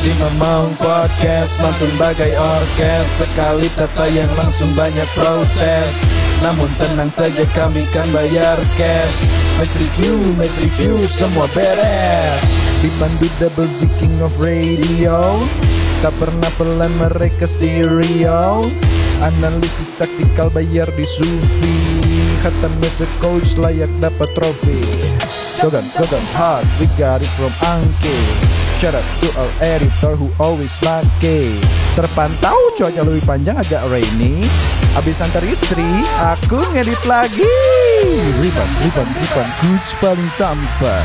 Si Mamang Podcast mantun bagai orkes. Sekali tata yang langsung banyak protes. Namun tenang saja kami kan bayar cash. Match review, match review semua beres. Dipandu double Z king of radio. Tak pernah pelan mereka stereo. Analisis taktikal bayar di Sufi. Hatam as a coach layak dapat trofi. Gogan, Gogan hard, we got it from Angke Shout out to our editor who always lucky Terpantau cuaca lebih panjang agak rainy. Abis antar istri, aku ngedit lagi. Riban, riban, riban, coach paling tampan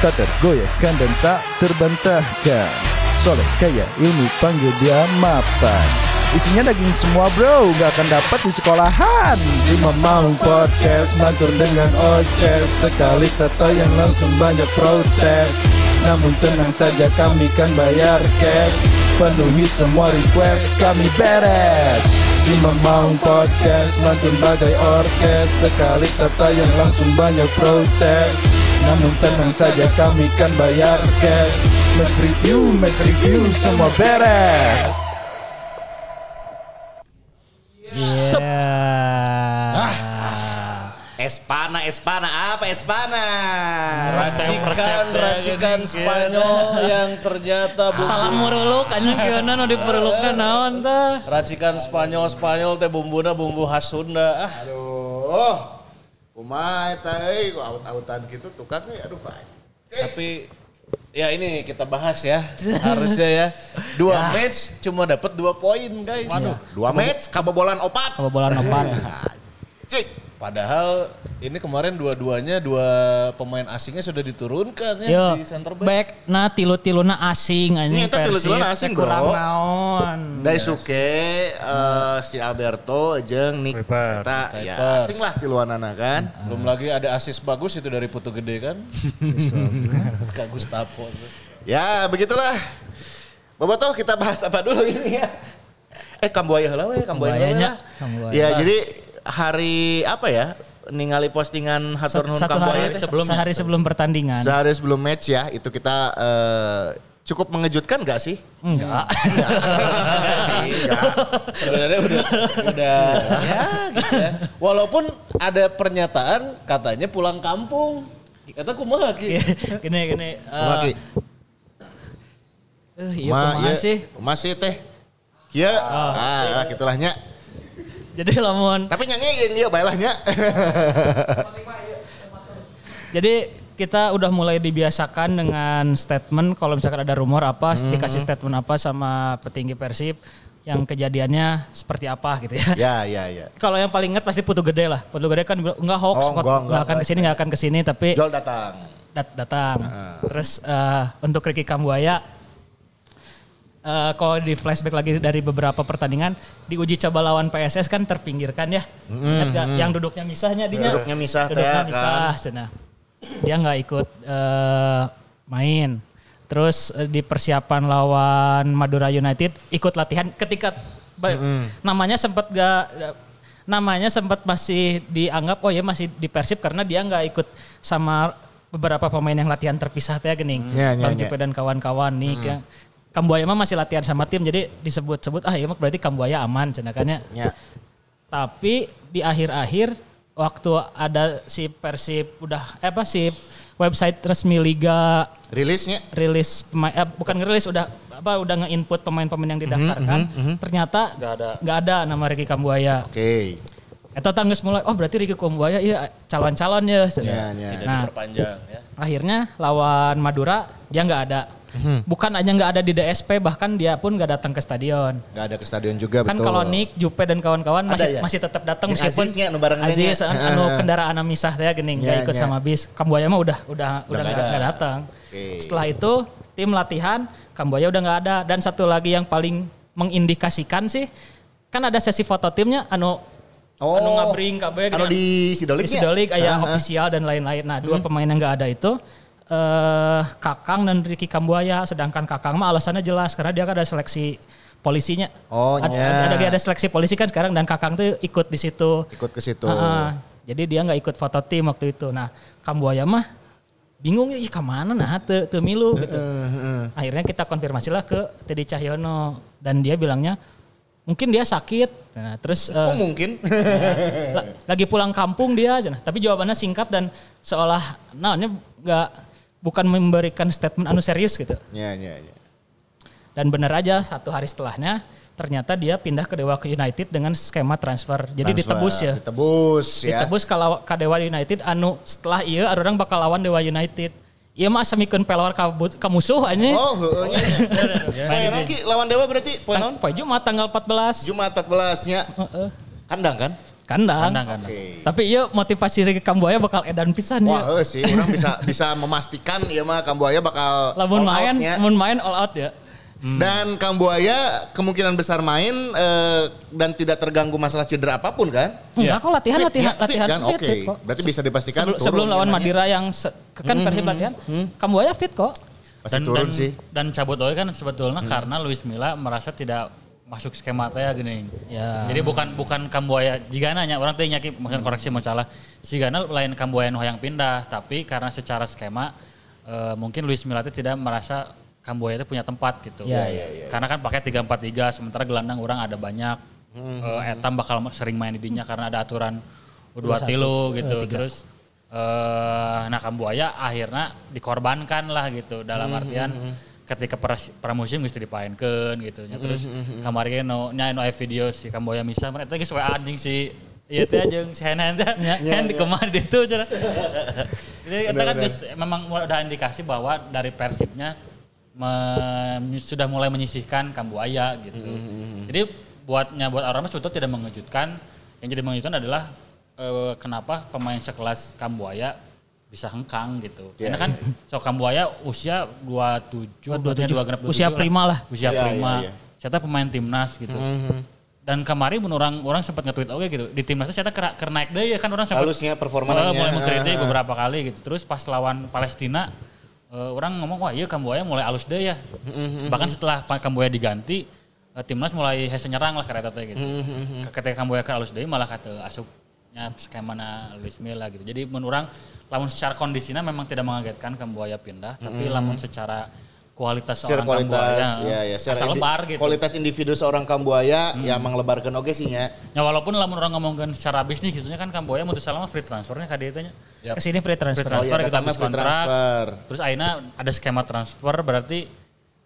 Tak tergoyahkan dan tak terbantahkan. Soleh kaya ilmu panggil dia mapan. Isinya daging semua bro, gak akan dapat di sekolahan. Si Mamang Podcast mantur dengan oces. Sekali tata yang langsung banyak protes Namun tenang saja kami kan bayar cash. Penuhi semua request kami beres. Si Mamang Podcast mantun bagai orkes. Sekali tata yang langsung banyak protes. Namun tenang saja kami kan bayar cash. Match review, match review semua beres Espana, Espana, apa Espana? Racikan, racikan Spanyol yang ternyata bumbu Salah muruluk anjing kieunan nu diperlukna naon tah. racikan Spanyol Spanyol teh bumbuna bumbu khas Sunda. Ah, Aduh. Kumaha eta euy, ku aut-autan gitu tukang euy aduh baik. tapi ya ini kita bahas ya. Harusnya ya. Dua match cuma dapat dua poin, guys. Waduh, dua match kabobolan opat. Kebobolan opat. Cik. Padahal ini kemarin dua-duanya dua pemain asingnya sudah diturunkan ya Yo, di center back. back na tilu-tiluna asing Ini anjing eta tilu-tiluna asing, teh kurang bro. naon. Daisuke eh, si Alberto jeung Nick. Eta ya asing lah tiluanana kan. Belum lagi ada asis bagus itu dari Putu Gede kan. Kak Gustavo. Ya begitulah. Bobotoh kita bahas apa dulu ini ya. Eh Kambuaya heula we, Kambuaya. Kambuayanya, lah. Kambuaya. Ya jadi hari apa ya? ningali postingan hatur nuhun teh. sebelum sehari sebelum pertandingan. Sehari sebelum match ya, itu kita eh, cukup mengejutkan gak sih? Enggak. Enggak sih. Sebenarnya udah udah ya gitu ya. Walaupun ada pernyataan katanya pulang kampung. Kata kumaha ki. gini gini. eh, Maki, eh, iya ma, kumaha iya, sih. masih teh. Kieu, ah, gitulah nya. Jadi lamun Tapi nyanyi yang dia bae lah nya. Jadi kita udah mulai dibiasakan dengan statement kalau misalkan ada rumor apa Hmm. dikasih statement apa sama petinggi Persib yang kejadiannya seperti apa gitu ya. ya, ya, ya. Kalau yang paling ingat pasti Putu Gede lah. Putu Gede kan enggak hoax, Oh, enggak, nggak enggak. akan ke sini, nggak akan ke sini, tapi Jol datang. dat- datang. Terus eh, untuk Ricky Kambuaya, eh, kalau di flashback lagi dari beberapa pertandingan, di uji coba lawan PSS kan terpinggirkan ya. Ingat nggak? Yang duduknya misahnya dinya. Duduknya misah Duduknya kan. misah, cenah. Dia nggak ikut eh, main. Terus eh, di persiapan lawan Madura United ikut latihan ketika ba- namanya sempat gak namanya sempat masih dianggap oh ya masih di Persib karena dia nggak ikut sama beberapa pemain yang latihan terpisah teh geuning. Ya, ya, Bang ya. Jupe dan kawan-kawan nih yang Kambuaya mah masih latihan sama tim jadi disebut-sebut ah iya mah berarti Kambuaya aman cenakannya. Ya. Tapi di akhir-akhir waktu ada si Persib udah eh apa si website resmi liga Rilisnya rilis pemain eh, bukan ngerilis udah apa udah nge-input pemain-pemain yang didaftarkan ternyata nggak ada nggak ada nama Ricky Kambuaya. Oke. Eta tanggus mulai oh berarti Ricky Kambuaya iya calon-calon ya. Ya, ya. Nah, Perpanjang ya. akhirnya lawan Madura dia nggak ada. Bukan aja nggak ada di DSP bahkan dia pun nggak datang ke stadion. Gak ada ke stadion juga Kan betul. kalau Nick, Jupe dan kawan-kawan masih ya? masih tetap datang meskipun Aziznya, anu bareng Aziz nya. an- anu kendaraan misah teh geuning Ya, nggak ikut ya. sama bis. Kambuaya mah udah udah udah nggak nggak nggak datang. Oke. Setelah itu tim latihan Kambuaya udah nggak ada dan satu lagi yang paling mengindikasikan sih kan ada sesi foto timnya anu Oh, anu ngabring kabeh anu gini, di Sidolik di Sidolik nya? aya Ah, ah. ofisial dan lain-lain. Nah, dua pemain yang nggak ada itu eh Kakang dan Ricky Kambuaya sedangkan Kakang mah alasannya jelas karena dia kan ada seleksi polisinya. Oh, ada, nya. ada, ada, ada seleksi polisi kan sekarang dan Kakang tuh ikut di situ. Ikut ke situ. Ah. jadi dia nggak ikut foto tim waktu itu. Nah, Kambuaya mah bingung ya ke mana nah te, te milu gitu. Akhirnya kita konfirmasi lah ke Teddy Cahyono dan dia bilangnya mungkin dia sakit. Nah, terus eh, Oh mungkin. la- lagi pulang kampung dia aja. Nah, tapi jawabannya singkat dan seolah nah ini nggak bukan memberikan statement anu serius gitu. Ya, ya, ya. Dan benar aja satu hari setelahnya ternyata dia pindah ke Dewa United dengan skema transfer. Jadi Transfer, ditebus ya. Ditebus ya. Ditebus kalau ke Dewa United anu setelah iya orang bakal lawan Dewa United. Iya mah semikeun pelor ka, bu- ka musuh aja. Oh, heeh nya. Poe naon ki lawan Dewa berarti poe naon? Poe Jumat tanggal 14. Jumat 14 nya. Heeh. Kandang kan? Kandang. Kandang, kandang. Oke. Tapi iya motivasi Ricky Kambuaya bakal edan pisan Wah, ya. heuh sih orang bisa bisa memastikan ya mah Kambuaya bakal Lamun all main, lamun main all out ya. Dan Kambuaya kemungkinan besar main eh, dan tidak terganggu masalah cedera apa pun kan? Enggak kok latihan Fit, latihan ya, fit latihan kan? fit, Oke. fit kok. Berarti bisa dipastikan sebelum, turun sebelum lawan namanya. Madira yang se- kan Persib latihan, Kambuaya fit kok. Pasti turun dan, sih. Dan cabut oke kan sebetulnya karena Luis Milla merasa tidak masuk skema teh gini. Ya. Jadi bukan bukan Kambuaya jika nanya orang teh nyaki mungkin koreksi masalah. Sigana lain Kambuaya yang pindah, tapi karena secara skema eh, mungkin Luis Milla tidak merasa Kambuaya itu punya tempat gitu. Ya, ya, Karena kan pakai 3-4-3 sementara gelandang orang ada banyak. Eh, Etam bakal sering main di dinya karena ada aturan U2 tilu gitu. Terus eh nah Kambuaya akhirnya dikorbankan lah gitu dalam artian ketika pras- pramusim mesti dipainkan gitu. Nya terus kemarin no nya no video si Kambuaya misa mereka lagi suka anjing si Iya teh jeung si Henan teh. Di ke mana itu cenah. Jadi kita kan geus memang udah indikasi bahwa dari Persibnya me- sudah mulai menyisihkan Kambuaya gitu. Jadi buatnya buat orang mah sebetulnya tidak mengejutkan. Yang jadi mengejutkan adalah eh, kenapa pemain sekelas Kambuaya bisa hengkang gitu. Ya. Karena kan so Kambuaya usia 27, 27. dua genap 27 Usia prima lah. Usia Ya, prima. ya, ya. Saya pemain timnas gitu. Dan kemarin mun orang orang sempat nge-tweet oke gitu. Di timnas saya kena, kena naik deh ya kan orang sempat Halusnya performa mulai, mengkritik beberapa kali gitu. Terus pas lawan Palestina eh, orang ngomong wah iya Kamboya mulai alus deh ya. Bahkan setelah Kamboya diganti eh, timnas mulai hese nyerang lah kereta teh gitu. Ketika Kamboya ke alus deh malah kata asupnya skemana Luis Milla gitu. Jadi menurut orang lamun secara kondisinya memang tidak mengagetkan Kamboya pindah, tapi lamun secara kualitas Secara seorang kualitas, Kamboya ya, ya. Secara asal indi- lebar gitu. Kualitas individu seorang Kambuaya ya emang lebarkan oke sih nya. Ya walaupun lamun orang ngomongkan secara bisnis gitu kan Kamboya mutus salama free transfernya teh nya. Ke sini free transfer. Free transfer Oh, iya, kita free kontrak. transfer. Terus akhirnya ada skema transfer berarti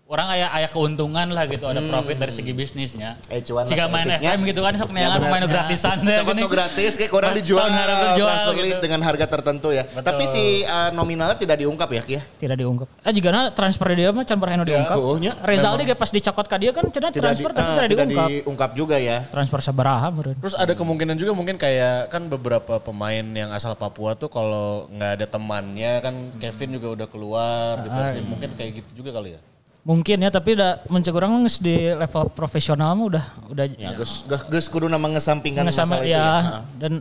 orang aya aya keuntungan lah gitu, ada profit dari segi bisnisnya. Eh, cuan lah main. FM gitu kan sok Ya, neangan nu gratisan deh nu gratis kayak kurang dijual dijual transfer gitu. list dengan harga tertentu ya. Betul. Tapi si uh, nominalnya tidak diungkap ya Ki ya. Tidak diungkap. Eh juga na transfer dia mah can pernah diungkap. tuh, nya. Rezaldi ge pas dicokot ka dia kan cenah Tidak transfer di- tapi ah, tidak tidak diungkap. diungkap juga ya. Transfer sabaraha meureun. Terus ada kemungkinan juga mungkin kayak kan beberapa pemain yang asal Papua tuh kalau nggak ada temannya kan Kevin juga udah keluar di Persib. Mungkin kayak gitu juga kali ya. Mungkin ya tapi udah mencegurang geus di level profesional mah udah udah Ya, geus geus- geus kudu nama ngesampingkan masalah itu ya, ya. dan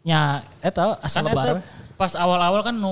ya eta asal Kan lebar. pas awal-awal kan nu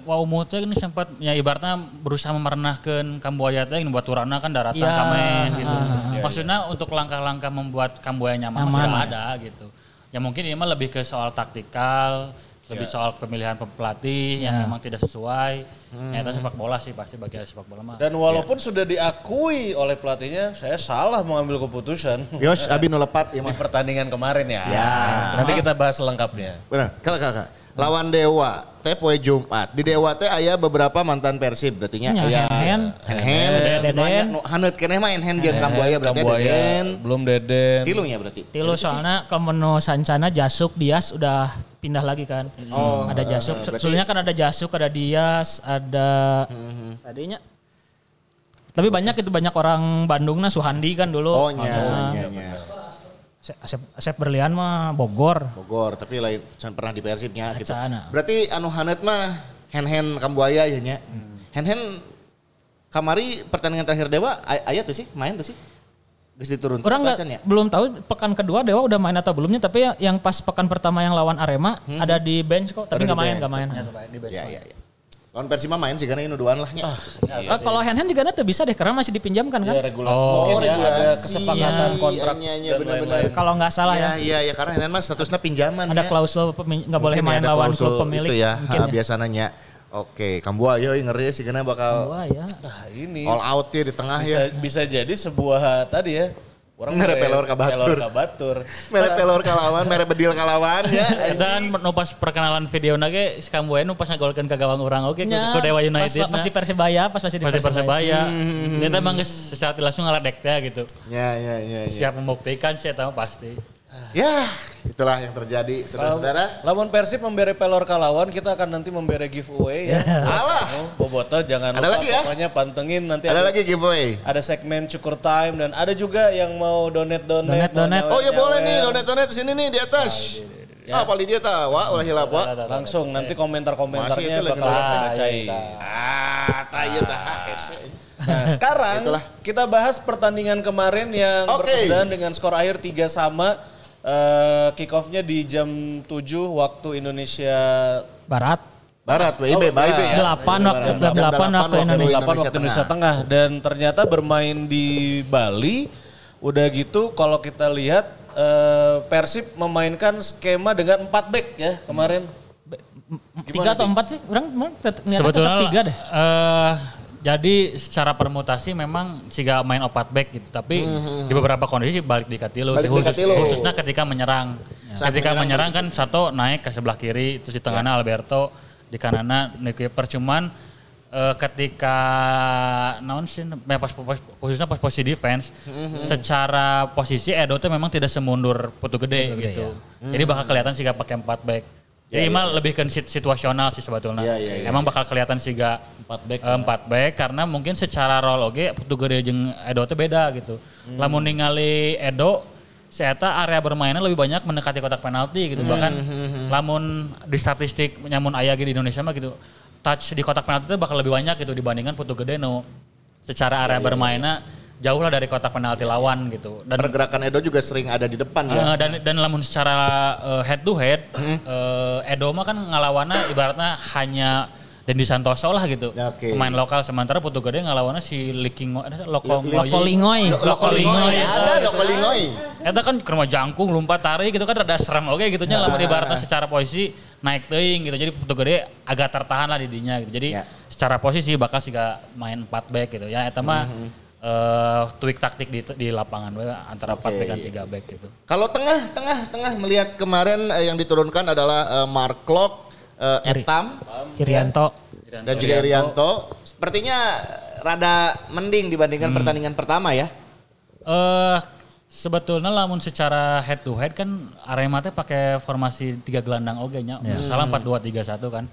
Waumu teh ini sempat ya ibaratnya berusaha memeranakan Kamboya teh nu baturana kan daratan Iya, kames gitu. ah. Maksudnya untuk langkah-langkah membuat Kamboya nyaman, Nyaman. sudah ada gitu. Ya mungkin ini mah lebih ke soal taktikal, lebih soal pemilihan pelatih yang memang tidak sesuai. Ya itu sepak bola sih pasti bagi sepak bola mah. Dan walaupun sudah diakui oleh pelatihnya, saya salah mengambil keputusan Yos abi nu lepat ya di pertandingan kemarin ya. Ya. Nanti kita bahas lengkapnya. Benar. Kakak kakak. Lawan Dewa teh poe Jumat. Di Dewa teh aya beberapa mantan Persib berarti nya aya Hen-hen. Hen-hen, Deden. haneut keneh mah Hen jeung Kambuaya berarti Kambuaya, Deden. belum Deden. Tilunya berarti. Tilu soalnya kalau menu Sancana Jasuk Dias udah pindah lagi kan. Oh, ada Jasuk. berarti- Sebetulnya kan ada Jasuk, ada Dias, ada tadinya. Tapi banyak itu banyak orang Bandung nah Suhandi kan dulu. Oh nya Nah, nya nya. Asep, Asep, Berlian mah Bogor. Bogor tapi lain can pernah di Persibnya gitu. Acana. Berarti anu haneut mah Hen-hen Kambuaya ya nya. Hen-hen kamari pertandingan terakhir Dewa ay- aya tuh sih main tuh sih. Geus diturunkan Orang nggak kacan ya? belum tahu pekan kedua Dewa udah main atau belumnya tapi ya- yang pas pekan pertama yang lawan Arema ada di bench kok tapi di nggak main bench. nggak main. Ya ya ya. Lawan Persima main sih karena ini duaan lah nya. Eh, kalau hand hand juga nanti bisa deh karena masih dipinjamkan kan. Ya regulasi. Oh, Mungkin ya ada regulasi. kesepakatan Iya, kontrak iya, iya, benar-benar. Kalau nggak salah Iya ya. iya ya karena Hen-hen mah statusnya pinjaman Ada ya. klausul nggak boleh Mungkin main lawan klausul klub pemilik itu ya, ya. biasanya. Oke, Kambuaya ngeri sih karena bakal Wah ya. Nah ini all out ya di tengah bisa, ya. bisa jadi sebuah tadi ya. Orang Mere pelor ka batur. pelor ka batur. Mere pelor kalawan, mere bedil kalawan ya. Kita kan nu pas perkenalan video nage si Kambuaya nu pas ngagolkeun ka gawang urang oke Nya, ku Dewa pas, United. pas di Persebaya, pas masih di pas Persebaya. Persebaya. Kita emang geus secara langsung ngaledek teh gitu. Ya, ya, ya, ya. Siap membuktikan sih eta mah pasti. Ya, itulah yang terjadi saudara-saudara. Lamun Persib memberi pelor kalawan, kita akan nanti memberi giveaway ya. Alah, Oh, Boboto jangan Ada lupa lagi ya? pokoknya pantengin nanti ada lagi giveaway. ada segmen cukur time dan ada juga yang mau donate donate. Donate, donate. Oh ya boleh nih, donate-donate sini nih di atas. Ah, paling dia tahu, wah, ulah hilap, wah. Langsung nanti komentar-komentarnya itu lagi bakal kita donate. bacain. Ah, tayo tah. Nah sekarang Itulah. kita bahas pertandingan kemarin yang Oke. berkesudahan dengan skor akhir 3 sama. Eh, kick off-nya di jam 7 waktu Indonesia Barat. Barat, WIB, Oh, Barat. WIB ya. Delapan waktu Jam jam delapan waktu Indonesia. 8 waktu Indonesia Tengah dan ternyata bermain di Bali udah gitu kalau kita lihat eh, Persib memainkan skema dengan 4 back ya kemarin. Tiga atau empat sih? Orang orang Sebetulnya tetap tiga deh. eh, jadi secara permutasi memang siga main opat back gitu, tapi di beberapa kondisi balik di Katilu, Balik sih, di khusus, Katilu. khususnya ketika menyerang. Saat ketika menyerang, menyerang, kan satu naik ke sebelah kiri, terus di tengahnya Alberto, di kanannya Nicky Percuman eh, ketika naon sih ya pas, pas- khususnya pas posisi defense secara posisi Edo tuh memang tidak semundur putu gede gitu. Jadi bakal kelihatan sih gak pakai empat back. Jadi emang lebih ke sit- situasional sih sebetulnya. Ya, ya, ya. Emang bakal kelihatan sih gak Empat back, eh, empat back karena mungkin secara role oge putu gede jeung Edo teh beda gitu. Lamun ningali Edo si eta area bermainnya lebih banyak mendekati kotak penalti gitu. Bahkan lamun di statistik nyamun aya gitu di Indonesia mah gitu touch di kotak penalti itu bakal lebih banyak gitu dibandingkan putu gede no secara area bermainnya jauh lah dari kotak penalti lawan gitu dan Pergerakan Edo juga sering ada di depan ya. Eh, dan dan lamun secara eh, head to head eh, Edo mah kan ngelawannya ibaratnya hanya Dendi Santoso lah gitu Ya, oke. pemain lokal sementara Putu Gede ngelawannya si Liking ada Loko Lokolingoy. Lokolingoy, Lokolingoy, ada eta. Lokolingoy. Eta kan ke rumah jangkung lompat tarik gitu kan rada serem oke gitu nya lamun ibaratnya secara posisi naik teuing gitu jadi Putu Gede agak tertahan lah di dinya gitu jadi Ya. secara posisi bakal sih main 4 back gitu ya eta mah eh, tweak taktik di, di lapangan antara 4 back dan 3 back gitu Kalau tengah, tengah, tengah melihat kemarin eh, yang diturunkan adalah eh, Mark Klok, eh, Etam, Irianto. dan juga Irianto. Sepertinya rada mending dibandingkan pertandingan pertama ya. Eh sebetulnya lamun secara head to head kan Arema teh pakai formasi tiga gelandang oge nya. Salah 4-2-3-1 kan.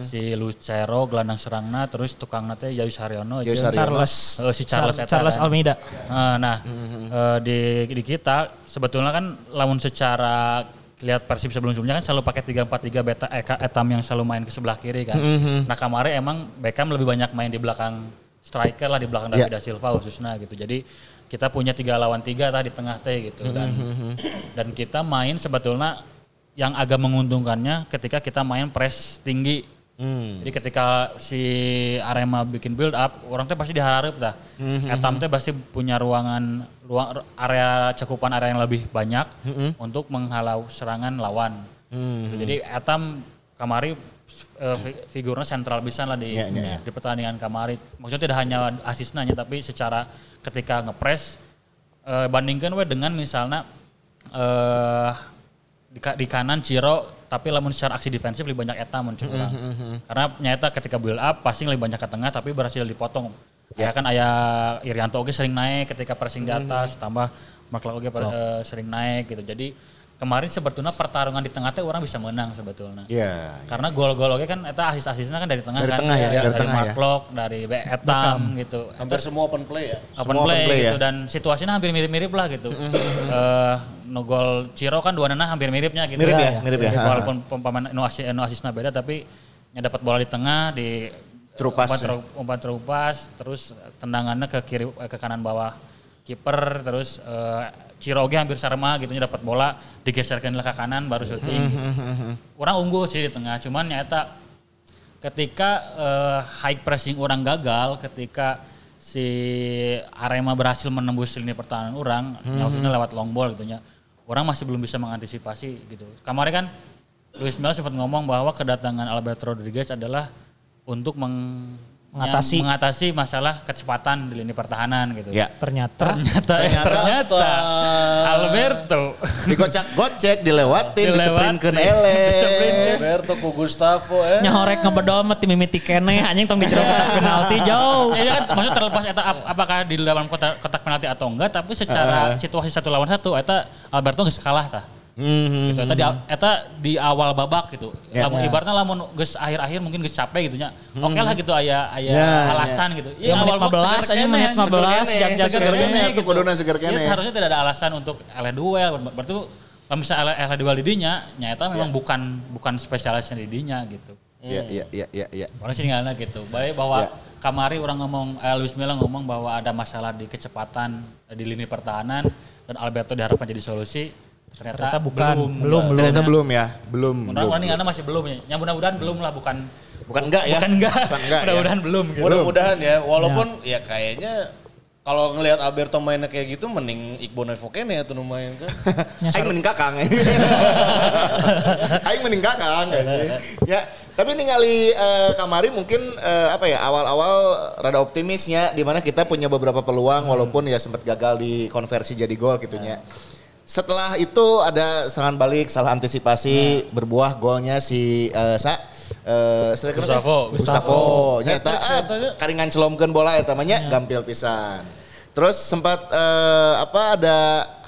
Si Lucero gelandang serangna terus tukang teh Yayus Haryono Yayus. Charles. Eh, si Charles Char- eta Charles kan. Almeida. Eh, nah, eh, di di kita sebetulnya kan lamun secara lihat Persib sebelum-sebelumnya kan selalu pakai 3-4-3 beta eh, Ka- Etam yang selalu main ke sebelah kiri kan. Nah, kemarin emang Beckham lebih banyak main di belakang striker lah di belakang Ya. David da Silva khususnya gitu. Jadi kita punya tiga lawan tiga tadi di tengah teh gitu dan dan kita main sebetulnya yang agak menguntungkannya ketika kita main press tinggi. Jadi ketika si Arema bikin build up, orang teh pasti diharap dah. Etam teh pasti punya ruangan ruang area cakupan area yang lebih banyak untuk menghalau serangan lawan. Jadi Etam kamari eh, fi- figurnya sentral bisa lah di Ya, ya, ya. di pertandingan kamari. Maksudnya tidak hanya asisnya tapi secara ketika ngepres eh, bandingkan we dengan misalnya eh di, di kanan Ciro tapi lamun secara aksi defensif lebih banyak eta mun cek urang. Karena nyata ketika build up passing lebih banyak ke tengah tapi berhasil dipotong. Ya kan ayah Irianto oge sering naik ketika pressing di atas tambah Mark oge per- eh, sering naik gitu. Jadi kemarin sebetulnya pertarungan di tengah teh orang bisa menang sebetulnya. Iya. Karena gol-gol oke kan eta asis-asisnya kan dari tengah Dari kan. tengah ya, dari dari tengah Mark ya. Dari Be- Etam gitu. Hampir semua open play ya. Open Semua play, open play gitu ya. dan situasinya hampir mirip-mirip lah gitu. Eh no gol Ciro kan dua nana hampir miripnya gitu. Mirip ya, mirip ya. Walaupun pemain no asis no asisnya beda tapi nya dapat bola di tengah di Terupas umpan, ya. teru- umpan terupas terus tendangannya ke kiri ke kanan bawah kiper terus eh, Ciro oge hampir sarma gitu dapat bola digeserkan ke kanan baru syuting. Orang unggul sih di tengah cuman nyata ketika eh, high pressing orang gagal, ketika si Arema berhasil menembus lini pertahanan orang, ya maksudnya lewat long ball gitu ya. Orang masih belum bisa mengantisipasi gitu. Kemarin kan Luis Milla sempat ngomong bahwa kedatangan Alberto Rodriguez adalah untuk meng Mengatasi. yang mengatasi masalah kecepatan di lini pertahanan gitu. Ya. Ternyata Ternyata, eh, Ternyata- ternyata, Alberto Digocak gocek dilewatin, Dilewatin. diseprinkeun ele. Roberto ku Gustavo eh. nyahorek ngebedol mah timimiti kene anjing tong dijero kotak penalti jauh. Ya kan maksudnya terlepas eta ap- apakah di dalam kotak, kotak penalti atau enggak tapi secara situasi satu lawan satu eta Alberto geus kalah tah. Mhm. Gitu. Eta di eta di awal babak gitu. Ya. Lamun ibaratnya lamun geus akhir-akhir mungkin geus capek gitu nya. Oke lah gitu aya aya Ya, alasan gitu. Ya, menit babak 15 seger aja, menit seger 15, kene, jag-jag seger kene, kene atuh kuduna seger kene. seharusnya tidak ada alasan untuk ele duel. Berarti kalau misalnya ele duel di dinya, nyata memang bukan bukan spesialisnya di dinya gitu. Iya, iya, iya, iya, iya. Orang sih nggak gitu. Baik bahwa Ya. kamari orang ngomong, eh, Luis Milla ngomong bahwa ada masalah di kecepatan di lini pertahanan dan Alberto diharapkan jadi solusi. Ternyata, Ternyata bukan, belum. belum, belum. Ternyata belum ya, belum. Orang belum. orang ini masih belum ya. Yang mudah-mudahan belum lah, bukan Bukan enggak ya? bukan enggak. Bukan enggak ya? mudah-mudahan belum. Gitu. Mudah-mudahan ya, walaupun ya kayaknya kalau ngelihat Alberto mainnya kayak gitu mending Iqbal Nevokene ya tuh main kan. Aing mending kakang. Aing mending kakang. ya, tapi ningali eh, kamari mungkin eh, apa ya awal-awal rada optimisnya di mana kita punya beberapa peluang walaupun ya sempat gagal di konversi jadi gol gitunya. Setelah itu ada serangan balik, salah antisipasi, berbuah golnya si eh, sa teh? Gustavo. Gustavo. Nyata ah, karingan celomkeun bola eta mah nya gampil pisan. Terus sempat eh, apa ada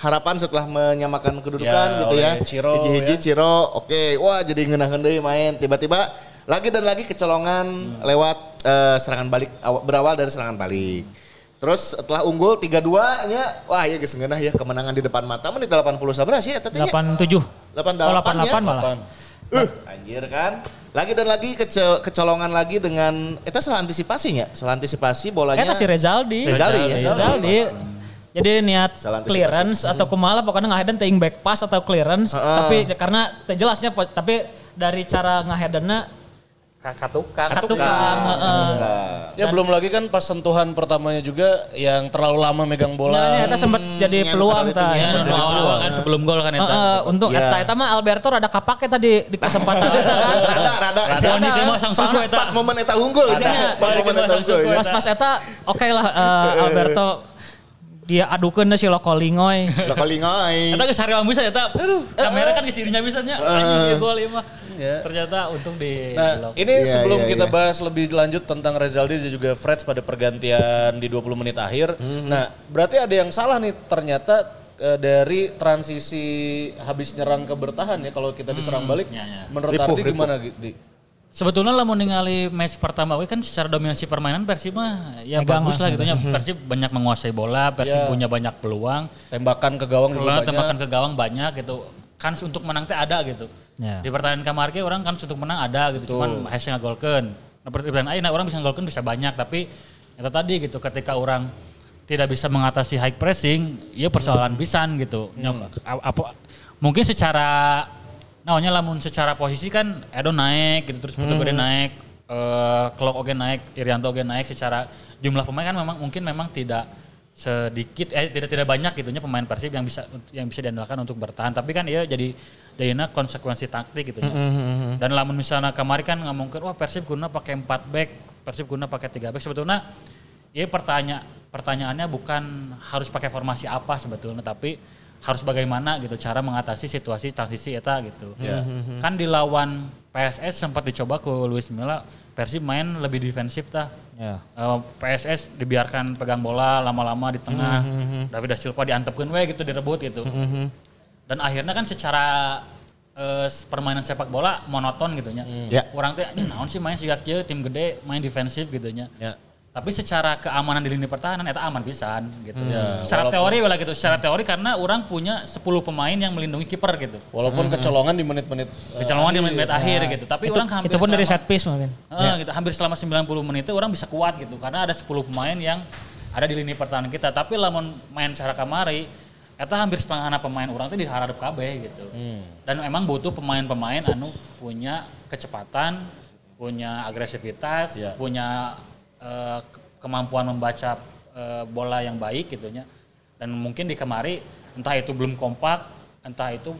harapan setelah menyamakan kedudukan Ya, gitu ya. Ciro, Hiji-hiji ya. Ciro, oke. Wah, jadi ngeunaheun deui main. Tiba-tiba lagi dan lagi kecolongan lewat eh, serangan balik aw- berawal dari serangan balik. Terus setelah unggul 3-2 nya wah ya geus ngeunah ya kemenangan di depan mata menit 80 sabaraha sih eta teh nya? 87. 88 Oh, ya? 88 malah. Uh, anjir kan. Lagi dan lagi kece- kecolongan lagi dengan itu salah antisipasinya, salah antisipasi bolanya. Eta si Rezaldi. Rezaldi, ya? Rezaldi. Jadi niat clearance atau kumaha pokoknya ngahedan teuing back pass atau clearance Heeh. tapi karena jelasnya tapi dari cara ngahedanna Katukan. katukang heeh. Ya belum lagi kan pas sentuhan pertamanya juga yang terlalu lama megang bola. Nah, eta sempat jadi nya peluang itunya, Ya, Jadi awal-awal peluang, kan ya. sebelum gol kan eta. Heeh, untuk Ya. eta eta mah Alberto rada kapake tadi di kesempatan eta kan. Rada, rada. Rada ini kan mah sang Pas, suku eta. pas momen eta unggul. Rada. ya. Pas momen eta unggul. ya. Pas pas eta oke lah eh, Alberto dia adukeun si Lokolingoy. Lah kalingoy. Eta geus harewan bisa eta. Kamera kan geus dirinya bisa nya. Anjing ieu gol ieu mah. Ya. Ternyata untung di Nah, blok. ini Iya, sebelum iya, kita iya. bahas lebih lanjut tentang Rezaldi dan juga Freds pada pergantian di 20 menit akhir. Mhm. Nah, berarti ada yang salah nih ternyata eh, dari transisi habis nyerang ke bertahan ya kalau kita diserang balik. ya, ya. Menurut Ripuh, Ardi ripuh. gimana Di? Sebetulnya lah mau ningali match pertama we kan secara dominasi permainan Persib mah ya Megang bagus lah, gitu nya. Persib banyak menguasai bola, Persib Ya. punya banyak peluang. Tembakan ke gawang juga tembakan ke gawang banyak gitu. Kans untuk menang teh ada gitu. Ya. Di pertandingan kamar ge orang kans untuk menang ada gitu. Cuman hasil ngagolkeun. Nah, pertandingan ayeuna orang bisa ngagolkeun bisa banyak tapi itu tadi gitu ketika orang tidak bisa mengatasi high pressing, ya persoalan pisan gitu. A- apa mungkin secara namanya lamun secara posisi kan Edo naik gitu terus Putu Gede naik, eh Klok oge naik, Irianto oge naik secara jumlah pemain kan memang mungkin memang tidak sedikit eh tidak tidak banyak gitunya pemain Persib yang bisa yang bisa diandalkan untuk bertahan. Tapi kan iya jadi jadinya konsekuensi taktik gitu dan lamun misalnya kemarin kan ngomongin wah Persib guna pakai 4 back Persib guna pakai 3 back. Sebetulnya ya pertanyaan pertanyaannya bukan harus pakai formasi apa sebetulnya tapi harus bagaimana gitu cara mengatasi situasi transisi eta gitu kan di lawan PSS sempat dicoba ke Luis Milla Persib main lebih defensif tah Ya. Eh, PSS dibiarkan pegang bola lama-lama di tengah. David da Silva diantepkeun we gitu direbut gitu. Dan akhirnya kan secara eh, permainan sepak bola monoton gitu nya. Ya. Orang teh "Anjing, naon sih main sigak kieu tim gede main defensif gitu nya. Ya. Tapi secara keamanan di lini pertahanan eta aman pisan gitu. Ya, secara walaupun- teori lah gitu. Secara teori karena orang punya 10 pemain yang melindungi kiper gitu. Walaupun kecolongan di menit-menit eh, Kecolongan di menit akhir gitu. Tapi Itu, orang hampir itu pun dari selama- set piece mungkin. Eh, gitu. Hampir selama 90 menit itu orang bisa kuat gitu karena ada 10 pemain yang ada di lini pertahanan kita. Tapi lamun main secara kamari eta hampir setengah anak pemain orang itu diharap KB gitu. Dan memang butuh pemain-pemain anu punya kecepatan, punya agresivitas, Iya. punya eh, ke- kemampuan membaca eh, bola yang baik gitunya. Dan mungkin di kemari entah itu belum kompak, entah itu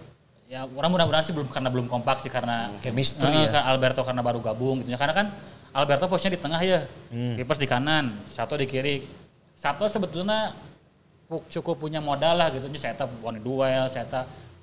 ya orang mudah-mudahan sih belum karena belum kompak sih karena Chemistry Eh, ya. Alberto karena baru gabung gitu ya. Karena kan Alberto posisinya di tengah ya. Kipas di kanan, satu di kiri. Satu sebetulnya cukup punya modal lah gitu. Saya wani duel, saya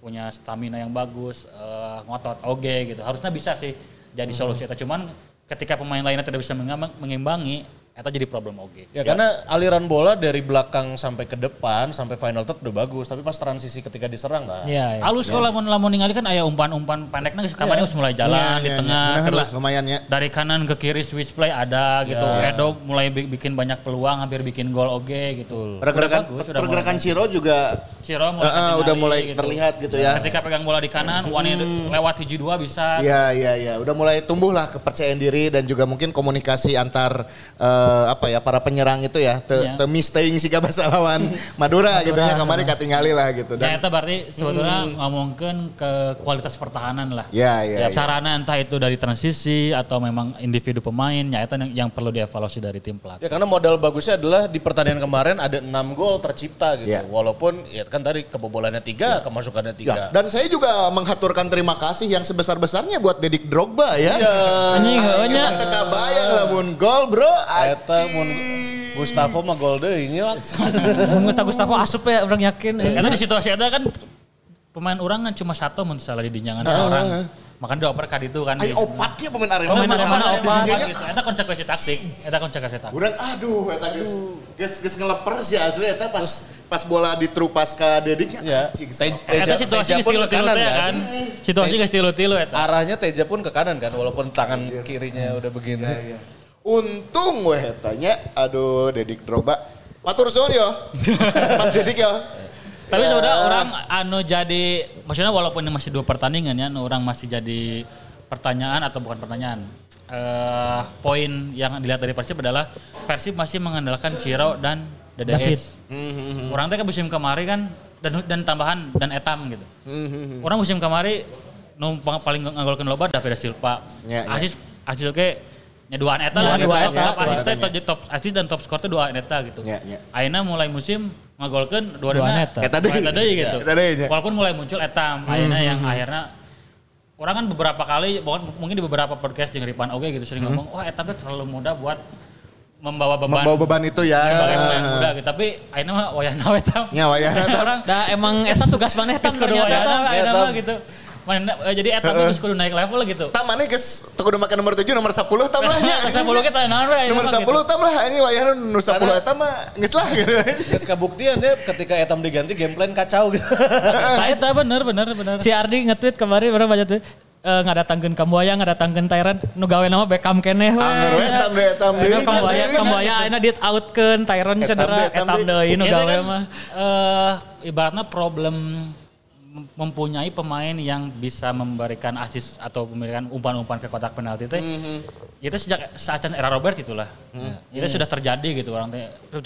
punya stamina yang bagus, eh, ngotot oge gitu. Harusnya bisa sih jadi solusi eta cuman ketika pemain lainnya tidak bisa mengimbangi, eta jadi problem oge. Ya, karena aliran bola dari belakang sampai ke depan sampai final third udah bagus, tapi pas transisi ketika diserang kan. Iya, iya. Halus kalau lamun lamun ningali kan aya umpan-umpan pendeknya kamarnya geus mulai jalan di Iya, iya, tengah. Bener terus lah, lumayan ya. dari kanan ke kiri switch play ada gitu. Edo mulai bi- bikin banyak peluang hampir bikin gol oge gitu. Pergerakan Udah bagus, pergerakan Ciro juga Ciro mulai eh, ketinggali udah mulai gitu. terlihat gitu ya. Ketika pegang bola di kanan, Wani lewat hiji dua bisa. Iya iya iya, udah mulai tumbuh lah kepercayaan diri dan juga mungkin komunikasi antar eh, apa ya para penyerang itu ya, te, Iya. te mistake sih bahasa lawan Madura, gitu ya kemarin katingali lah gitu Ya dan itu berarti sebetulnya ngomongkan ke kualitas pertahanan lah. ya ya, ya. Sarana entah itu dari transisi atau memang individu pemain, ya itu yang, yang perlu dievaluasi dari tim pelatih. Ya karena modal bagusnya adalah di pertandingan kemarin ada 6 gol tercipta gitu. Ya. Walaupun ya kan tadi kebobolannya 3, kemasukannya 3. Ya, dan saya juga menghaturkan terima kasih yang sebesar-besarnya buat Dedik Drogba ya. Anjing heunya. Kita teka bayang lamun gol bro. Eta mun Gustavo mah gol deui nya. Gustavo Gustavo asup ya orang yakin. Karena di situasi ada kan pemain orang kan cuma satu mun salah di dinyangan seorang. Makan dioper ka ditu kan. Ayo opatnya pemain arena Pemain di opat gitu. Eta konsekuensi taktik. Eta konsekuensi taktik. Urang aduh eta geus geus geus ngeleper sih asli eta pas pas bola ditrupas ka Dediknya. Ya. Tej- Eta situasi geus pun ke tilu-tilu kan. kan. Situasi geus tilu-tilu eta. Arahnya Teja pun ke kanan kan walaupun tangan kirinya udah begini. Untung weh tanya, aduh Dedik Drogba. Matur suwun yo. Mas Dedik yo. Tapi sebenarnya orang anu jadi maksudnya walaupun ini masih dua pertandingan ya, anu orang masih jadi pertanyaan atau bukan pertanyaan. Eh poin yang dilihat dari Persib adalah Persib masih mengandalkan Ciro dan David. DDS. Orang teh ke musim kemarin kan dan dan tambahan dan etam gitu. Orang musim kemarin nu pang- paling nganggolkeun loba David Silva. Ya, ya. Asis Asis oke nya duaan eta Duaan lah gitu. eta, Top- ya, top asis duaan teh etanya. top asis dan top skor teh duaan eta gitu. Ya, ya. Ayeuna mulai musim ngagolkeun dua Duaan eta. Eta deui. Eta deui gitu. Eta deui, ya. Walaupun mulai muncul etam, akhirnya yang akhirnya orang kan beberapa kali, bahkan mungkin di beberapa podcast jeung Ripan Oge gitu sering ngomong, wah etam teh terlalu mudah buat membawa beban. Membawa beban itu ya. sebagai pemain muda gitu. Tapi akhirnya mah wayahna we tam. Ya, tam. Orang Dah emang eta tugas mana eta kudu ternyata eta. Eta. mah gitu. Mana, eh, jadi etam geus kudu naik level gitu. Tam mana geus teu kudu make nomor 7 nomor 10 tam lah nya. Masa bulu kita naon we Nomor 10 tam lah ini wayahna nomor 10 eta mah geus lah gitu. Geus kabuktian ya ketika Etam diganti game plan kacau gitu. Nah, eta bener bener bener. Si Ardi nge-tweet kemarin orang baca tuh eh ngadatangkeun Kambuaya, ngadatangkeun Tyran, nu gawe nama Beckham keneh we. Angger we etam deui, etam deui. Ayeuna Kambuaya, Kambuaya ayeuna dit outkeun Tyran Etam cedera, etam etam deui. nu Itu gawe kan, mah. eh, ibaratnya problem mempunyai pemain yang bisa memberikan asis atau memberikan umpan-umpan ke kotak penalti itu Mhm. itu sejak saat era Robert itulah. Itu sudah terjadi gitu orang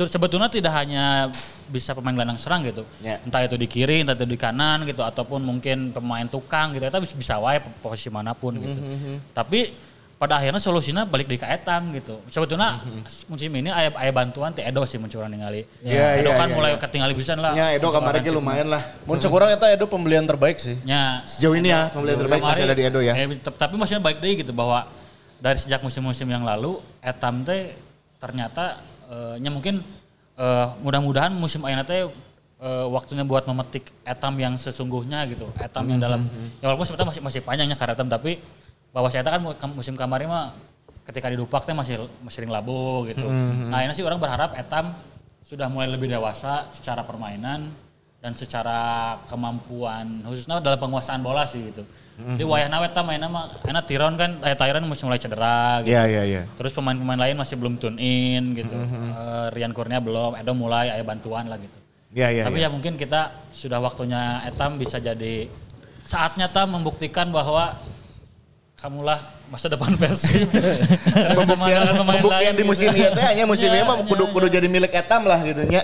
sebetulnya tidak hanya bisa pemain gelandang serang gitu. Ya. entah itu di kiri entah itu di kanan gitu ataupun mungkin pemain tukang gitu itu bisa wae posisi mana pun gitu. Mhm, tapi pada akhirnya solusinya balik di ke etam gitu sebetulnya musim ini aya aya bantuan ti Edo sih mencurang ningali Iya, Edo iya, kan iya, mulai iya. ketinggalan pisan lah Ya Edo kemarin ge lumayan lah. Muncul kurang eta Edo pembelian terbaik sih. Ya, Sejauh ini ya pembelian terbaik masih ada di Edo ya. eh, tapi maksudnya baik deh gitu bahwa dari sejak musim-musim yang lalu Etam teh ternyata eh, nya mungkin eh, mudah-mudahan musim ayeuna teh eh, waktunya buat memetik Etam yang sesungguhnya gitu. Etam yang dalam ya walaupun sebetulnya masih masih panjangnya karena Etam tapi bahwa saya kan mu- musim kemarin mah ketika di Dupak teh masih sering labu gitu. Nah, ini sih orang berharap Etam sudah mulai lebih dewasa secara permainan dan secara kemampuan khususnya dalam penguasaan bola sih gitu. Di wayah nawe ta mainnya mah enak Tiron kan eh Tyron masih mulai cedera gitu. Iya iya iya. Terus pemain-pemain lain masih belum tune in gitu. Eh, Rian Kurnia belum, Edo mulai ada bantuan lah gitu. Iya iya. Tapi iya. ya mungkin kita sudah waktunya Etam bisa jadi saatnya Tam membuktikan bahwa kamulah masa depan Persib. Pembuktian, pembuktian di musim gitu. ieu teh hanya musim Iya, ieu mah iya, kudu iya. kudu jadi milik etam lah gitu nya.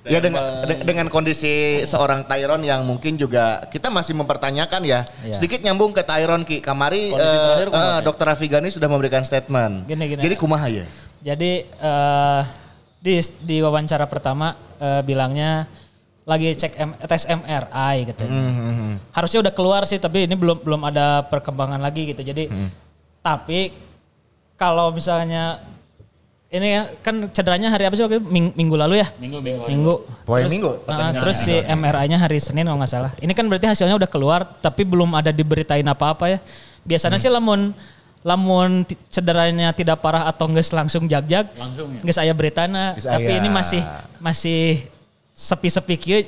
Ya dengan de- dengan kondisi seorang Tyron yang mungkin juga kita masih mempertanyakan ya. Iya. Sedikit nyambung ke Tyron Ki. Kamari Kondisi eh, terakhir kumaha, eh, Ki? Dokter Afigani sudah memberikan statement. Gini, gini. Jadi kumaha ya? Jadi eh, di di wawancara pertama eh, bilangnya lagi cek M- tes MRI gitu. Harusnya udah keluar sih tapi ini belum belum ada perkembangan lagi gitu. Jadi tapi kalau misalnya ini ya, kan cederanya hari apa sih waktu itu? Ming- minggu lalu ya? Minggu minggu. Minggu. Poin Terus- minggu, Ah, pertandingan. terus si MRI-nya hari Senin kalau nggak salah. Ini kan berarti hasilnya udah keluar tapi belum ada diberitain apa-apa ya. Biasanya sih lamun lamun cederanya tidak parah atau nggak langsung jag-jag. Langsung ya. Nggak saya beritana. Geus Tapi aya. ini masih masih sepi-sepi kieu.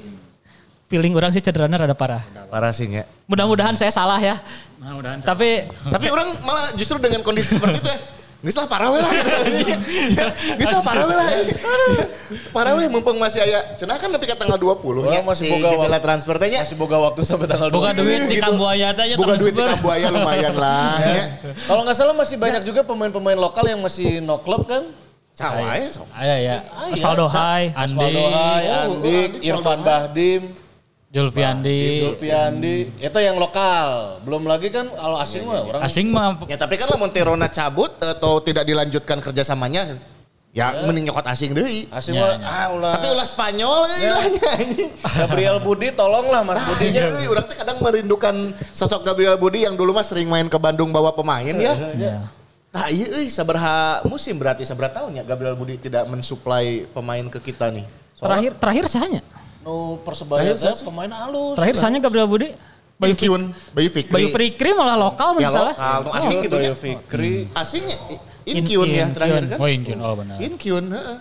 Feeling orang sih cederanya rada parah. Parah sih nya. Mudah-mudahan saya salah ya. Nah, mudahan Tapi Tapi orang malah justru dengan kondisi seperti itu ya. Geus lah parah we lah. Ya, Geus lah parah we lah. Ya, Parah we mumpung masih aya cenah kan nepi ka tanggal 20 Orang nya masih si boga jendela waktu. transfer teh nya. Masih boga waktu sampai tanggal Bukan 20. duit di. Kambuaya teh ya Bukan duit di. Kambuaya lumayan lah. ya. Kalau nggak salah masih banyak juga pemain-pemain lokal yang masih no club kan? Sawa ya. so. Ada ya. Osvaldo Hai. Andi, Osvaldo Hai, Oh, Andik, Andik, Irfan Bahdim, Julfiandi. Zulfiandi. Itu yang lokal. Belum lagi kan kalau asing mah orang Asing mah Ya tapi kan lamun Terona cabut atau tidak dilanjutkan kerjasamanya ya mending nyokot asing deui. asing Ya, mah ya. ah ulah. Tapi ulah Spanyol lahnya anjing. Gabriel Budi tolonglah Mas Nah, Budinya. iya, euy, orang teh kadang merindukan sosok Gabriel Budi yang dulu mah sering main ke Bandung bawa pemain ya. Nah iya euy saberha musim berarti saberha tahun ya Gabriel Budi tidak mensuplai pemain ke kita nih. Terakhir terakhir sahanya. Nu persebaya Terakhir teh pemain halus. Terakhir sahanya Gabriel Budi. Bayu Kyun, Bayu Fikri. Bayu Fikri malah lokal Ya misalnya. lokal, nu asing gitu ya. Bayu Fikri. Asingnya In- Inkyun ya In- terakhir Kyun. kan. Oh Inkyun, oh benar. Inkyun, heeh.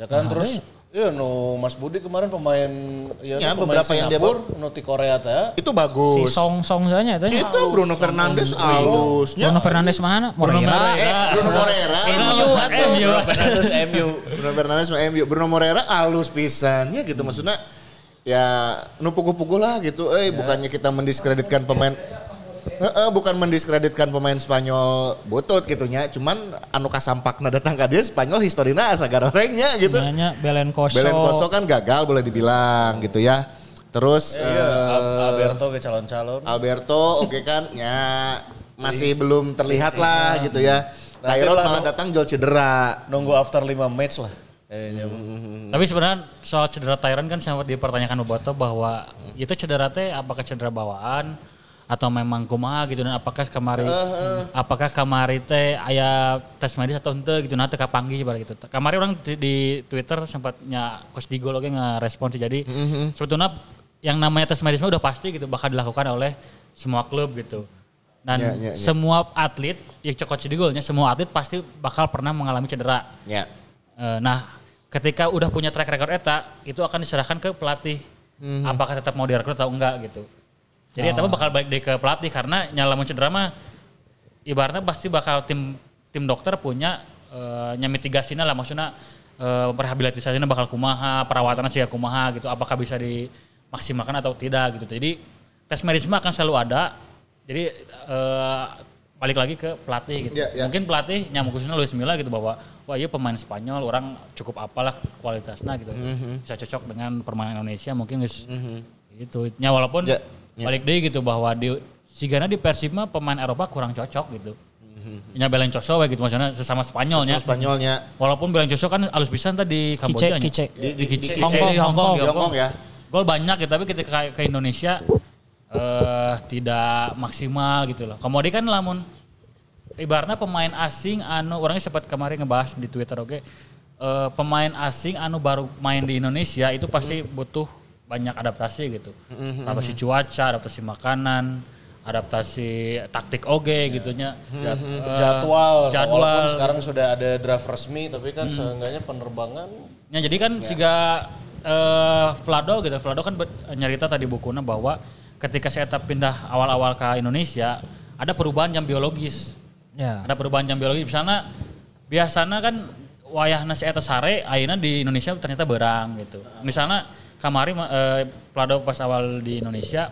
Ya kan terus Iya, nu Mas Budi kemarin pemain ya, Ya, pemain beberapa yang dia Singapura, nu ti Korea teh. Itu Si bagus. Song Song sahanya itu. Si itu Bruno Fernandes alusnya. Bruno Fernandes mana? Moreira. Eh, Bruno Moreira. MU atuh. MU. Fernandes MU. Bruno Fernandes sama MU. Bruno Moreira alus pisan ya gitu maksudnya ya nu pugu-pugu lah gitu. Eh bukannya kita mendiskreditkan pemain Heeh, bukan mendiskreditkan pemain Spanyol butut gitunya, cuman anu kasampakna datang ke dia Spanyol historina asa garorengnya gitu. Nanya Belen Koso. Belen Koso kan gagal boleh dibilang gitu ya. Terus Iya, eh, Al- Alberto ke calon-calon. Alberto oke kan ya masih belum terlihat lah gitu ya. Nanti Tyron lah, malah datang jual cedera. Nunggu after 5 match lah. Kayaknya. Tapi sebenarnya soal cedera Tyron kan sempat dipertanyakan Boboto bahwa itu cedera teh apakah cedera bawaan atau memang kumaha gitu dan apakah kemari apakah kemari teh aya tes medis atau ente gitu nah teu kapanggih bar gitu. Kemari orang di, di Twitter sempatnya Coach Digo lagi ngerespon sih jadi sebetulnya yang namanya tes medis mah udah pasti gitu bakal dilakukan oleh semua klub gitu. Dan Ya, ya, ya. semua atlet, ya Coach Digo nya semua atlet pasti bakal pernah mengalami cedera. Ya. Eh, Nah, ketika udah punya track record eta, itu akan diserahkan ke pelatih. Apakah tetap mau direkrut atau enggak gitu. Jadi eta mah bakal balik deh ke pelatih karena nyala mun cedera mah ibaratnya pasti bakal tim tim dokter punya eh, nya mitigasinya lah maksudnya eh, rehabilitasasinya bakal kumaha, perawatannya sih kumaha gitu. Apakah bisa dimaksimalkan atau tidak gitu. Jadi tes medis mah akan selalu ada. Jadi eh, balik lagi ke pelatih gitu. Ya, ya. Mungkin pelatih nyamuk khususnya Luis Milla gitu bahwa wah iya pemain Spanyol orang cukup apalah kualitasnya gitu. Mhm. Bisa cocok dengan permainan Indonesia mungkin guys. Gitu. Ya walaupun Ya, ya. balik deh gitu bahwa di Sigana di Persib mah pemain Eropa kurang cocok gitu. Nya Belen Coso we gitu maksudnya sesama Spanyolnya. Mhm. Spanyolnya Walaupun Belen Coso kan alus pisan tadi Kamboja. nya. Kice. Di, di, Kice. Hong Di di Kong. Hong Kong. Hong Kong ya. Gol banyak ya tapi ketika ke, ke Indonesia eh tidak maksimal gitu loh. Kemudian kan lamun ibaratnya pemain asing anu orangnya sempat kemarin ngebahas di Twitter oke. Eh, pemain asing anu baru main di Indonesia itu pasti butuh banyak adaptasi gitu. Adaptasi cuaca, adaptasi makanan, adaptasi taktik oge gitunya. Jad- Eh, jadwal, jadwal. walaupun sekarang sudah ada draft resmi tapi kan seenggaknya penerbangan Ya jadi kan jika eh, Vlado gitu, Vlado kan nyerita tadi bukunya bahwa ketika saya pindah awal-awal ke Indonesia ada perubahan jam biologis. Ya. Ada perubahan jam biologis biasanya biasanya kan wayahna si eta sare ayeuna di Indonesia ternyata berang gitu. Misalnya kamari eh, Vlado pas awal di Indonesia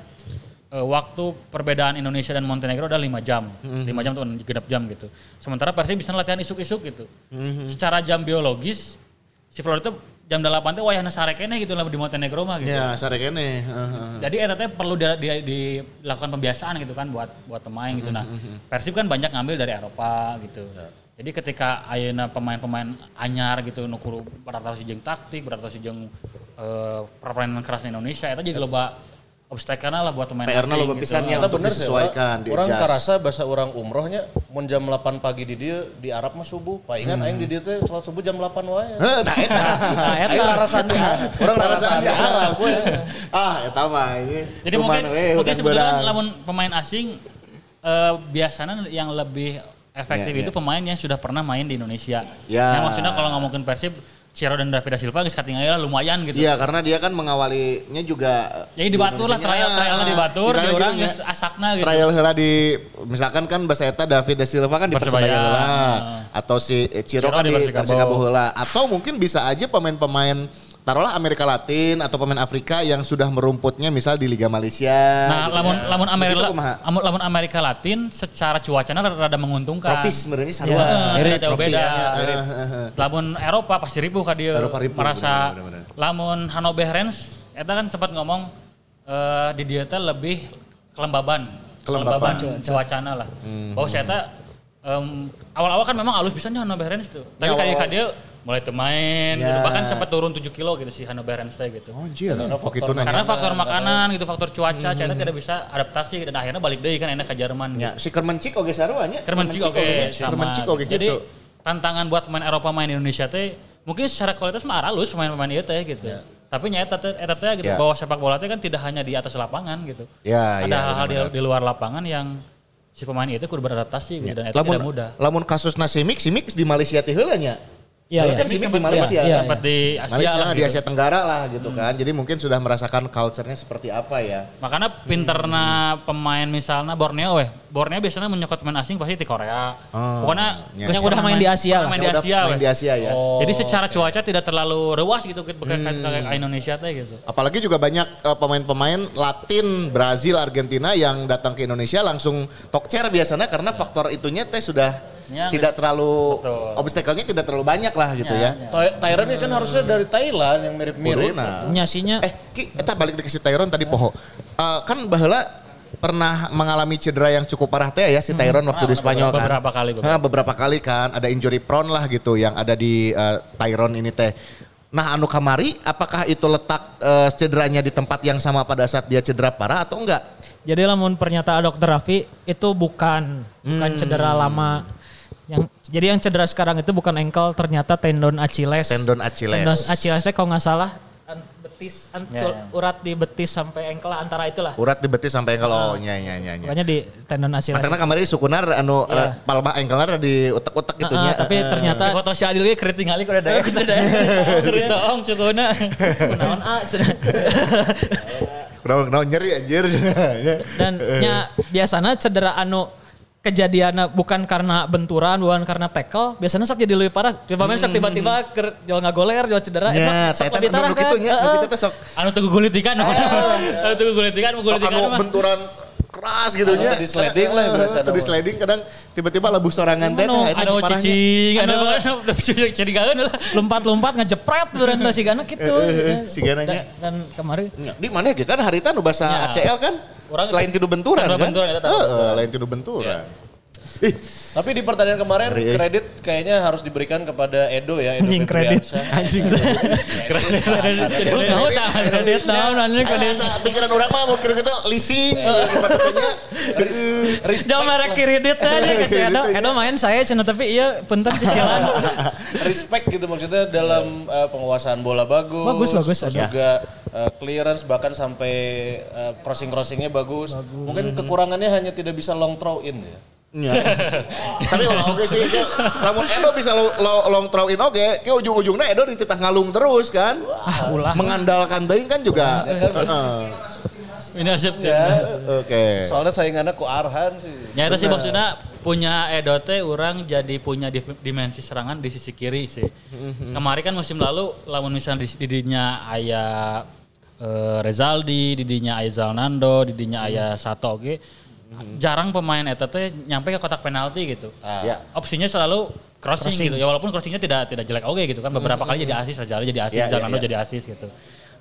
eh, waktu perbedaan Indonesia dan Montenegro ada 5 jam. 5 jam tuh genap jam gitu. Sementara Persib bisa latihan isuk-isuk gitu. Secara jam biologis si Florida itu jam 8 teh wayahna sare keneh gitu lah di Montenegro mah gitu. Ya, sare kene. heeh. Jadi eta teh perlu dia, dia- dilakukan pembiasaan gitu kan buat buat pemain gitu. Nah, Persib kan banyak ngambil dari Eropa gitu. Jadi ketika ayeuna pemain-pemain anyar gitu nu kudu beradaptasi jeung taktik, beradaptasi jeung eh, permainan keras Indonesia eta jadi loba obstacle lah buat pemain PR-na asing lo gitu. Ternyata untuk bener disesuaikan, di Orang adjust. karasa bahasa orang umrohnya mun jam 8 pagi di dia di Arab mah subuh. Palingan aing di dia teh sholat subuh jam 8 wae. Heh, nah eta. Nah, eta. Di Orang Arab we. Ah, eta mah ini. Jadi mungkin mungkin barang. lamun pemain asing eh, biasanya yang lebih efektif Iya, itu iya. pemain yang sudah pernah main di Indonesia. Ya. Yang maksudnya kalau ngomongin Persib, Ciro dan David da Silva geus katinggalnya lumayan gitu. Iya, karena dia kan mengawalinya juga Jadi di Batur lah, trial trialnya di Batur, di orang geus asakna gitu. Trial heula di misalkan kan bahasa eta David da Silva kan di Persebaya. Heula Heeh. atau si eh, Ciro, Ciro kan di Persikabo. Persikabo heula atau mungkin bisa aja pemain-pemain taruhlah Amerika Latin atau pemain Afrika yang sudah merumputnya misal di Liga Malaysia. Nah, gitu lamun ya. lamun Amerika lamun, lamun Amerika Latin secara cuacanya rada, rada menguntungkan. Tropis sebenarnya Iya, sarua. rada jauh beda. Heeh, heeh. Lamun Eropa pasti ribu ka dia Eropa ripuh, merasa bener, bener, lamun Hannover Rens eta kan sempat ngomong eh, di dia teh lebih kelembaban. Kelembaban. cu- cuacana lah. Bahwa saya teh em, awal-awal kan memang alus bisanya Hannover Rens tuh. Tapi Ya, awal- dia mulai tuh main gitu. Ya. Bahkan sempat turun 7 kilo gitu si Hannover Rens teh gitu. Oh. Oh, gitu nanya. Karena faktor makanan gitu, faktor cuaca, saya teh tidak bisa adaptasi dan akhirnya balik deui kan enak ke Jerman. Ya, gitu. si Kermencik oge sarua nya. Kermencik oke. Kermencik Jadi gitu. tantangan buat pemain Eropa main Indonesia teh mungkin secara kualitas mah halus pemain-pemain ieu teh gitu. Tapi nya eta teh gitu Ya. bahwa sepak bola teh kan tidak hanya di atas lapangan gitu. Ya, Ada ya, hal-hal di, di luar lapangan yang si pemain itu kudu beradaptasi gitu dan itu lamun, tidak mudah. Lamun kasus Nasimik, Simik di Malaysia teh heula nya. Iya, Kan iya. Simik di Sempat- Malaysia. Iya, sempat di Asia Malaysia lah di gitu. Asia Tenggara lah gitu kan. Jadi mungkin sudah merasakan culture-nya seperti apa ya. Makanya pinterna pemain misalnya Borneo weh. Borneo biasanya menyokot pemain asing pasti di Korea. Oh, Pokoknya ya. Yang udah main di Asia lah. Main di udah Asia main di Asia ya. Jadi secara cuaca tidak terlalu rewas gitu kayak kayak kayak Indonesia teh gitu. Apalagi juga banyak eh, pemain-pemain Latin, Brazil, Argentina yang datang ke Indonesia langsung tokcer biasanya karena faktor itunya teh sudah Ya, tidak guys. terlalu obstacle-nya tidak terlalu banyak lah gitu ya. Ty- Tyron ini kan harusnya dari Thailand yang mirip-mirip. Kuduna. Nyasinya Eh, Ki, eta balik dikasih Tyron tadi poho. Eh, kan baheula pernah mengalami cedera yang cukup parah teh ya si Tyron waktu di Pernah, Spanyol kan. beberapa kali, beberapa. Hah, beberapa kali kan ada injury prone lah gitu yang ada di eh, Tyron ini teh. Nah anu kamari apakah itu letak eh, cederanya di tempat yang sama pada saat dia cedera parah atau enggak? Jadi lamun pernyataan dokter Raffi itu bukan bukan Hmm. cedera lama. Yang jadi yang cedera sekarang itu bukan ankle ternyata tendon Achilles. Tendon Achilles. Tendon Achilles teh kalau nggak salah an- betis an- tul- ya. urat di betis sampai lah, antara itulah. Urat di betis sampai kalau oh, nya nya nya nya. Pokoknya di tendon Achilles. Karena kemarin sukunar anu Iya. eh, palma ankle di utek-utek gitu Heeh, nya. tapi Eh, ternyata Di foto si Adil ge keret tinggali kuda daya kuda daya. Keret tong sukuna. Kunaon A sudah. Kenapa kenapa nyeri anjir. Dan nya biasanya cedera anu kejadian bukan karena benturan, bukan karena tackle, biasanya sok jadi lebih parah. Coba main sok tiba-tiba ker jual nggak goler, jual cedera, Ya, sok lebih anu parah nu kan. kitu nya, nu Heeh. kitu teh sok Anu tuh gulitikan. Anu tuh gulitikan, gulitikan anu mah. benturan keras gitu nya. Atau di sliding lah biasa di sliding kadang tiba-tiba labu sorangan teh Anu, eta anu parahnya. cicing, anu Anu- jadi gaeun lah. Lompat-lompat ngejepret berenda si Gana gitu. Si nya. Dan, dan kemarin Di mana ya kan harita nu bahasa Ya. ACL kan? Orang- lain tidu benturan kan? benturan, eta tahu. Heeh, lain tidu benturan. Ih, Tapi di pertandingan kemarin Ngeri, eh. kredit kayaknya harus diberikan kepada Edo ya. Edo Anjing kredit. Anjing. Lu tahu tak kredit naon anjing kredit. Pikiran orang mah mau kira kita leasing gitu. Jauh merek kredit aja ke si Edo. Edo main saya cina tapi iya punten cicilan. respect gitu maksudnya dalam eh, penguasaan bola bagus. Bagus, bagus, juga eh, clearance bahkan sampai eh, crossing-crossingnya bagus. Mungkin kekurangannya hanya tidak bisa long throw in ya. Nya. Tapi kalau oke sih, kayak lamun Edo bisa lo, lo- long throw in oke, kayak ujung-ujungnya Edo dititah ngalung terus kan. ulah. Mengandalkan teuing kan juga. Heeh. Ini asep tuh. Oke. Soalnya saingannya ku Arhan sih. Ya itu sih maksudnya punya Edo teh orang jadi punya di- dimensi serangan di sisi kiri sih. Kemarin kan musim lalu lamun misalnya di didinya aya eh, Rezaldi, didinya aya Zalnando, didinya aya Sato oke. Jarang pemain eta teh nyampe ke kotak penalti gitu. Ya. Opsinya selalu crossing, gitu. Ya walaupun crossingnya tidak tidak jelek oke gitu kan. Beberapa kali jadi asis, Rezaldi jadi asis, Ya, ya, Zalnando ya. jadi asis gitu.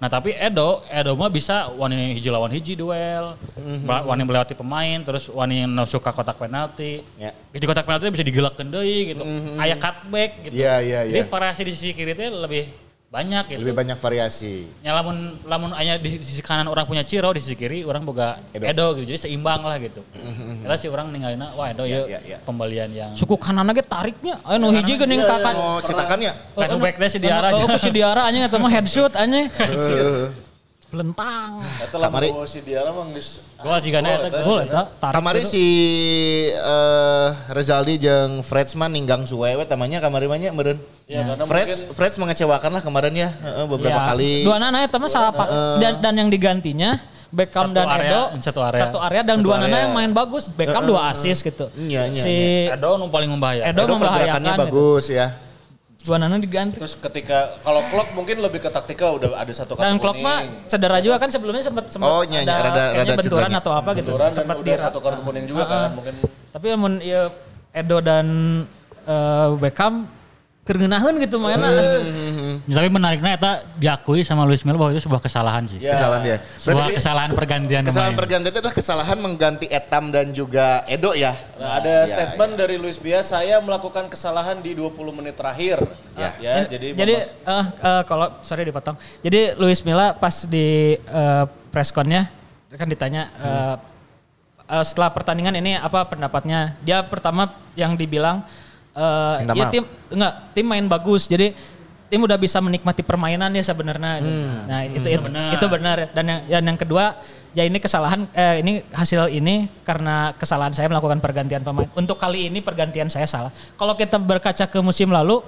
Nah tapi Edo, Edo mah bisa wani hiji lawan hiji duel, Mhm. wani melewati pemain, terus wani nu suka kotak penalti. Ya. Di kotak penalti bisa digelak deui gitu. Aya cutback gitu. Iya, iya, Jadi iya. variasi di sisi kiri itu lebih banyak gitu. Lebih banyak variasi. Ya lamun lamun hanya di sisi kanan orang punya Ciro, di sisi kiri orang boga Edo. Edo, gitu. Jadi seimbang lah gitu. Kita sih orang ninggalina wah Edo Ya, ya, ya, ya. pembelian yang Suku kanan lagi tariknya. Anu hiji geuning kakak. Oh, cetakan ya? Kan back teh si Diara Oh, aja. si Diara anjing eta mah headshot anjing. Belentang. Eta lah Kamari. si Diara mah geus Gol jigana eta Gol, gol. Oh, eta. Kamari si eh, Rezaldi jeung Fredsman ninggang suwewe tamanya kamari mah nya meureun. Ya, karena Freds Freds mengecewakan lah kemarin ya heeh, beberapa Ya, kali. Dua nana eta mah salah pak. Dan, dan yang digantinya Beckham Satu dan area, Edo satu area. satu area dan Satu dua nana area. yang main bagus. Beckham dua assist gitu. Iya, iya, si Edo nu paling membahayakan. Edo Edo membahayakan. gitu. bagus ya. Dua nana diganti. Terus ketika kalau clock mungkin lebih ke taktikal udah ada satu kartu Dan Klopp kuning. mah cedera juga kan sebelumnya sempat sempat Oh, iya, iya, ada rada- kayaknya rada benturan cederanya. atau apa gitu Benturan sempat udah di satu kartu kuning juga kan mungkin Tapi namun ya Edo dan eh, Beckham kerengenahan gitu mainnya. Ya, Tapi menariknya eta diakui sama Luis Milla bahwa itu sebuah kesalahan sih. Ya. Kesalahan dia. Sebuah Berarti kesalahan pergantian kesalahan pemain. pergantian itu adalah kesalahan mengganti Etam dan juga Edo ya. Nah, ada statement dari Luis Bia, saya melakukan kesalahan di 20 menit terakhir. Ya. Ya, jadi jadi eh, eh, kalau sorry dipotong. Jadi Luis Milla pas di eh, press con-nya kan ditanya eh, eh, setelah pertandingan ini apa pendapatnya? Dia pertama yang dibilang eh, Minta ya maaf. tim enggak tim main bagus. Jadi tim udah bisa menikmati permainan ya sebenarnya. Nah, itu itu benar. itu benar. Dan yang dan yang kedua ya ini kesalahan eh, ini hasil ini karena kesalahan saya melakukan pergantian pemain. Untuk kali ini pergantian saya salah. Kalau kita berkaca ke musim lalu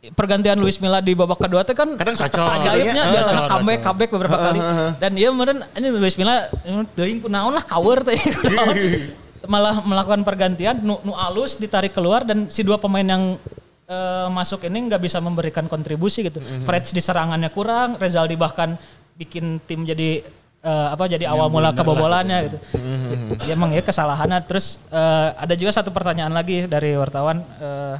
eh, pergantian Luis Milla di babak kedua itu kan Kadang Kacau. setelah ajaibnya jadinya, biasanya Kacau, comeback kacau. comeback beberapa kali dan dia meren ini Luis Milla teuing kunaon lah cover teh malah melakukan pergantian nu, nu alus ditarik keluar dan si dua pemain yang eh, masuk ini nggak bisa memberikan kontribusi gitu. Freds di serangannya kurang, Rezaldi bahkan bikin tim jadi eh, apa jadi awal mula kebobolannya gitu. Ya emang ya kesalahannya. Terus eh, ada juga satu pertanyaan lagi dari wartawan eh,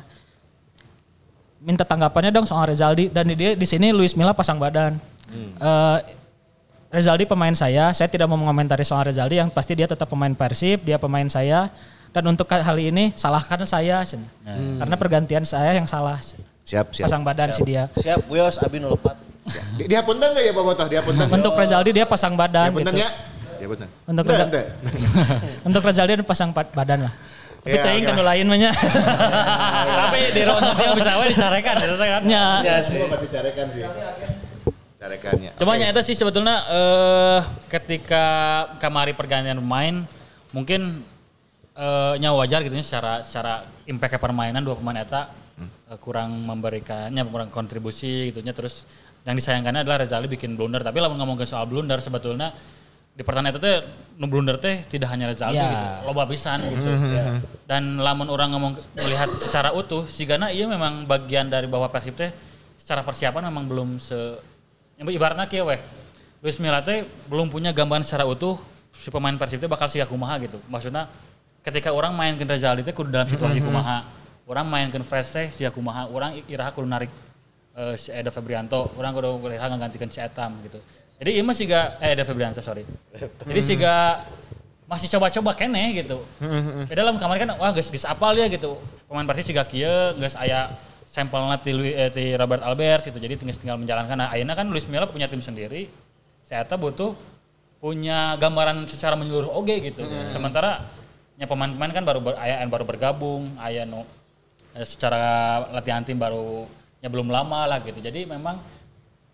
minta tanggapannya dong soal Rezaldi dan dia di sini Luis Milla pasang badan. Eh, Rezaldi pemain saya, saya tidak mau mengomentari soal Rezaldi yang pasti dia tetap pemain Persib, dia pemain saya dan untuk kali ini salahkan saya cen. karena pergantian saya yang salah. Siap, siap. Pasang badan si dia. siap Wios Abi 04. Di, dia punten gak ya Bobotoh? Dia punten. Untuk Rezaldi dia pasang Dia badan punten gitu. ya? Dia punten. Untuk Ente, Rezal- ente. Untuk Rezaldi dia pasang pa- badan lah. Tapi Ya, teuing kan lain mah nya. Tapi di ronde yang bisa we dicarekan teh kan. Nya. Ya sih. Semua pasti carekan sih. Carekannya. Cuma nya itu sih sebetulnya eh ketika kamari pergantian pemain mungkin eh nya wajar gitu nya secara secara impact ke permainan dua pemain eta eh, kurang memberikannya kurang kontribusi gitu nya terus yang disayangkannya adalah Rezali bikin blunder tapi lamun ngomongin soal blunder sebetulnya di pertandingan itu teh nu blunder teh tidak hanya Rezali Ya. gitu loba pisan gitu Ya. dan lamun orang ngomong melihat secara utuh sigana iya memang bagian dari bahwa Persib teh secara persiapan memang belum se ibaratnya kieu weh. Luis Milla teh belum punya gambaran secara utuh si pemain Persib teh bakal siga kumaha gitu. Maksudnya ketika orang main ke Rezali teh kudu dalam situasi kumaha. Orang main ke Fresh teh siga kumaha. Orang iraha kudu narik eh, si Edo Febrianto. Orang kudu iraha nggantikan si Etam gitu. Jadi ieu mah siga eh Edo Febrianto sorry. Jadi siga masih coba-coba kene gitu. Beda dalam kamar kan wah geus geus apal ya gitu. Pemain Persib siga kieu geus aya sampelnya ti, Lui- eh, ti Robert Albert gitu. Jadi tinggal tinggal menjalankan. Nah, ayeuna kan Luis Milla punya tim sendiri. Saya butuh punya gambaran secara menyeluruh oke gitu. Sementara nya pemain-pemain kan baru ber, aya anu baru bergabung, aya nu eh, secara latihan tim baru ya belum lama lah gitu. Jadi memang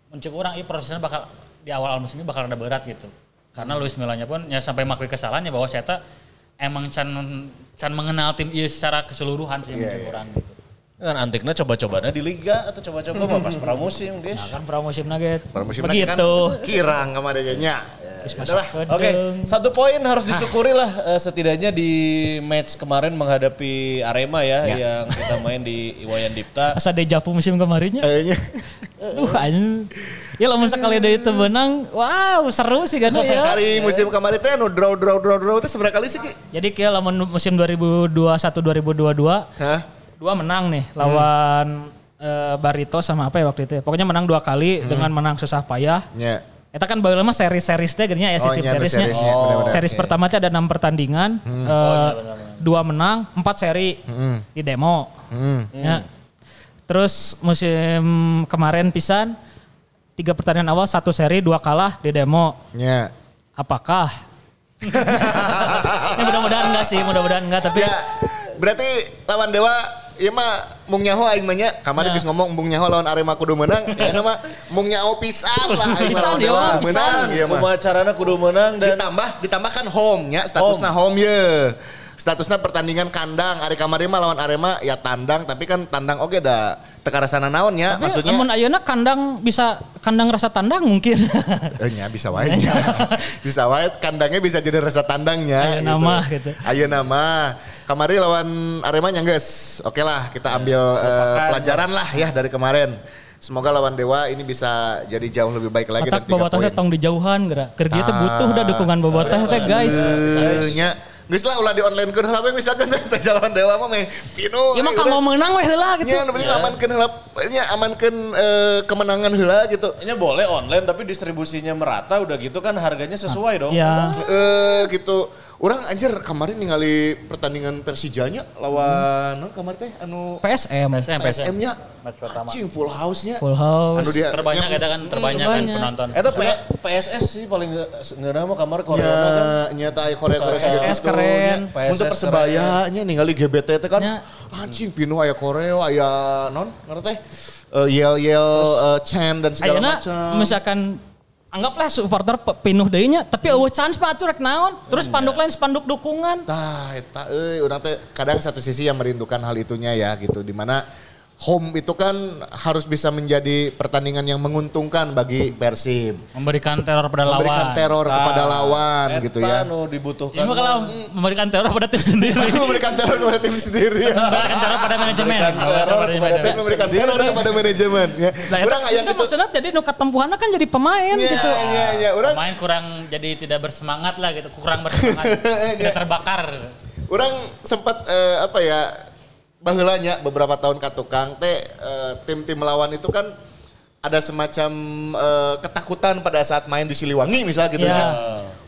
mencek orang ini prosesnya bakal di awal musim ini bakal ada berat gitu. Karena Luis Millanya pun ya sampai mengakui kesalahannya bahwa saya emang can can mengenal tim ini secara keseluruhan sih mencek orang gitu. Kan antiknya coba-cobanya di liga atau coba-coba mah pas pramusim, guys. Nah, kan pramusim nugget. Pramusim Begitu. kan kirang kemarin nya. Geus Ya. Oke, kedeng. satu poin harus disyukuri lah eh, setidaknya di match kemarin menghadapi Arema ya, yang kita main di Iwayan Dipta. Asa deja vu musim kemarinnya. Kayaknya. Aduh anjing. Ya lamun sekali deui teu menang, wow seru sih kan ya. Hari musim kemarin teh anu draw draw draw draw teh seberapa kali sih Ki? Jadi kayak lamun musim 2021 2022 Hah? Dua menang nih lawan eh, Barito sama apa ya waktu itu. ya. Pokoknya menang dua kali dengan menang susah payah. Nya. Eta kan bageula mah seri-serisnya gini ya Oh, sistem iya, serisnya. berseriesnya, benar-benar. Series Oke. pertama itu ada enam pertandingan, eh, dua menang, empat seri di demo. Hmm. Ya. Terus musim kemarin pisan tiga pertandingan awal satu seri dua kalah di demo. Ya. Apakah? ya mudah-mudahan enggak sih, mudah-mudahan enggak tapi Ya, berarti lawan Dewa Iya mah mung nyaho aing mah nya. Kamari Ya. geus ngomong mung nyaho lawan Arema kudu menang. Ya mah mung nyaho pisan lah Pisan, iya, pisan. menang ieu mah. Kumaha carana kudu menang dan Ditambah ditambahkan home nya statusnya home, ya. Statusnya pertandingan kandang. Ari kamari mah lawan Arema ya tandang tapi kan tandang oke da teka rasana naon ya tapi maksudnya. namun ayeuna kandang bisa kandang rasa tandang mungkin. Eh, nya bisa wae bisa wae kandangnya bisa jadi rasa tandangnya. Ayeuna mah, gitu. Ayeuna mah. Kamari lawan Arema nya geus. Oke lah kita ambil eh, pelajaran lah ya dari kemarin. Semoga lawan Dewa ini bisa jadi jauh lebih baik lagi poin. teh tong dijauhan. Keur kieu teh butuh dah dukungan bobotoh teh guys. Nya geus lah ulah di online keun heula we misalkan teh lawan Dewa mah meh pinu. Ya mah eh, kalau menang weh heula gitu. Nya nu penting amankeun heula nya amankeun eh, kemenangan heula gitu. Ini boleh online tapi distribusinya merata udah gitu kan harganya sesuai dong. Ya. eh gitu orang anjir kemarin ningali pertandingan Persijanya lawan non kemarin teh anu PSM. PSM, PSM. Nya Match pertama. anjing full house nya Full house. anu dia Terbanyak nya- kita kan terbanyak kan penonton. Eta P- PSS sih paling nggak nama kamar Korea nya kan. nyata Korea Korea PSS keren. untuk persebaya nya ningali GBT teh kan Nya. anjing pinuh aya Korea aya non ngerti teh Eh, yel yel eh, Chan dan segala Ayeuna macam misalkan anggaplah supporter pe- pinuh deui nya tapi eueuh chance mah atuh rek naon. Terus spanduk lain spanduk dukungan. Tah, eta euy urang teh kadang satu sisi yang merindukan hal itunya ya gitu di mana home itu kan harus bisa menjadi pertandingan yang menguntungkan bagi Persib. Memberikan teror pada lawan. Memberikan teror kepada Nah, lawan Eta gitu ya. dibutuhkan. Ini kalau memberikan teror pada tim sendiri. memberikan teror kepada tim sendiri. memberikan teror pada manajemen. Memberikan teror Pada kepada manajemen. Dan memberikan teror kepada manajemen ya. Lah eta Urang aya eta gitu. maksudnya jadi nu katempuhanna kan jadi pemain Iya, gitu. iya, iya. Urang Pemain kurang jadi tidak bersemangat lah gitu, kurang bersemangat, tidak terbakar. Orang sempat eh, apa ya bahulanya beberapa tahun ka tukang teh eh, tim-tim lawan itu kan ada semacam eh, ketakutan pada saat main di Siliwangi misalnya gitu Ya. ya.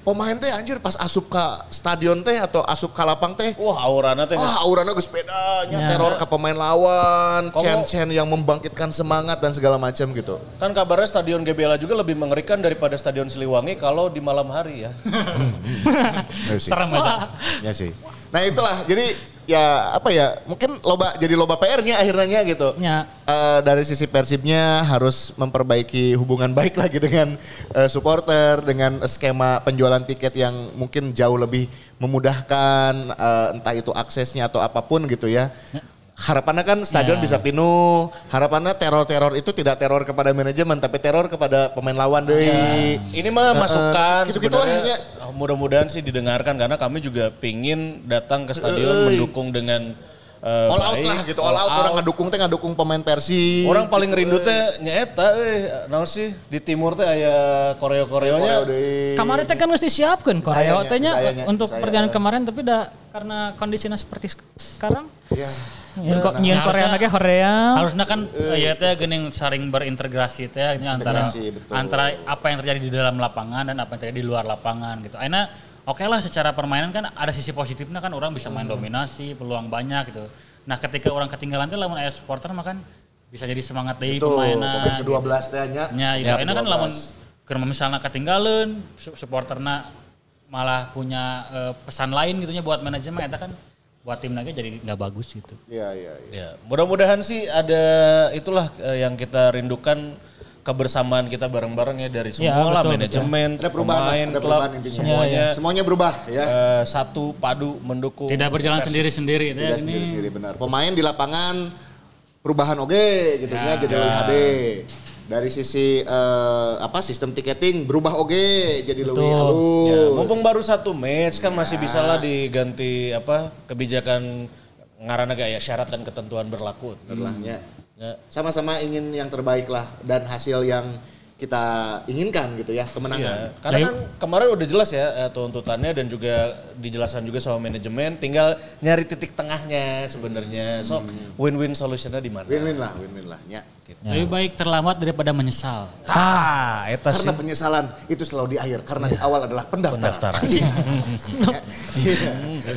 Pemain teh anjir pas asup ke stadion teh atau asup ke lapang teh Wah aurana teh Wah, aurana geus bedanya Ya. teror ke pemain lawan, chen-chen yang membangkitkan semangat dan segala macam gitu. Kan kabarnya stadion GBLA juga lebih mengerikan daripada stadion Siliwangi kalau di malam hari ya. Ya sih. Serem itu. Ya sih. Nah itulah jadi ya apa ya mungkin loba jadi loba PR-nya akhirnya gitu. Ya. Eh, dari sisi Persibnya harus memperbaiki hubungan baik lagi dengan eh, supporter dengan skema penjualan tiket yang mungkin jauh lebih memudahkan eh, entah itu aksesnya atau apa pun gitu ya. Harapannya kan stadion Ya. bisa penuh. Harapannya teror-teror itu tidak teror kepada manajemen tapi teror kepada pemain lawan deh. Ini mah masukan eh, gitu-gitu Mudah-mudahan sih didengarkan karena kami juga pingin datang ke stadion mendukung dengan eh, all out baik. lah gitu, all, out, orang ngadukung teh ngadukung pemain Persib. Orang paling rindu teh nyaeta euy, naon sih di timur teh aya koreo-koreonya. Kemarin teh kan mesti siapkan Korea Sayangnya, teh untuk perjalanan kemarin tapi dah karena kondisinya seperti sekarang Ya. Nyian kok nyian Nah, Korea lagi Korea. Harusnya kan ya teh gening saling berintegrasi teh ini antara betul. antara apa yang terjadi di dalam lapangan dan apa yang terjadi di luar lapangan gitu. Akhirnya oke lah secara permainan kan ada sisi positifnya kan orang bisa main dominasi, peluang banyak gitu. Nah ketika orang ketinggalan tuh lamun aya supporter mah kan bisa jadi semangat deui Itu permainan. pemain ke-12 teh nya. Ya, itu Ya, kan 12. lamun keur misalnya ketinggalan su- supporterna malah punya eh, pesan lain gitunya buat manajemen eta kan buat tim lagi jadi nggak bagus gitu. Iya, iya, iya. Ya, mudah-mudahan sih ada itulah eh, yang kita rindukan kebersamaan kita bareng-bareng ya dari semua Ya, lah betul, manajemen, Ada perubahan, pemain, ada klub, intinya. semuanya Semuanya berubah ya. eh, satu padu mendukung. Tidak berjalan sendiri-sendiri itu ya Tidak ini. sendiri-sendiri benar. Pemain di lapangan perubahan oge gitu ya, Ya. jadi lebih HD. Dari sisi eh, apa sistem tiketing berubah oge jadi lebih halus. Ya, mumpung baru satu match kan masih bisa lah diganti apa kebijakan ngarana gaya syarat dan ketentuan berlaku. Berlahnya. Ya. Sama-sama ingin yang terbaik lah dan hasil yang kita inginkan gitu ya kemenangan. Iya, karena kan kemarin udah jelas ya eh, tuntutannya dan juga dijelaskan juga sama manajemen, tinggal nyari titik tengahnya sebenarnya. So win-win solutionnya di mana? Win-win lah, win-win lah. Ya. Lebih baik terlambat daripada menyesal. Ah, eta sih. Karena penyesalan itu selalu di akhir. Karena di awal adalah pendaftaran. Pendaftaran. Iya.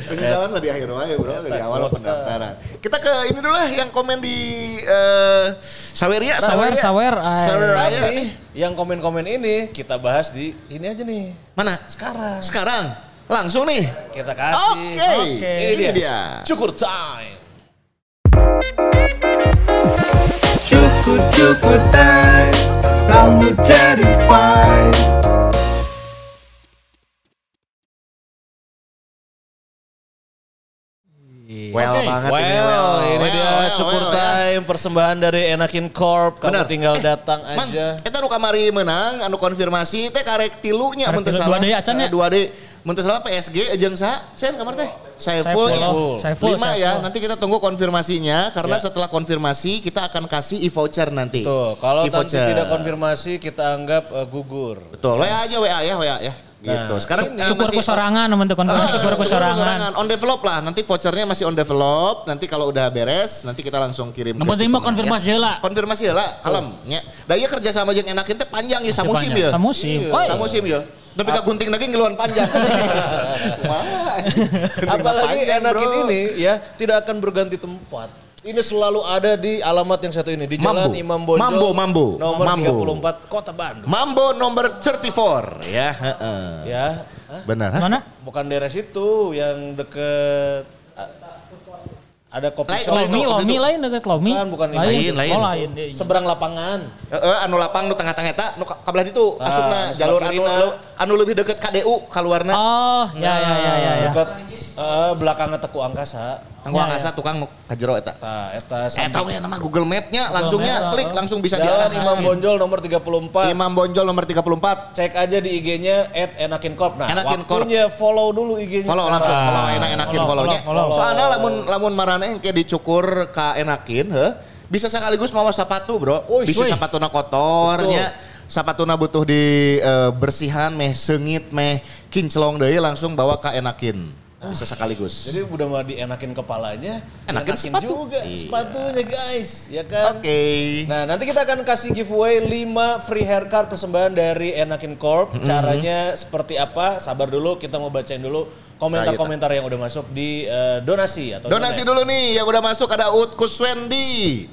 penyesalan mah di akhir wae bro. Di awal pendaftaran. Kita ke ini dulu lah yang komen di eh Saweria. Sawer, sawer. ah, Saweria Tapi nih. Yang komen-komen ini kita bahas di ini aja nih. Mana? Sekarang Sekarang. Langsung nih. kita kasih. Oke. Ini, Ini dia. dia. Cukur time. Cukup cukup time Kamu jadi Well Oke. banget Well, ini. Well, ini Well, dia well, Cukur well, ya. time persembahan dari Enakin Corp. Kamu Benar. tinggal Eh, datang Mang, aja. eta nu kamari menang, anu konfirmasi teh karek tilunya mun teu tilu, salah. 2D acan ya? Eh, 2D. Mun teu salah PSG jeung sa? Sen kamar teh? Saiful. Saiful. Saiful, Lima Saiful. ya, nanti kita tunggu konfirmasinya karena Ya. setelah konfirmasi kita akan kasih e-voucher nanti. Tuh, kalau nanti E-voucher. tidak konfirmasi kita anggap eh, gugur. Betul, WA aja WA ya, WA ya. Gitu. Sekarang eh, Cukur masih- sorangan teman teman Ah, cukur ku cukur sorangan. sorangan. On develop lah. Nanti vouchernya masih on develop. Nanti kalau udah beres, nanti kita langsung kirim. Nomor lima pemenang, konfirmasi ya. heula. Konfirmasi lah, kalem. Ya. Da ieu kerja sama jeung enakin teh panjang ya samusim panjang. ya. Samusim. Oh, samusim ya. Tapi ka gunting daging ngeluan panjang. Apalagi Enakin ini ya tidak akan berganti tempat. Ini selalu ada di alamat yang satu ini di Jalan Mambo. Imam Bonjol. Mambo, Mambo. Nomor Mambo. 34 Kota Bandung. Mambo nomor 34 ya. heeh. Ya, Hah? Benar. ha? Mana? bukan daerah situ yang deket ada kopi Lain, shop. lain. Lomi, itu, Lomi itu. lain dekat Lomi. Bukan, bukan, lain, lain. Oh lain. Seberang lapangan. Heeh, anu lapang nu tengah-tengah eta nu ka- kabelah ditu Ah, asupna jalur anu anu lebih deket KDU kaluarna. Oh, ya ya ya ya. ya. Dekat eh, belakangnya Teku Angkasa. Tanggu Ya, angkasa tukang nu kajero eta. Nah, eta Eh samping- tahu ya nama Google Map-nya langsungnya Map, klik langsung bisa Jalan diarahkan. Imam Bonjol nomor 34. Imam Bonjol nomor 34. Cek aja di IG-nya @enakincorp. Nah, Enakin Corp. waktunya follow dulu IG-nya. Follow langsung, follow enak-enakin Follow, follow-nya. follow, follow. Soalnya lamun lamun marana yang kayak dicukur ka enakin, heh, bisa sekaligus mawa sepatu, Bro. Uish, bisa wih. sepatuna kotornya. Sepatuna butuh di eh, bersihan, meh sengit, meh kinclong deui langsung bawa ka enakin. Bisa sekaligus. Jadi udah mau dienakin kepalanya, Enakin enakin sepatu. juga Iya. sepatunya guys, ya kan? Oke. Nah nanti kita akan kasih giveaway 5 free haircut persembahan dari Enakin Corp. Mm-hmm. Caranya seperti apa? Sabar dulu, kita mau bacain dulu komentar-komentar yang udah masuk di eh, donasi atau Donasi donat. dulu nih yang udah masuk ada Ut Kuswendi.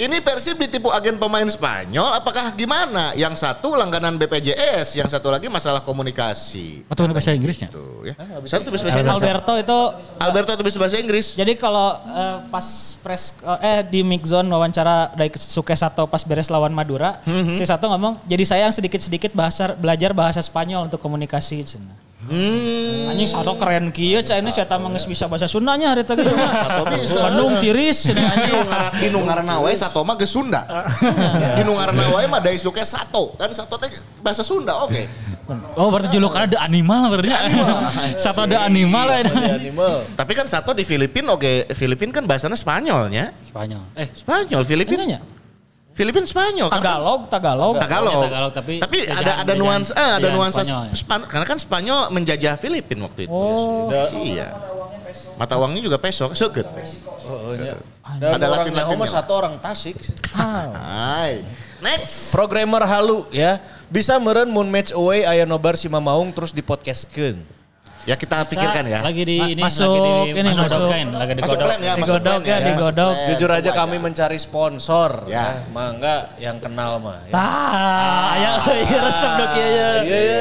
Ini Persib ditipu agen pemain Spanyol apakah gimana? Yang satu langganan BPJS, yang satu lagi masalah komunikasi. Atau bahasa Inggrisnya? Tuh ya. Satu bisa bahasa Inggris. Alberto itu Alberto itu bisa bahasa Inggris. jadi kalau eh, pas press eh di mix zone wawancara dari Suke Sato pas beres lawan Madura, si Sato ngomong, "Jadi saya yang sedikit-sedikit bahasa belajar bahasa Spanyol untuk komunikasi." Hmm. Anjing Sato keren kieu cah ini saya mah bisa bahasa Sundanya hari tadi. Sato bisa. Bandung tiris cenah anjing. Di ngaran- Di nu ngaranna wae Sato mah geus Sunda. Di nu ngaranna wae mah Daisuke Sato. Kan Sato teh bahasa Sunda, oke. Oh berarti julukannya ada animal berarti. Satu ada animal ya. Di animal. Tapi kan Sato di Filipina oke, Filipin kan bahasanya Spanyolnya. Spanyol. Eh Spanyol, Filipin. Filipin Spanyol. kan? Tagalog, Tagalog. Tagalog. Oh, Tagalog, tapi ada jajaan- ada nuansa eh, ada jajaan nuansa Spanyol ya. Span- karena kan Spanyol menjajah Filipin waktu itu. Oh. Da- Iya. Mata uangnya juga peso, seukeut. Oh, iya. Dan Ada orang. Nyaho mah satu orang Tasik. Hai. Next. Programmer halu ya. Bisa meren moon match away aya nobar si Mamaung terus di podcastkeun. Ya kita pikirkan ya. Lagi di Ma- ini masuk lagi di ini, masuk masuk. dokain, lagi di Masuk godok. plan ya, masuk Digodok plan ya, digodok. Masuk plan. Jujur aja kami mencari sponsor Ya. ya. Mangga yang kenal mah ya. Tah, aya euy resep dok ieu. Iya, iya.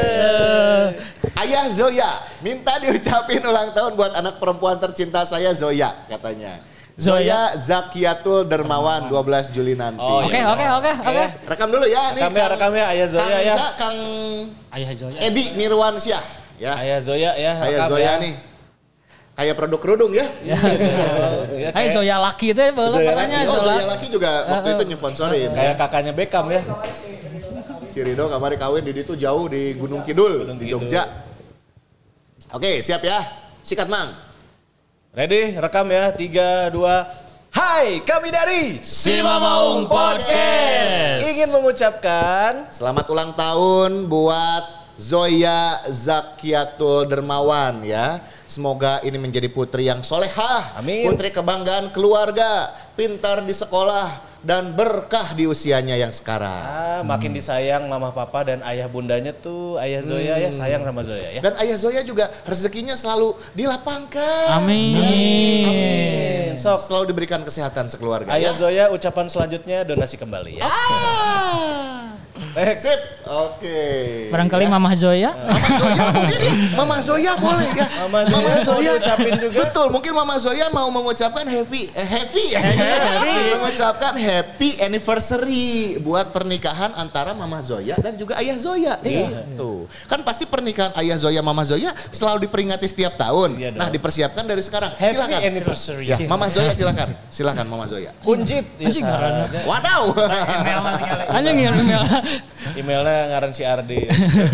Ayah Zoya minta diucapin ulang tahun buat anak perempuan tercinta saya Zoya katanya. Zoya Zakiatul Dermawan 12 Juli nanti. Oh, Oke, iya. oke, oke, oke. Rekam dulu ya nih. Rekam ya, rekam ya, Ayah Zoya Kang ya. Kang Ayah Zoya. Edi Nirwansyah ya. Ayah Zoya ya. Ayah Zoya ya. nih. Kayak produk kerudung ya. Ya, Hai kayak, Zoya laki teh boleh Zoya katanya Oh Zoya. Zoya Laki juga waktu itu nyponsorin. kayak kakaknya Beckham ya. Si Rido kamari kawin di itu jauh di Gunung Kidul, di Kidul. Jogja. Oke siap ya. Sikat mang. Ready? Rekam ya. 3 2 Hai, kami dari Si Mamaung Podcast. ingin mengucapkan Selamat ulang tahun buat Zoya Zakiatul Dermawan ya. Semoga ini menjadi putri yang solehah. Amin. Putri kebanggaan keluarga, pintar di sekolah, dan berkah di usianya yang sekarang. ah, makin disayang mama papa dan ayah bundanya tuh ayah Zoya ya sayang sama Zoya ya. Dan ayah Zoya juga rezekinya selalu dilapangkan. Amin. Amin. Sok. Selalu diberikan kesehatan sekeluarga. Ayah ya. Zoya ucapan selanjutnya donasi kembali ya. Ah. Next. Sip. Oke. Barangkali Ya. Mama Zoya. Mama Zoya mungkin ya. Mama Zoya boleh ya. Mama Zoya mau diucapin juga. Betul, mungkin Mama Zoya mau mengucapkan happy eh, happy ya. mengucapkan happy anniversary buat pernikahan antara Mama Zoya dan juga Ayah Zoya. Gitu. Kan pasti pernikahan Ayah Zoya Mama Zoya selalu diperingati setiap tahun. Iya nah, dipersiapkan dari sekarang. Happy silakan. anniversary. Ya, Mama Zoya silakan. Silakan Mama Zoya. Kunjit. Anjing ya, ngaranna. Wadaw. Anjing ngirim email. Emailnya ngaran si Ardi.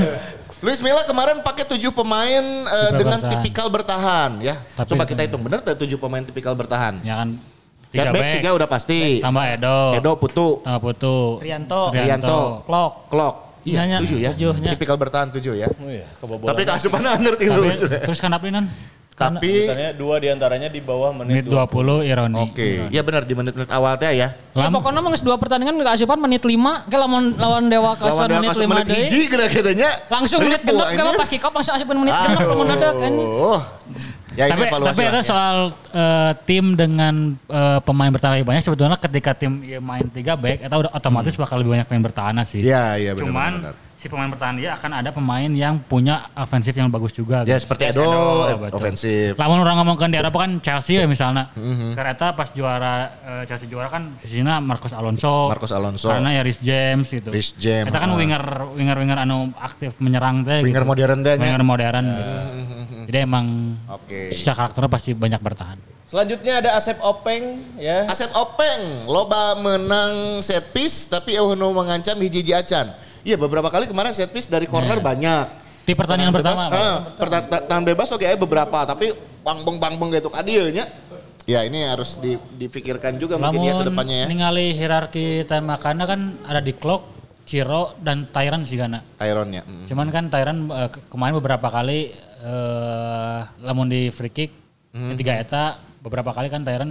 Luis Milla kemarin pakai tujuh pemain eh, dengan bertahan. tipikal bertahan ya. Tapi Coba kita hitung bener tuh tujuh pemain tipikal bertahan. Ya kan Tiga tiga back back, tiga udah pasti. tambah Edo, Edo Putu, tambah Putu, Rianto. Rianto, Klok. Klok. Iya, Nya, nya. tujuh ya. Tujuh, nya. Tipikal bertahan tujuh ya. Oh iya, kebobolan. Tapi keasupan ngerti Tapi, lucu. terus kan apa nan? Tapi Katanya dua di antaranya di bawah menit, Menit 20 ironi. oke, ya benar di menit-menit awal teh ya. Ya, Lam- pokoknya mah geus dua pertandingan gak asupan menit 5 ke lawan lawan Dewa Kasuan Dewa menit Kasuan 5 menit hiji kira katanya. Langsung menit genep kan pas kick off langsung asupan menit genep lamun ada kan. Ya tapi tapi itu lah. soal eh, tim dengan eh, pemain bertahan lebih banyak sebetulnya ketika tim ya, main tiga back itu udah otomatis bakal lebih banyak pemain bertahan sih. Hmm. Iya, iya benar Cuman benar. Si pemain bertahan dia akan ada pemain yang punya ofensif yang bagus juga. Ya gitu. seperti Edo, ofensif. Lamun orang ngomongkan di Eropa kan Chelsea ya misalnya. Mhm. Karena pas juara eh, Chelsea juara kan sisinya Marcos Alonso. Marcos Alonso. Karena ya Rhys James gitu. Rhys James, Itu kan ah. winger winger winger anu aktif menyerang teh. Winger gitu. modern teh. Winger modern gitu. Jadi emang Oke. secara karakternya pasti banyak bertahan. Selanjutnya ada Asep Openg ya. Asep Openg, loba menang set piece tapi nu mengancam hiji-hiji acan. Iya beberapa kali kemarin set piece dari corner banyak. Di pertandingan pertama. bebas, ah, perta- ta- tangan bebas oke aya beberapa tapi bang bang bang bang gitu kadieu nya. Ya ini harus di, difikirkan juga mungkin ya ke Lamun depannya ya. ningali hierarki tembakana kan ada di clock, Ciro dan Tyran sih karena. Tyronnya. Mm. Cuman kan Tyran eh, ke- kemarin beberapa kali eh lamun di free kick Hmm. tiga eta beberapa kali kan Tyran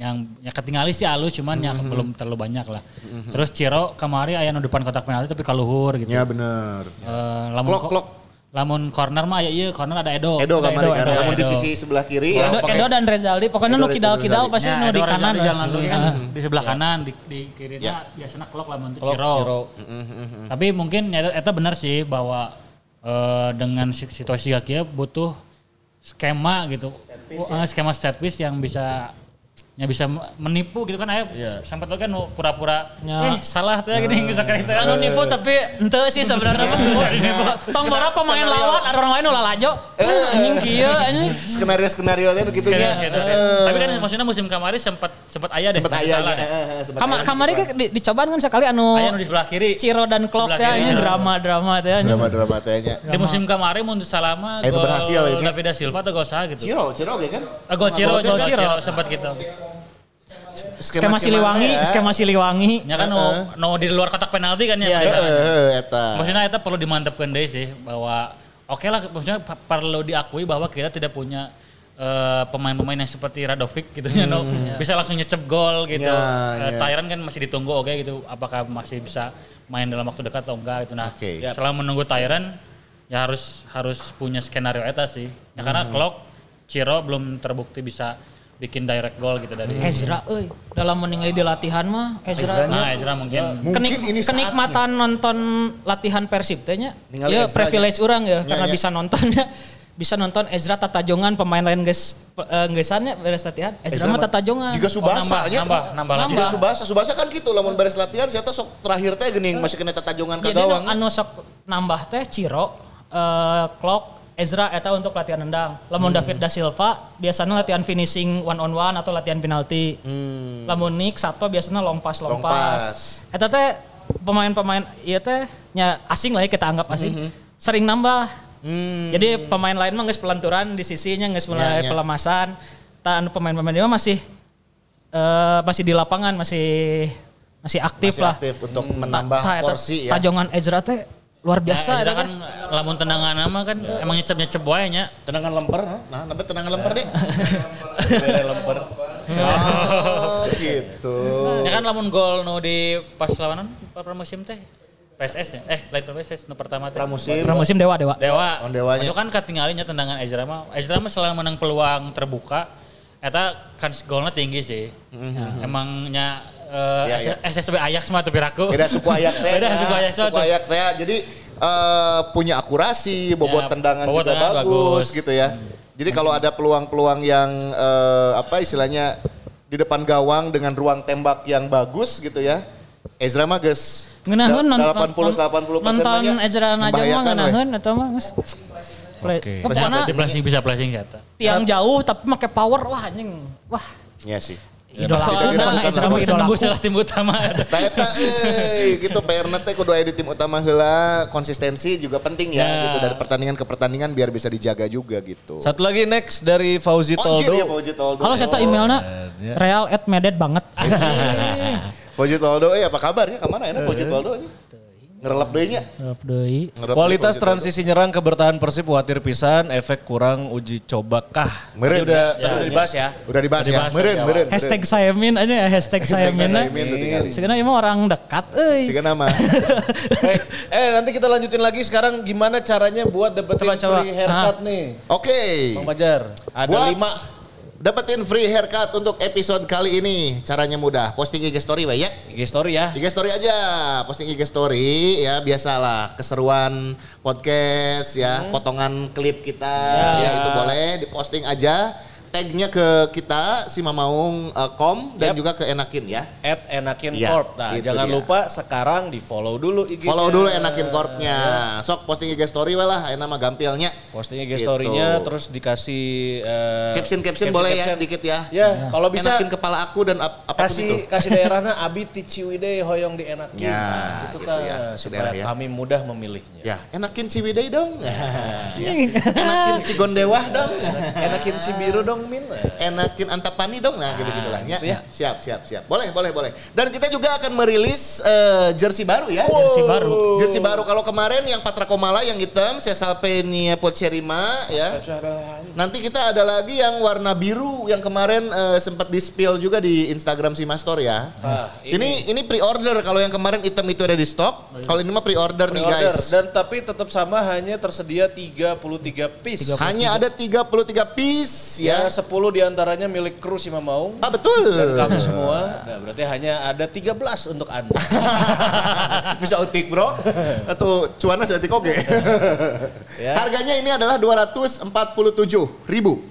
yang ya ketinggalan sih halus cuman ya Hmm. belum terlalu banyak lah. Terus Ciro kemari aya nu depan kotak penalti tapi kaluhur gitu. Ya bener. Eh, lamun Klok, klok. Lamun corner mah ya iya corner ada Edo. Edo Ada kemarin kan, Edo, namun di Edo. sisi sebelah kiri Edo, ya. Edo dan Rezaldi pokoknya Edo nu kidal-kidal pasti Ya, nu di Edo kanan. Jalan dulu kan di sebelah kanan di, di kirinya Ya. biasanya klok lamun Ciro. Ciro. Tapi mungkin ya eta benar sih bahwa eh, dengan si- situasi kayak butuh skema gitu. Eh, skema set piece yang bisa yang bisa menipu gitu kan aya sempat kan nu pura-pura Ya. eh salah teh gini geus sakit teh Anu nipu tapi ente sih sebenarnya mah. Tong pemain Skenario. lawan ada orang lain nu lalajo. Anjing kieu anjing. Skenario skenario teh gitu nya. Tapi kan maksudnya musim kemarin sempat sempat aya deh Sempat deh. eh, eh, sempat Kamar aya. kamari ke di- dicobaan kan sekali anu Aya nu di sebelah kiri. Ciro dan Klok Sebelah teh kiri. anjing drama-drama teh anjing. drama-drama teh nya. Di musim kemarin mun salama Eh, itu berhasil ini. David da Silva atau gol saha gitu. Ciro, Ciro kan? Ah, gol Ciro, Gol gol Ciro. Ciro sempat gitu. Skema Siliwangi, ya. skema Siliwangi. Ya kan no, no di luar kotak penalti kan ya. Iya, maksudnya. Heeh, eta. Maksudnya itu perlu dimantapkan deh sih bahwa oke lah maksudnya perlu diakui bahwa kita tidak punya eh, pemain-pemain yang seperti Radovic gitu ya no. bisa langsung nyecep gol gitu. Eh, ya. Tyran kan masih ditunggu oke gitu apakah masih bisa main dalam waktu dekat atau enggak gitu nah. Oke. Yap. Selama menunggu Tyran ya harus harus punya skenario eta sih. Ya karena Klok Ciro belum terbukti bisa bikin direct goal gitu dari Ezra euy, dalam meninggali di latihan mah Ezra. Nah, Ezra mungkin Mungkin Kenik, ini saatnya. kenikmatan nonton latihan Persib teh nya. Ya Ezra privilege orang ya, Ya, karena ya. bisa nontonnya. Bisa nonton Ezra Tatajongan pemain lain guys uh, gesannya beres latihan. Ezra, mah Tatajongan. Juga Subasa nambah, nya. nambah, nambah lagi. Juga Subasa, Subasa kan gitu lamun beres latihan saya sok terakhir teh geuning masih kena tatajongan ka Jadi gawang. anu sok nambah teh Ciro, eh Klok, Ezra eta untuk latihan nendang. Lamun David da Silva biasanya latihan finishing one on one atau latihan penalti. Lamun Nick Sato biasanya long pass long, Long pass. Eta teh pemain-pemain iya teh nya asing lah ya kita anggap asing. Sering nambah. Jadi pemain lain mah geus pelanturan di sisinya geus mulai Ya, ya. pelemasan. Ta anu pemain-pemain dia masih eh, masih di lapangan masih masih aktif Masih lah. aktif untuk Ta- menambah ta- eta porsi ya. Tajongan Ezra teh luar biasa Biasa eta kan lamun tendangan nama kan emang nyecep nyecep wae nya. Tendangan lemper, nah, namanya tendangan lemper nih. Bere lemper. Oh, gitu. Ya kan lamun gol nu di pas lawanan pramusim teh PSS ya. Eh lain PSS nu pertama teh. Pramusim. Pramusim Dewa Dewa. Dewa. Oh, Dewanya. Itu kan ketinggalinya tendangan Ezra mah. Ezra mah selalu menang peluang terbuka. Eta kan golnya tinggi sih. Nah, emangnya eh, Iya, iya. SSB Ajax mah tuh piraku. Beda suku ayak teh. Beda ya. suku Ajax mah Suku ayak teh. Jadi eh, punya akurasi, bobot Ya, tendangan bobot juga tendangan bagus, bagus. gitu ya. Jadi kalau ada peluang-peluang yang eh, apa istilahnya di depan gawang dengan ruang tembak yang bagus gitu ya. Ezra mah geus Ngeunaheun da- non- 80 80 persen nonton Ezra Najam mah ngeunaheun atau mah geus. Oke. Bisa Pokokna flashing, bisa flashing kata. tiang jauh tapi pakai power wah anjing. Wah, Iya sih. bisa idola nembus aku. lah tim utama. Nah, eta euy gitu PR teh kudu aya di tim utama heula, konsistensi juga penting ya, Ya. gitu dari pertandingan ke pertandingan biar bisa dijaga juga gitu. Satu lagi next dari Fauzi Anjir Toldo. ya Fauzi Toldo. Halo saya emailnya real at medet banget. Fauzi Toldo, eh apa kabarnya? Ke mana ya Fauzi Toldo? Ngerelap deui nya. Deui. Kualitas deui Fauzi transisi nyerang ke bertahan Persib khawatir pisan, efek kurang uji coba kah? Meren. Ini udah, Ya, udah ya. dibahas ya. Udah dibahas ya. Dibahas Meren, meren. Hashtag saya min aja ya hashtag saya min. Sekarang emang orang dekat euy. Siga nama. Baik, eh nanti kita lanjutin lagi sekarang gimana caranya buat dapetin Coba, coba. free haircut Ah. nih. Oke. Bang Fajar, ada Buat lima. Dapetin free haircut untuk episode kali ini. Caranya mudah. Posting IG story Bay, ya. IG story ya. IG story aja, posting IG story ya biasalah keseruan podcast ya, Hmm. potongan klip kita ya. itu boleh diposting aja. Tagnya ke kita si Mamaung eh, com dan Yap. juga ke Enakin ya. At Enakin Iya, Corp. Nah, itu jangan dia. lupa sekarang di follow dulu IG. Follow dulu Enakin Corpnya. Sok posting IG story we lah, nama gampilnya. Posting IG Gitu. story-nya terus dikasih eh, Caption caption boleh ya caption. sedikit ya. Ya, kalau bisa Enakin kepala aku dan ap apa pun kasih itu. kasih daerahnya Abi ti Ciwidey hoyong di Enakin. Ya, Nah, itu gitu kan ya, supaya ya. kami mudah memilihnya. Ya, enakin Ciwidey dong. Ya. Enakin Cigondewah dong. Enakin Cibiru dong Min. enakin antapani dong nah gitu gitu lah ya. gitu ya. Siap siap siap. Boleh boleh boleh. Dan kita juga akan merilis eh, jersey baru ya. Jersey baru. Jersey baru kalau kemarin yang Patra Komala yang hitam, Sesalpenia Pocherima ya. Nanti kita ada lagi yang warna biru yang kemarin eh, sempat di spill juga di Instagram si Mastor ya. Ah, ini ini pre-order kalau yang kemarin hitam itu ada di stok. Kalau ini mah pre-order nih Pre-order. guys. Dan tapi tetap sama hanya tersedia 33 piece. Hanya ada 33 piece Ya, ya. 10 di antaranya milik kru si Mamaung. Ah betul. Dan kami semua. Nah, berarti hanya ada 13 untuk Anda. Bisa utik bro Atau cuana saya utik oke Ya. Harganya ini adalah 247 ribu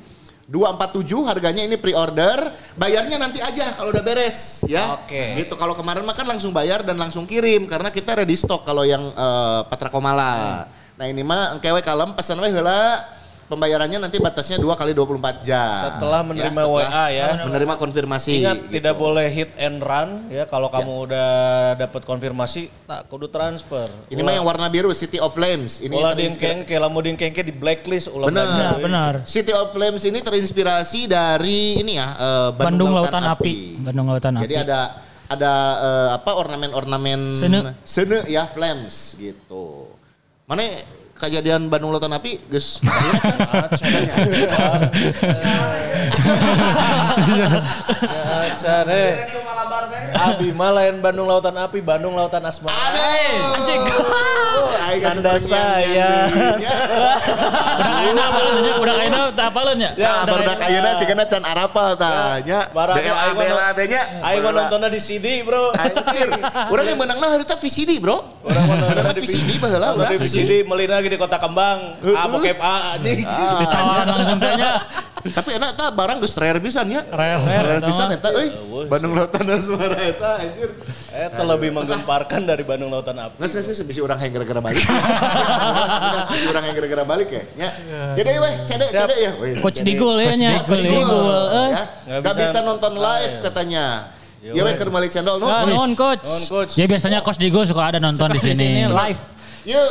247 harganya ini pre-order Bayarnya nanti aja kalau udah beres ya Oke. Gitu kalau kemarin mah kan langsung bayar dan langsung kirim Karena kita ready stock kalau yang eh, Patra Komala Nah ini mah engkewe kalem pesan we heula Pembayarannya nanti batasnya 2 kali 24 jam Setelah menerima setelah WA ya. Menerima konfirmasi Ingat gitu. tidak boleh hit and run ya kalau kamu udah dapat konfirmasi tak kudu transfer. Ini mah yang warna biru City of Flames Ini ulah terinspirasi- dingkeng ke lamu dingkeng ke di blacklist ulah Benar. Ya, benar. City of Flames ini terinspirasi dari ini ya eh, Bandung Lautan Api. Bandung Lautan Jadi Api. ada ada eh, apa ornamen-ornamen Sene. sene ya flames gitu. Mana kejadian Bandung Lautan Api, Gus? Ya, cane. Abi mah lain Bandung Lautan Api, Bandung Lautan Asmara. Anjing. Tanda saya. Udah kayaknya apalnya, udah kayaknya tak apalnya. Ya, barudak ayeuna sih kana can arapal. Barang mah DLA teh nya. Aing nontonnya di CD, Bro. Anjir. Urang yang menangna harita VCD, Bro. Orang mah nontonnya Urang VCD baheula urang. di VCD melina lagi di Kota Kembang. A bokep A anjing. Ditawaran langsung tanya. Tapi enak ta barang geus rare pisan ya. Rare, Rare pisan eta euy. Bandung Lautan Asmara eta anjir. Eta lebih menggemparkan dari Bandung Lautan Api. Nggak sih, bisa orang yang gara-gara balik. Bisa orang yang gara-gara balik ya. Ya. Jadi weh, cede, cede ya. Weh, Coach. Digul ya nya. Coach Digul. Digul. eh. Ya. Nggak Gak bisa nonton live katanya. Ya weh, ke rumah channel. No, Ah, no. nuhun coach. Non coach. Ya biasanya Coach Digo suka ada nonton di Di sini. live. Ya,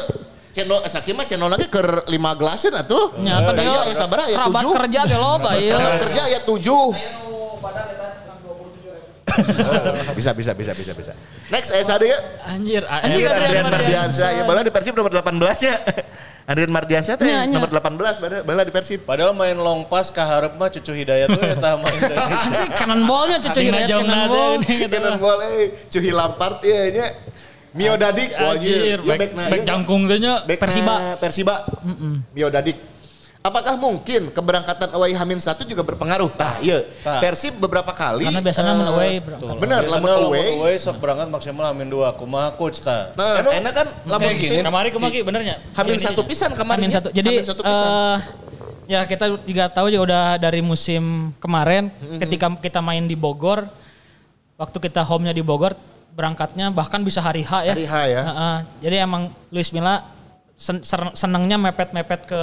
channel Sakit mah channel lagi ke lima gelasin atuh. Ya kan Iya, ya sabar ya kerabat tujuh. kerja ge loba ieu. Kerabat kerja ya tujuh. Bisa bisa bisa bisa bisa. Next eh satu ya. Anjir, Anjir, Adrian Adrian Mardiansyah. Ya bola di Persib nomor 18 ya. Adrian Mardiansyah teh Nya, nya. nomor 18 bola, bola di Persib. Padahal main long pass ke hareup mah cucu hidayat tuh eta main dari. Anjing cannonballnya cucu Hidayat teh, gitu. Kita bol eh Cuhi Lampard ya nya. Mio Dadik Anjir, ieu back, back ieu. jangkung teh nya. Persiba. Persiba. Mio Dadik. Apakah mungkin keberangkatan away Hamin satu juga berpengaruh? Tah, iya. Tah. Persib beberapa kali. Karena biasanya eh, mun away berangkat. Bener, lamun away. away sok berangkat maksimal hamin dua. Kumaha coach ta? Nah, enak kan lamun gini. tim Kamari kemaki benernya. Hamin satu pisan kemarin. Amin satu. Jadi Hamin satu pisan. eh, ya kita juga tahu juga udah dari musim kemarin Mm-hmm. ketika kita main di Bogor, waktu kita home-nya di Bogor berangkatnya bahkan bisa hari H ya. Hari H ya. Heeh. jadi emang Luis Milla sen- senengnya mepet-mepet ke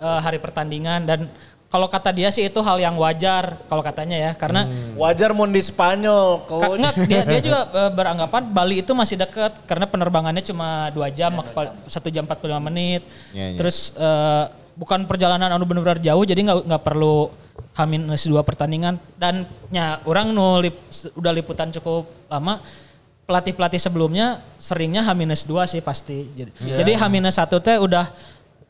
eh, hari pertandingan dan kalau kata dia sih itu hal yang wajar kalau katanya ya karena Hmm. Wajar mau di Spanyol, enggak, dia, dia juga eh, beranggapan Bali itu masih dekat karena penerbangannya cuma dua jam, maksimal satu jam 45 menit. Ya, ya. Terus eh, bukan perjalanan anu benar-benar jauh, jadi nggak nggak perlu hamin dua pertandingan dan ya orang nu lip- udah liputan cukup lama. Pelatih-pelatih sebelumnya seringnya H dua sih pasti. Jadi, jadi H satu teh udah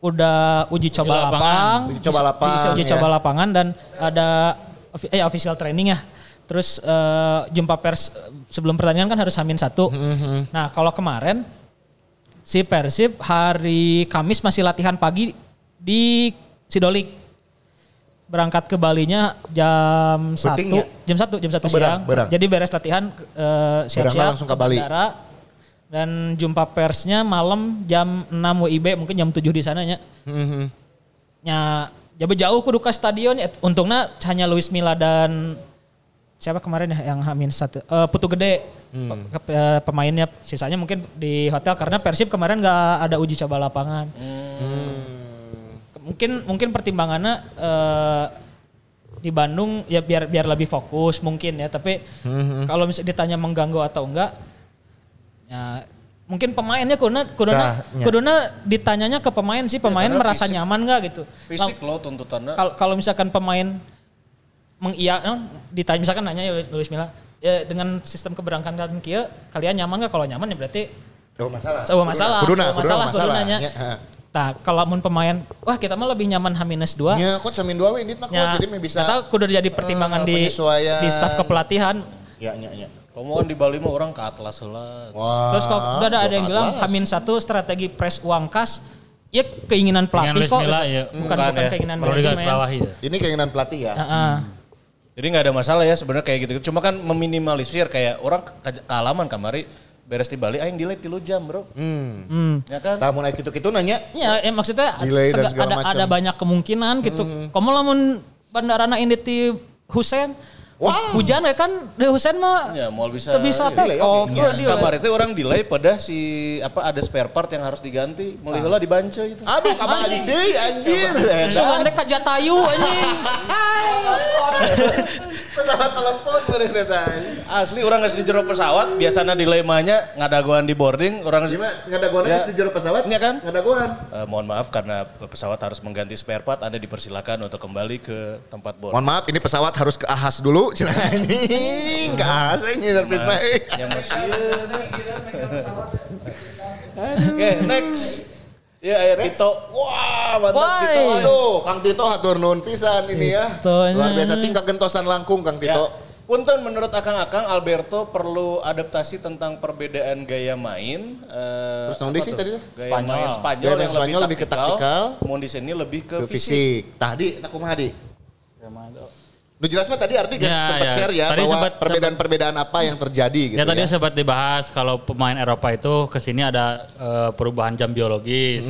udah uji coba lapangan. lapang, Uji coba lapang, uji, uji ya. coba lapangan dan ada eh official training ya. Terus eh, jumpa pers sebelum pertandingan kan harus hamin satu. Nah kalau kemarin si Persib hari Kamis masih latihan pagi di Sidolik. Berangkat ke Balinya jam satu, ya? jam satu, jam satu Oh, berang, siang. berang. Jadi beres latihan eh, siap-siap langsung ke Bali. bandara. Dan jumpa persnya malam jam 6 WIB mungkin jam 7 di sananya. Nya jauh jauh kudu ke stadion. Ya untungnya hanya Luis Milla dan siapa kemarin ya yang Hamin satu Eh, Putu Gede. Pe- ke- eh, pemainnya. Sisanya mungkin di hotel karena Persib kemarin nggak ada uji coba lapangan. Mungkin mungkin pertimbangannya eh, di Bandung ya biar biar lebih fokus mungkin ya. Tapi kalau misalnya ditanya mengganggu atau enggak ya mungkin pemainnya kuduna kuduna Nah, ya. kuduna ditanyanya ke pemain sih pemain karena merasa fisik. nyaman nggak gitu Fisik lo tuntutannya. kalau kalau misalkan pemain mengiya eh, ditanya misalkan nanya ya Luis Milla ya dengan sistem keberangkatan kia kalian nyaman nggak kalau nyaman ya berarti Oh masalah. sebuah masalah Kuduna, sebuah kuduna masalah masalah. kudunanya Ya, nah kalau mun pemain wah kita mah lebih nyaman H-2 Ya, coach Samin dua we ini coach Ya, jadi bisa. Tahu kudu jadi pertimbangan eh, di di staf kepelatihan. Ya, ya, ya. Kamu kan di Bali mah orang ke Atlas heula. Wah. Terus kok udah ada, ada yang bilang. Hamin satu strategi press uang kas. Ya keinginan pelatih kok. Gitu. ya. Bukan Bukan bukan ya. keinginan digarisbawahi ya. Ini keinginan pelatih ya. Heeh. Jadi nggak ada masalah ya sebenarnya kayak gitu. Cuma kan meminimalisir kayak orang ke- kealaman kamari beres di Bali aing delay 3 jam, Bro. Hmm. Hmm. Ya kan? Tamu naik gitu-gitu nanya. Ya, ya maksudnya Delay dan sega- segala ada macam. ada banyak kemungkinan gitu. Kamu lamun bandarana ini di Husein Wah. hujan ya kan di Husein mah Ya, mau bisa. Bisa iya. take off Ya, di Kabar itu orang delay pada si apa ada spare part yang harus diganti. Mulai heula dibanco itu. Aduh, kamu anjing, anjir. Sugan teh ka Jatayu anjing. Pesawat telepon kemarin datang. Asli orang nggak di jero pesawat, biasanya delay mahnya ngadaguan di boarding, orang Gimana? Nggak ada goan Ya. di jero pesawat? Iya kan? Nggak ada goan. Eh, mohon maaf karena pesawat harus mengganti spare part, Anda dipersilakan untuk kembali ke tempat boarding. Mohon maaf, ini pesawat harus ke Ahas dulu. Anjing, ke Ahas ini servis naik. ya mesin. Oke, next. Ya, ayat Tito. Wah, mantap Wah, Tito. iya. Aduh, Kang Tito hatur nuhun pisan ini ya. Titonya. Luar biasa singkat gentosan langkung Kang Ya. Tito. Punten menurut akang-akang Alberto perlu adaptasi tentang perbedaan gaya main. eh, Terus apa sih tadi tuh? Gaya Spanyol. main Spanyol Gaya main yang Spanyol lebih ke taktikal. Mau di sini lebih ke, Ke fisik. fisik. Tadi, tak kumaha di. Nu jelas mah tadi arti guys Ya, sempat ya. share ya Tadi bahwa perbedaan-perbedaan apa yang terjadi gitu ya tadi ya. sempat dibahas kalau pemain Eropa itu ke sini ada eh, perubahan jam biologis.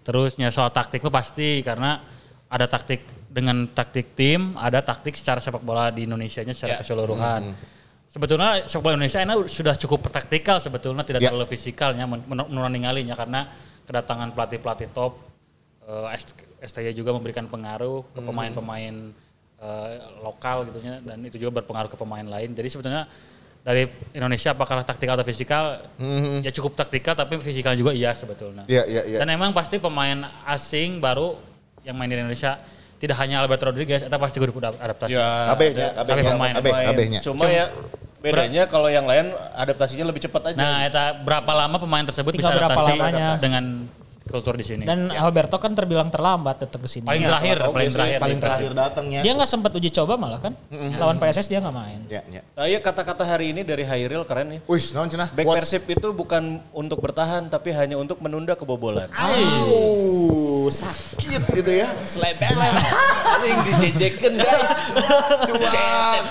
Terusnya soal taktik itu pasti karena ada taktik dengan taktik tim, ada taktik secara sepak bola di Indonesia-nya secara Ya. keseluruhan. Sebetulnya sepak bola Indonesia ini sudah cukup taktikal sebetulnya tidak Ya. terlalu fisikalnya men- men- menurut ninggalinya karena kedatangan pelatih-pelatih top eh, ST- STY juga memberikan pengaruh ke pemain-pemain eh, lokal gitunya dan itu juga berpengaruh ke pemain lain. Jadi sebetulnya dari Indonesia apakah taktikal atau fisikal ya cukup taktikal tapi fisikal juga iya sebetulnya. Iya, iya, iya. Dan emang pasti pemain asing baru yang main di Indonesia tidak hanya Albert Rodriguez, eta pasti kudu kudu adaptasi. Ya. Abe nya, abe Tapi nya, pemain, abe, Main. abe nya. Cuma ya bedanya kalau yang lain adaptasinya lebih cepat aja. Nah, eta berapa lama pemain tersebut Tinggal bisa adaptasi lamanya. dengan kultur di sini? Dan Alberto kan terbilang terlambat datang ke sini. paling Ya, terakhir, paling sih, terakhir. paling terakhir datangnya. Dia nggak sempat uji coba malah kan. Lawan PSS dia nggak main. Ya, ya. Nah, iya kata-kata hari ini dari Hairil keren nih. Wih, naon cenah? Back. Persib itu bukan untuk bertahan tapi hanya untuk menunda kebobolan. Au, sakit gitu ya. Slebek. Anjing dijejekin guys. Cuap.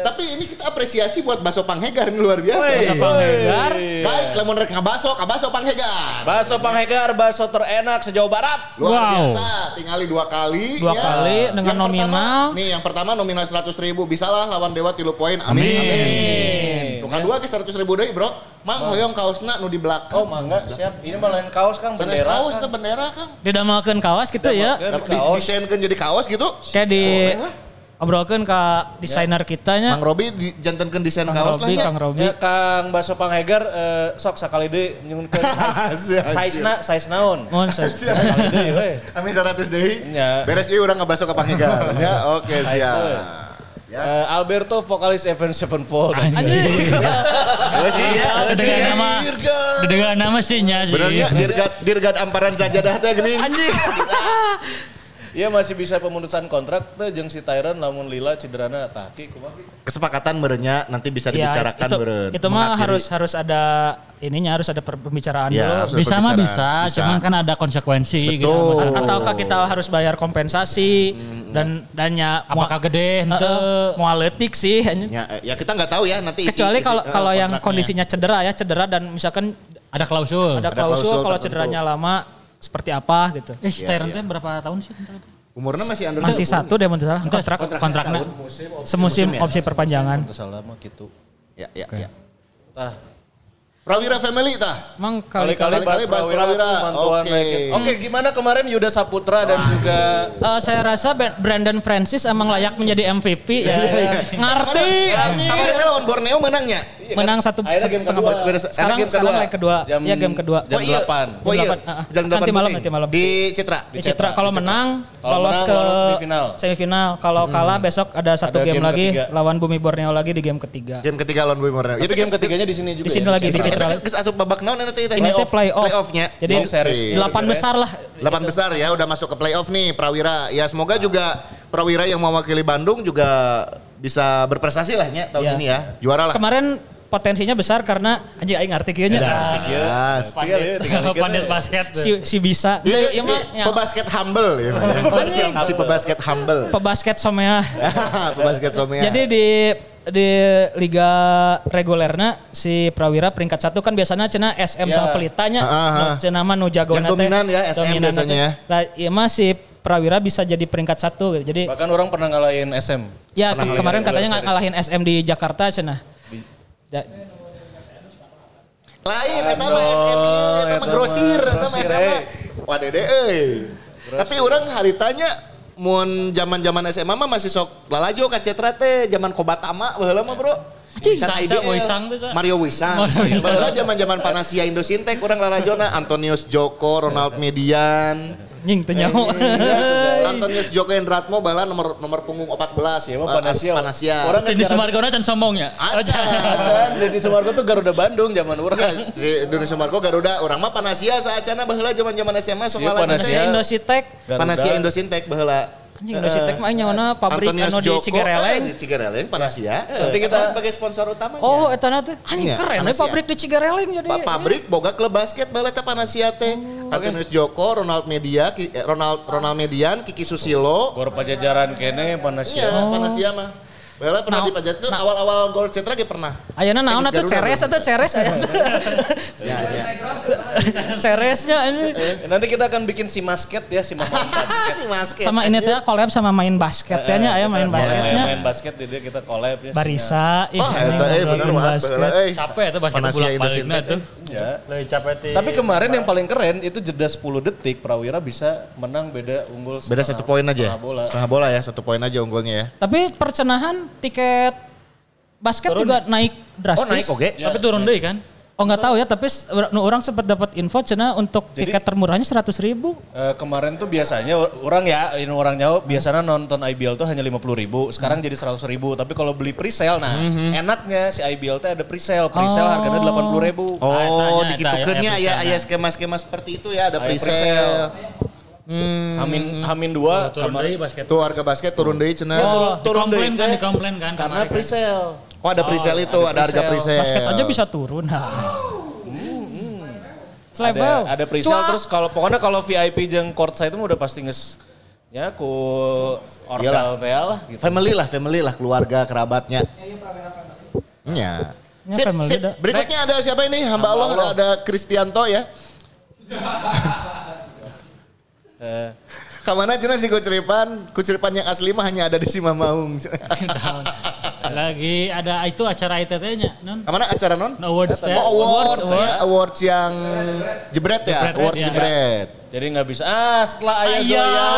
Tapi ini kita apresiasi buat Baso Panghegar ini luar biasa. Masa Panghegar. Guys, lemon rek ngabaso, kabaso Panghegar. Baso Panghegar, baso terenak sejauh barat. Luar Wow. biasa, tinggali dua kali. Dua kali dengan Yang pertama, nominal. nih yang pertama nominal 100 ribu. Bisalah lawan Dewa tilu poin. Amin. Amin. Nukan dua ke 100 ribu deh bro. Mang hoyong kaosna nu di belakang. Oh mangga siap. Ini malah kaos Kang Sanes bendera. kaos Kang. teh bendera kang. Didamakeun kaos gitu ya. Kaos. didesainkan jadi kaos gitu. Kayak di lah. obrolkeun ke desainer kitanya. Mang Robi dijantankan desain Kang kaos Robi, lah ya. Kang Robi. Ya Kang Baso Panghegar eh, sok sakali deui nyunkeun size. Size na, size naon? Mohon saya. Sakali deui we. Amin 100 deh. Ya. Beres ieu urang ngebaso ke Panghegar. ya, oke Size siap. we. Eh, Alberto vokalis Event Sevenfold. Gue sih ya. Dengan nama dengan nama sih nya sih. Benernya Dirgat Dirgat amparan sajadah teh gini. Anjing. Iya masih bisa pemutusan kontrak teh jeung si Tyron lamun lila cederana tah ki kumaha ki? Kesepakatan merenya nanti bisa Ya, dibicarakan itu, beren. itu mah harus harus ada ininya harus ada pembicaraan Ya, dulu. Bisa mah pembicaraan. bisa, cuman kan ada konsekuensi gitu. Betul. Ataukah kita harus bayar kompensasi dan dannya Apakah gede? Heeh, Henteu. mau letik sih anjing. Ya, ya kita nggak tahu ya nanti isi- kecuali kalau eh, kalau yang kondisinya cedera ya cedera dan misalkan Ada klausul. ada Ada klausul, klausul kalau cederanya lama seperti apa gitu Eh, si Iya, Tyron iya. teh berapa tahun sih? umurnya masih under masih 20. satu deh menurut Enggak, kontrak kontraknya. semusim Semusim ya? opsi perpanjangan salah mah gitu. Ya, ya, ya. Tah, Prawira Family tah. kali kali-kali bahas bahas Prawira, Prawira. Oke. Oke, gimana kemarin Yuda Saputra dan juga Eh, saya rasa Brandon Francis emang layak menjadi MVP ya. Ngerti. anjing. Kemarin kan lawan Borneo menangnya. Menang satu, Akhirnya satu game setengah kedua. Sekarang, karena game sekarang kedua. leg kedua. Jam- ya game kedua. jam iya. 8. Oh iya. Jam delapan, ah. Jam 8 Nanti malam, nanti malam. Di Citra. Di Citra kalau menang Kalau lolos menang, ke semifinal. semifinal. Kalau kalah besok ada satu Ada game, game lagi ketiga. lawan Bumi Borneo lagi di game ketiga. Game ketiga lawan Borneo. Tapi game ketiganya di sini juga. Di sini ya? lagi, di Citra. Asup babak naon nanti teh. Ini playoff. Playoff-nya. Jadi delapan besar lah. Delapan besar ya udah masuk ke playoff nih Prawira. Ya semoga juga Prawira yang mewakili Bandung juga bisa berprestasi lah ya tahun Ya. ini ya. Juara lah. Kemarin potensinya besar karena anjing aing ngerti kieu nya. Ya, Tinggal ya, tinggal dikit Pandit ya. basket. tuh. Si si bisa. Iya, Iya, si mah, ya. pebasket humble ya. si pebasket humble. Pebasket somea. pebasket somea. Jadi di di liga regulerna si Prawira peringkat satu kan biasanya cina SM Ya. sama Pelitanya. Ah, ah, ah. Cina mah nu jago Yang dominan ya, SM biasanya ya. Lah iya mah si Prawira bisa jadi peringkat satu gitu. Jadi Bahkan orang pernah ngalahin SM. ya Pernah ke- kemarin katanya ngalahin SM di Jakarta cina. Ya, lain eta mah Aduh, SM ieu, eta mah grosir, eta mah grosir, SM mah. eh. Wah dede euy. Tapi orang haritanya mun zaman-zaman SMA mah masih sok lalajo ka Cetra teh zaman Kobatama baheula mah bro. Sa- IBL. Sa- Wisang. Mario Wisang. Baheula zaman-zaman Panasia Indosintek urang lalajona Antonius Joko, Ronald Median. Nying teu nyaho. Iya, Antonius Joko Endratmo bala nomor nomor punggung 14 Ya, mah eh, Panasia. Panasia. Orang Ini Sumargona can sombong ya. Acan. Deddy Sumargo tuh Garuda Bandung zaman orang. Enggak, si Indonesia Marco Garuda orang mah Panasia saacana baheula zaman-zaman SMA sok Panasia. Indositek. Panasia Indosintek baheula. Anjing Indositek mah nyawana pabrik Antonius anu di Cigareleng. eh, di Cigareleng Panasia. Nanti Eh, kita- kita sebagai sponsor utamanya. Oh, eta na teh. Anjing Iya, keren we Panasia. pabrik di Cigareleng jadi. Pa- pabrik boga klub basket baheula teh Panasia teh. Antonius Joko, Ronald Media, eh, Ronald Ronald Median, Kiki Susilo. Gor pajajaran kene Panasia. Iya, Panasia mah. Baheula pernah Nah, di Pajat itu nah. awal-awal gol Cetra ge pernah. Ayeuna naon atuh ceres atuh ceres aya. Ya, ya. Ceresnya ini. Nanti kita akan bikin si basket ya, si mama basket. Si basket. Sama ini teh collab sama main basketnya aya main Main, basketnya. main basket di dia kita collab ya. Barisa, ih, Oh, ini eta eh bener basket. eh. Capek tuh basket Indosintek. baliknya tuh. Ya. Lebih capek tuh. Tapi kemarin yang paling keren itu jeda 10 detik Prawira bisa menang beda unggul Beda satu poin aja. setengah bola. Setengah bola ya, satu poin aja unggulnya ya. Tapi percenahan tiket basket juga naik drastis. Oh naik oke. Tapi turun deh kan. Oh nggak tahu ya, tapi orang sempat dapat info cina untuk tiket termurahnya seratus ribu. Eh, kemarin tuh biasanya orang ya, ini orang nyawa biasanya nonton IBL tuh hanya 50 ribu, sekarang jadi 100 ribu. Tapi kalau beli presale, nah enaknya si IBL tuh ada presale, presale harganya 80 ribu. Oh, ditukeurnya eta, ya ya, skema-skema seperti itu ya, ada presale. Presale. Hamin Hamin dua, Turun kamar- dari basket. Tuh harga basket turun deui cenah. Oh, turun deui kan, teh. dikomplain kan. karena kan. presale. Oh, ada presale itu, ada, harga presale. Basket aja bisa turun. Nah. Ada, Selebel. ada presale terus kalau pokoknya kalau VIP jeung courtside itu mah udah pasti nges ya ku ortel lah gitu. Family lah, family lah, keluarga, kerabatnya. Iya. Ya, Sip, sip. Berikutnya ada siapa ini? Hamba, Hamba Allah, Allah. ada Kristianto ya. Eh, Kamana cina si kuceripan, kuceripan yang asli mah hanya ada di Simamaung. Lagi ada itu acara ITT-nya, non? Kamana acara non? Awards teh. Oh, awards, Awards, ya, awards yang jebret ya, Jebret, awards ya. jebret. jadi nggak bisa. Ah, setelah Ayah Iya. Zoya.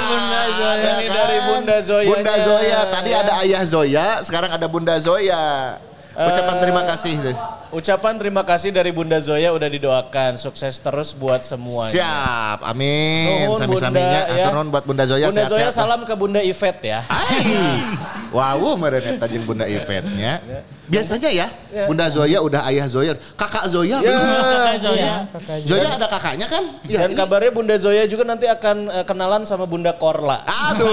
Bunda Zoya. Ada Ini kan? dari Bunda Zoya. Bunda Zoya, tadi ada Ayah Zoya, sekarang ada Bunda Zoya. Ucapan terima kasih. deh. Ucapan terima kasih dari Bunda Zoya udah didoakan. Sukses terus buat semuanya. Siap, amin. Nuhun, Sami-saminya, ya. atur buat Bunda Zoya Bunda Zoya sehat-sehat. salam ke Bunda Yvette ya. Wow, meren eta jeung Bunda Ivette-nya. Biasanya ya, Bunda Zoya udah ayah Zoya. Kakak Zoya, Ya. Kakak Zoya. Zoya ada kakaknya kan? Iya. Dan kabarnya Bunda Zoya juga nanti akan eh, kenalan sama Bunda Korla. Aduh.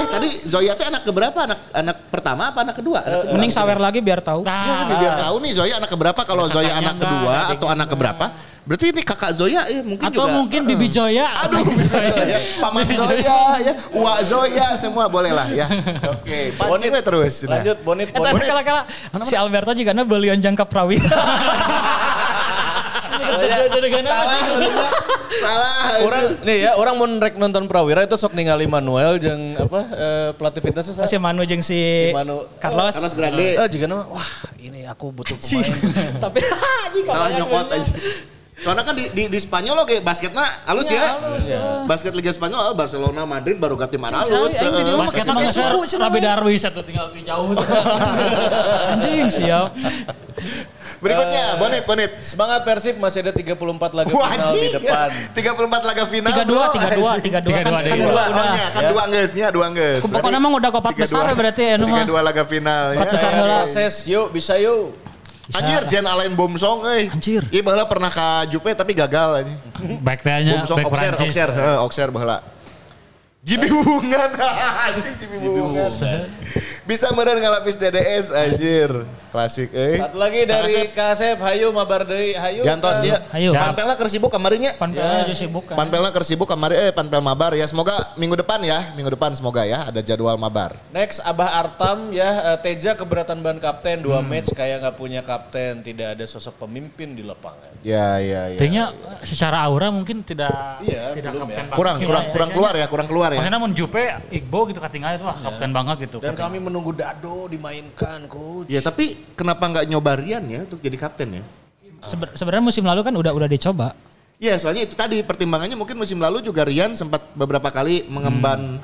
eh tadi Zoya teh anak keberapa? Anak anak pertama apa anak kedua? Anak kedua. Mending sawer lagi biar tahu. Ya, kan, biar tahu nih Zoya anak keberapa. Kalau Zoya anak enggak, kedua atau anak keberapa? Berarti ini kakak Zoya ya mungkin Atau juga. mungkin Bibi Joya. Aduh, Zoya. Paman Zoya ya, Uwa Zoya semua boleh lah ya. Oke, pancing we terus. Nah. Lanjut, Bonit, Eta Bonit. kala-kala si Alberto juga na belian jangka prawira. Salah, salah. Orang nih ya, orang mau rek nonton Prawira itu sok ningali Manuel jeung apa eh, pelatih fitness itu si Manu jeung si, Si Manu. Carlos. Carlos Grande. Eh juga nama, wah ini aku butuh pemain. Tapi Salah nyokot aja. Soalnya kan di, di, di Spanyol oke basketnya halus ya. ya. Basket Liga Spanyol Barcelona Madrid baru ke tim halus. Basket mah Rabi Darwis atau tinggal di jauh. Anjing siap. Berikutnya Bonit Bonit. Semangat Persib masih ada 34 laga Wah, final di anjing. depan. 34 laga final. Tiga dua, bro. tiga dua, tiga dua kan, Tiga dua, kan tiga Dua, dua, oh, udah. nya, kan dua geus nya, dua geus. Pokoknya emang udah kopat besar ya berarti ya, nu mah. Tiga dua laga final. ya. Kopat besar heula. Proses yuk bisa yuk. Anjir, Jen Alain Bomsong euy. Anjir. Iya baheula pernah ka Jupe tapi gagal. Back tanya, Bomsong Okser. Okser, heeh, Okser baheula. Jibi hubungan, anjing Jibi hubungan. Bisa meureun ngalapis DDS anjir. Klasik euy. Satu lagi dari Kasep. Hayu Mabar deui, Hayu. Gantos ya. Ayo. Panpelna keur sibuk kamarinya. Panpel aja sibuk kan. Panpelna keur sibuk kamari eh panpel mabar ya. Semoga minggu depan ya, minggu depan semoga ya ada jadwal mabar. Next Abah Artam ya eh, Teja keberatan ban kapten dua Hmm. match kayak nggak punya kapten tidak ada sosok pemimpin di lapangan. Ya ya ya. Artinya secara aura mungkin tidak Iya, tidak belum kapten ya. Kurang kurang ya. kurang keluar ya, kurang keluar ya. Maksudnya mun Jupe, Igbo gitu ketinggalan itu wah kapten banget gitu. Dan kami menunggu Dado dimainkan coach. Ya tapi kenapa nggak nyoba Rian ya untuk jadi kapten ya? Seben- Sebenarnya musim lalu kan udah udah dicoba. Iya soalnya itu tadi pertimbangannya mungkin musim lalu juga Rian sempat beberapa kali mengemban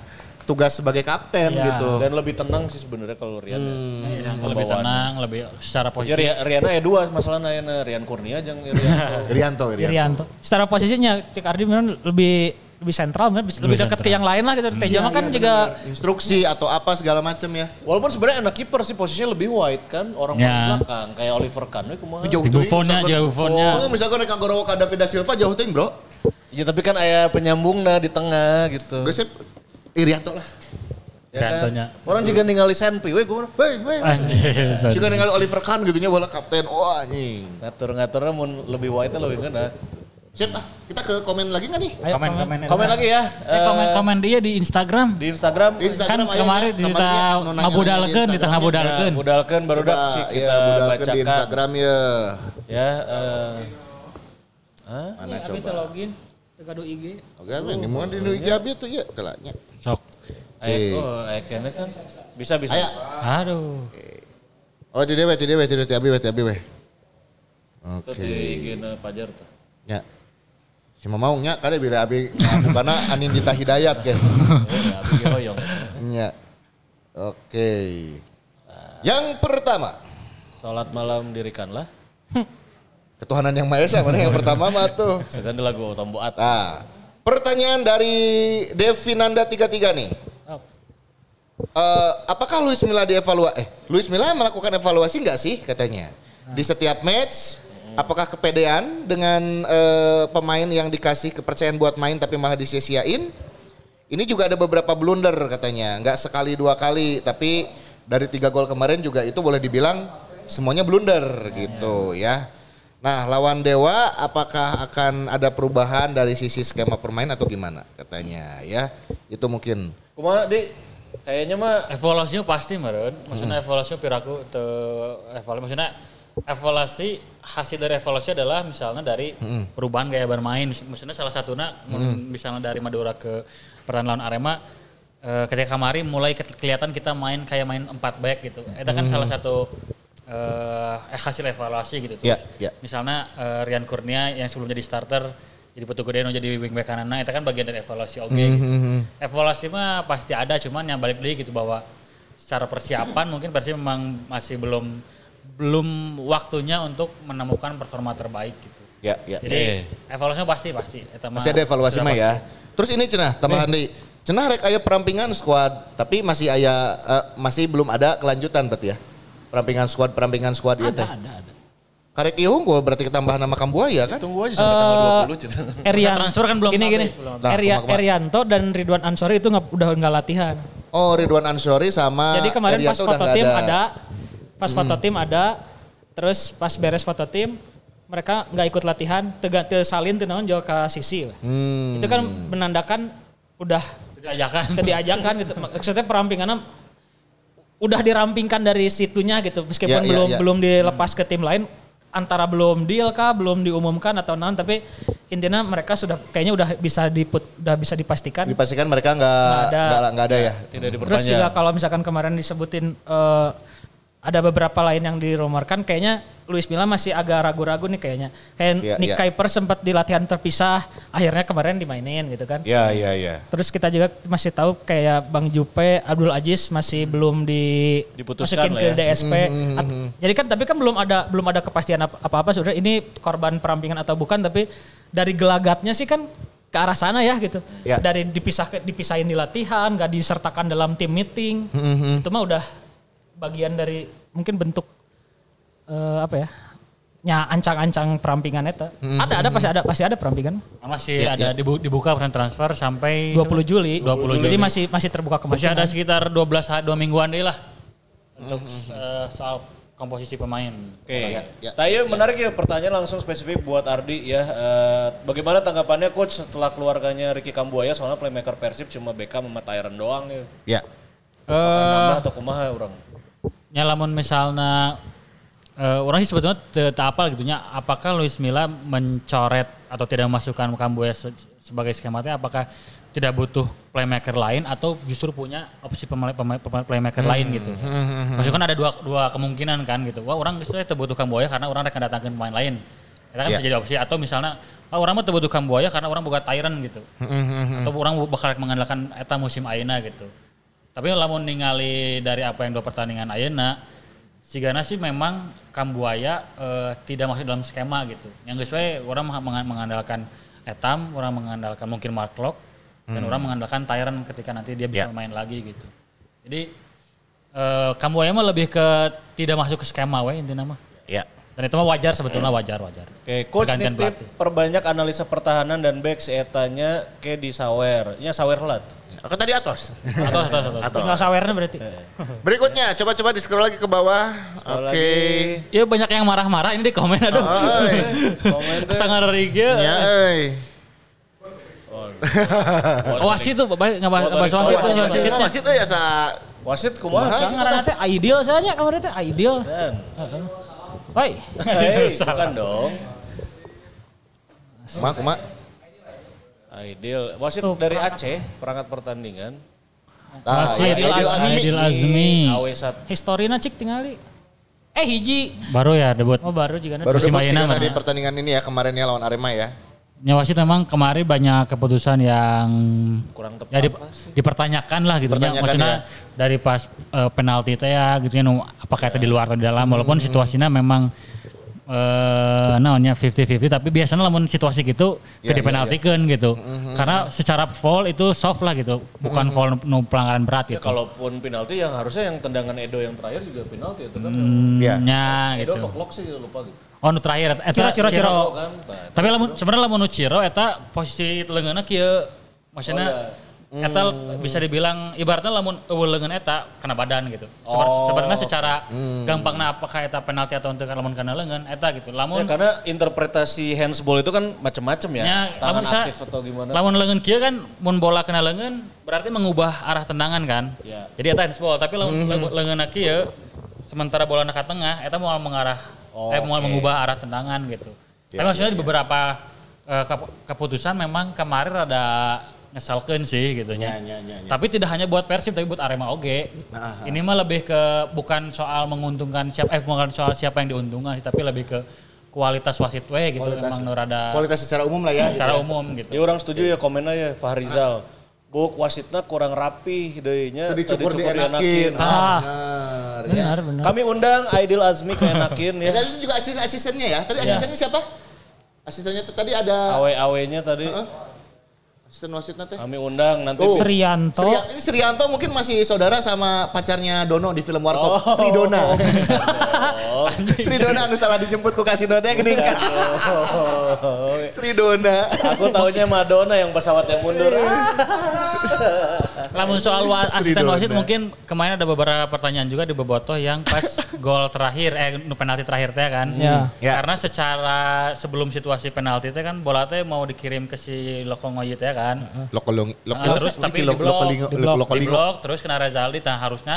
tugas sebagai kapten Ya. gitu. Dan lebih tenang sih sebenarnya kalau Rian. ya. Yang lebih tenang, lebih secara Ya posisi. Rian, Riana ya dua masalahnya ya Rian Kurnia jeung Rianto. Rianto, Rianto. Irianto. Secara posisinya Cik Ardi memang lebih lebih sentral, bener, lebih, lebih dekat ke yang lain lah gitu. Teja mah kan juga Instruksi atau apa segala macam ya. Walaupun sebenarnya anak kiper sih posisinya lebih wide kan, orang Ya. paling belakang kayak Oliver Kahn we kumaha. Jauh Buffonnya, misalkan- jauh Buffonnya. Oh, misalkan rek kagorowo ka David da Silva jauh teuing, Bro. Ya tapi kan aya penyambungna di tengah gitu. Geus Irianto lah. Ya kan? Orang juga ningali Senpi we kumaha. Hei, hei. Anjir. Jika ningali Oliver Kahn gitu nya bola kapten. Wah anjing. Ngatur-ngaturnya mun lebih wide lebih ngena. Sip ah, kita ke komen lagi nggak nih? Ayo, Komen, komen. Komen lagi ya. Eh, komen, komen dia di Instagram. di Instagram. Di Instagram kan ayo kemarin ya, kita ngabudalkeun Instagramnya. budalkeun. Ya, budalkeun baru dak Coba, sih ya, kita budalkeun bacakan. di Instagram ya. Ya, eh Mana Tapi coba? teu login, kadu IG. Oke, ini mau di nu Ijabi tuh ya, telanya. Sok. Ayo, oh, Aikene kan bisa bisa. Aya. Aduh. Oh, di dewe, di dewe, di dewe, di abi, di abi, we. Oke. Oke. Di IG-na Pajar tuh. Ya. Cuma mau nya kada bila abi bukanna Anin Dita Hidayat ke. Ya, abis hoyong. Ya. Oke. Yang pertama. Salat malam dirikanlah. Ketuhanan yang Maha Esa mana yang pertama mah tuh. Seganti lagu Tombo At. Nah, pertanyaan dari Devinanda 33 nih. Eh, apakah Luis Milla dievaluasi? Eh, Luis Milla melakukan evaluasi nggak sih katanya di setiap match? Apakah kepedean dengan eh, pemain yang dikasih kepercayaan buat main tapi malah disia-siain? Ini juga ada beberapa blunder katanya, nggak sekali dua kali, tapi dari tiga gol kemarin juga itu boleh dibilang semuanya blunder gitu ya. Nah lawan Dewa apakah akan ada perubahan dari sisi skema permain atau gimana katanya ya? Itu mungkin. Kumaha di kayaknya mah Evaluasinya pasti meren. Maksudnya Hmm. evaluasinya piraku te evaluasi. Maksudnya evaluasi hasil dari evaluasi adalah misalnya dari Hmm. perubahan gaya bermain. Maksudnya salah satunya mun misalnya dari Madura ke pertandingan lawan Arema eh, ketika kemarin mulai ke- kelihatan kita main kayak main empat back gitu. Itu kan salah satu eh hasil evaluasi gitu. Ya, Terus ya. misalnya eh, Rian Kurnia yang sebelumnya di starter jadi petu gede jadi wingback kanan itu kan bagian dari evaluasi oke gitu. Evaluasi mah pasti ada cuman yang balik lagi gitu bahwa secara persiapan mungkin Persib memang masih belum belum waktunya untuk menemukan performa terbaik gitu. Ya, ya. Jadi evaluasinya pasti pasti. Eta mah Masih ada evaluasi mah ya. Terus ini cenah tambahan deui. Cenah rek aya perampingan squad, tapi masih aya eh, masih belum ada kelanjutan berarti ya. Perampingan squad, perampingan squad ieu teh. ada ada. Karek ieu unggul berarti ketambahan nama Kambuaya kan? Tunggu aja sampai tanggal 20 cerita. Erian, transfer kan belum gini gini. Nah, Eria-. Erianto dan Ridwan Ansori itu nggak udah nggak latihan. Oh, Ridwan Ansori sama Jadi kemarin pas Erianto udah foto tim ada. Pas foto tim ada, terus pas beres foto tim mereka nggak ikut latihan, tega te salin teu naon jauh ke sisi. lah. Hmm. Itu kan menandakan udah Diajakan. diajakan gitu. Maksudnya perampingannya udah dirampingkan dari situnya gitu meskipun Ya, ya, belum ya. belum dilepas ke tim lain antara belum deal kah belum diumumkan atau non tapi intinya mereka sudah kayaknya udah bisa diput udah bisa dipastikan Dipastikan mereka nggak Nggak ada. nggak nggak ada ya. Tidak Terus juga kalau misalkan kemarin disebutin eh, ada beberapa lain yang dirumorkan kayaknya Luis Milla masih agak ragu-ragu nih kayaknya. Kayak Iya, Nick iya. Kuiper sempat di latihan terpisah, akhirnya kemarin dimainin gitu kan. Ya, ya, ya. Terus kita juga masih tahu kayak Bang Jupe, Abdul Aziz masih belum di Diputuskan masukin ke ya. DSP. At- Jadi kan tapi kan belum ada belum ada kepastian apa- apa-apa sudah ini korban perampingan atau bukan tapi dari gelagatnya sih kan ke arah sana ya gitu. Ya. Dari dipisah dipisahin di latihan, gak disertakan dalam tim meeting. Itu mah udah bagian dari mungkin bentuk eh, apa ya? nya ancang-ancang perampingan eta. Ada ada pasti ada pasti ada perampingan. Masih Ya, ada dibu- dibuka persen transfer sampai 20 Juli. 20 Jadi Juli. masih masih terbuka Masih kemungkinan. ada sekitar 12 hari, 2 mingguan deh lah untuk eh, soal komposisi pemain. Oke. Ya, ya. Tayo menarik ya pertanyaan langsung spesifik buat Ardi ya. Eh, bagaimana tanggapannya coach setelah keluarganya Ricky Kambuaya soalnya playmaker Persib cuma Beckham sama Tyron doang ya. Ya. Eh, Nambah atau kumaha orang? Nyalamun misalnya eh, orang sih sebetulnya apal gitu nya apakah Luis Milla mencoret atau tidak memasukkan Kambuaya se- sebagai skemanya apakah tidak butuh playmaker lain atau justru punya opsi pemain, pemain, playmaker lain gitu. Maksudnya kan ada dua dua kemungkinan kan gitu. Wah orang justru terbutuh Kambuaya karena orang akan datangkan pemain lain. Itu kan Ya. bisa jadi opsi atau misalnya ah, orang mah terbutuh Kambuaya karena orang buka Tyrant gitu. Atau orang bakal mengandalkan eta musim ayeuna gitu. Tapi lamun ningali dari apa yang dua pertandingan ayeuna, Sigana sih memang Kambuaya eh, tidak masuk dalam skema gitu. Yang geus we orang meng- mengandalkan Etam, orang mengandalkan mungkin Mark Locke, dan orang mengandalkan Tyron ketika nanti dia bisa Ya. main lagi gitu. Jadi eh, Kambuaya mah lebih ke tidak masuk ke skema we intinya mah. Ya. Dan itu mah wajar sebetulnya wajar wajar. Oke, coach Pergantian nitip perbanyak analisa pertahanan dan back etanya ke di Sawer. Nya Sawer helat. Aku tadi atos. Atau atau atau. Tinggal sawernya berarti. Berikutnya, coba-coba di scroll lagi ke bawah. Oke. lagi. Ya banyak yang marah-marah ini di komen aduh. Oi. Komen teh. Sangat riga. Ya, euy. Oh, wasit tuh, baik ngebahas ngebahas wasit tuh, wasit, wasitnya. Wasit tuh ya sa Wasit kumaha? Sang ngaranna teh ideal saja kemarin teh ideal. Dan. Woi. Bukan dong. kumaha kumaha. Ideal. Wasit Tuh, dari Aceh, perangkat pertandingan. Ah, Wasit ya, Aidil Azmi. Aidil Azmi. AW1. Historina cik tingali. Eh hiji. Baru ya debut. Oh baru juga Baru debut sih di pertandingan ini ya kemarinnya lawan Arema ya. Ya wasit memang kemarin banyak keputusan yang Kurang tepat ya di- lah sih. dipertanyakan lah gitu ya. Maksudnya dari pas eh, penalti teh ya gitu ya nu apakah itu di luar atau di dalam walaupun situasinya memang eh naonnya 50-50 tapi biasanya lamun situasi gitu Ya, ke ya, penaltikeun gitu. Karena secara foul itu soft lah gitu, bukan foul nu pelanggaran berat Ya gitu. kalaupun penalti yang harusnya yang tendangan Edo yang terakhir juga penalti itu kan. Hmm, Ya. nya Edo gitu. ngeblok sih lupa gitu. Oh nu terakhir eta Ciro, Ciro, Ciro. kan. Tapi lamun sebenarnya lamun nu Ciro eta posisi leungeunna kieu maksudnya eta bisa dibilang ibaratnya lamun eueuh leungeun eta kena badan gitu. Seben- Sebenarnya secara gampangna apakah eta penalti atau untuk lamun kena leungeun eta gitu. Ya, Lamun karena interpretasi handsball itu kan macam-macam ya. Tangan lamun sa aktif atau gimana. lamun leungeun kieu kan mun bola kena leungeun berarti mengubah arah tendangan kan. Ya. Jadi eta handsball tapi lamun leungeun leungeunna kieu sementara bola ke tengah eta mau mengarah eh mau mengubah arah tendangan gitu. tapi maksudnya di beberapa eh, kep- keputusan memang kemarin ada ngesalkeun sih gitu nya. Tapi tidak hanya buat Persib tapi buat Arema oge. Ini mah lebih ke bukan soal menguntungkan siapa eh bukan soal siapa yang diuntungkan sih tapi lebih ke kualitas wasit we gitu Kualitas- memang nu rada Kualitas secara umum lah ya. gitu secara ya. umum gitu. Ya orang setuju ya komennya ya Fahrizal. Buk wasitnya kurang rapi deui nya. Tadi cukur dienakin. Ah, benar. ya. Benar, benar. Kami undang Aidil Azmi keenakin Ya, ya. tadi juga asisten asistennya ya. Tadi asistennya siapa? Asistennya tadi ada Awe-awenya tadi asisten wasitnya teh. kami undang nanti. Tuh. Srianto. Sri- ini Srianto mungkin masih saudara sama pacarnya Dono di film Warkop. Sri Dona. Sri Dona anu salah dijemput ku kasino teh geuning kan. Sri Dona. Aku taunya Madonna yang pesawat yang mundur. Lamun soal wa- Sri asisten wasit mungkin kemarin ada beberapa pertanyaan juga di Bobotoh yang pas gol terakhir eh nu penalti terakhir teh kan. Ya. Ya. Karena secara sebelum situasi penalti teh kan bola teh mau dikirim ke si Lokongoyi teh kan. Lokolong Nah, terus tapi di blok, lokolingo di blok, di lokolingo. blok, terus kena Rezaldi nah harusnya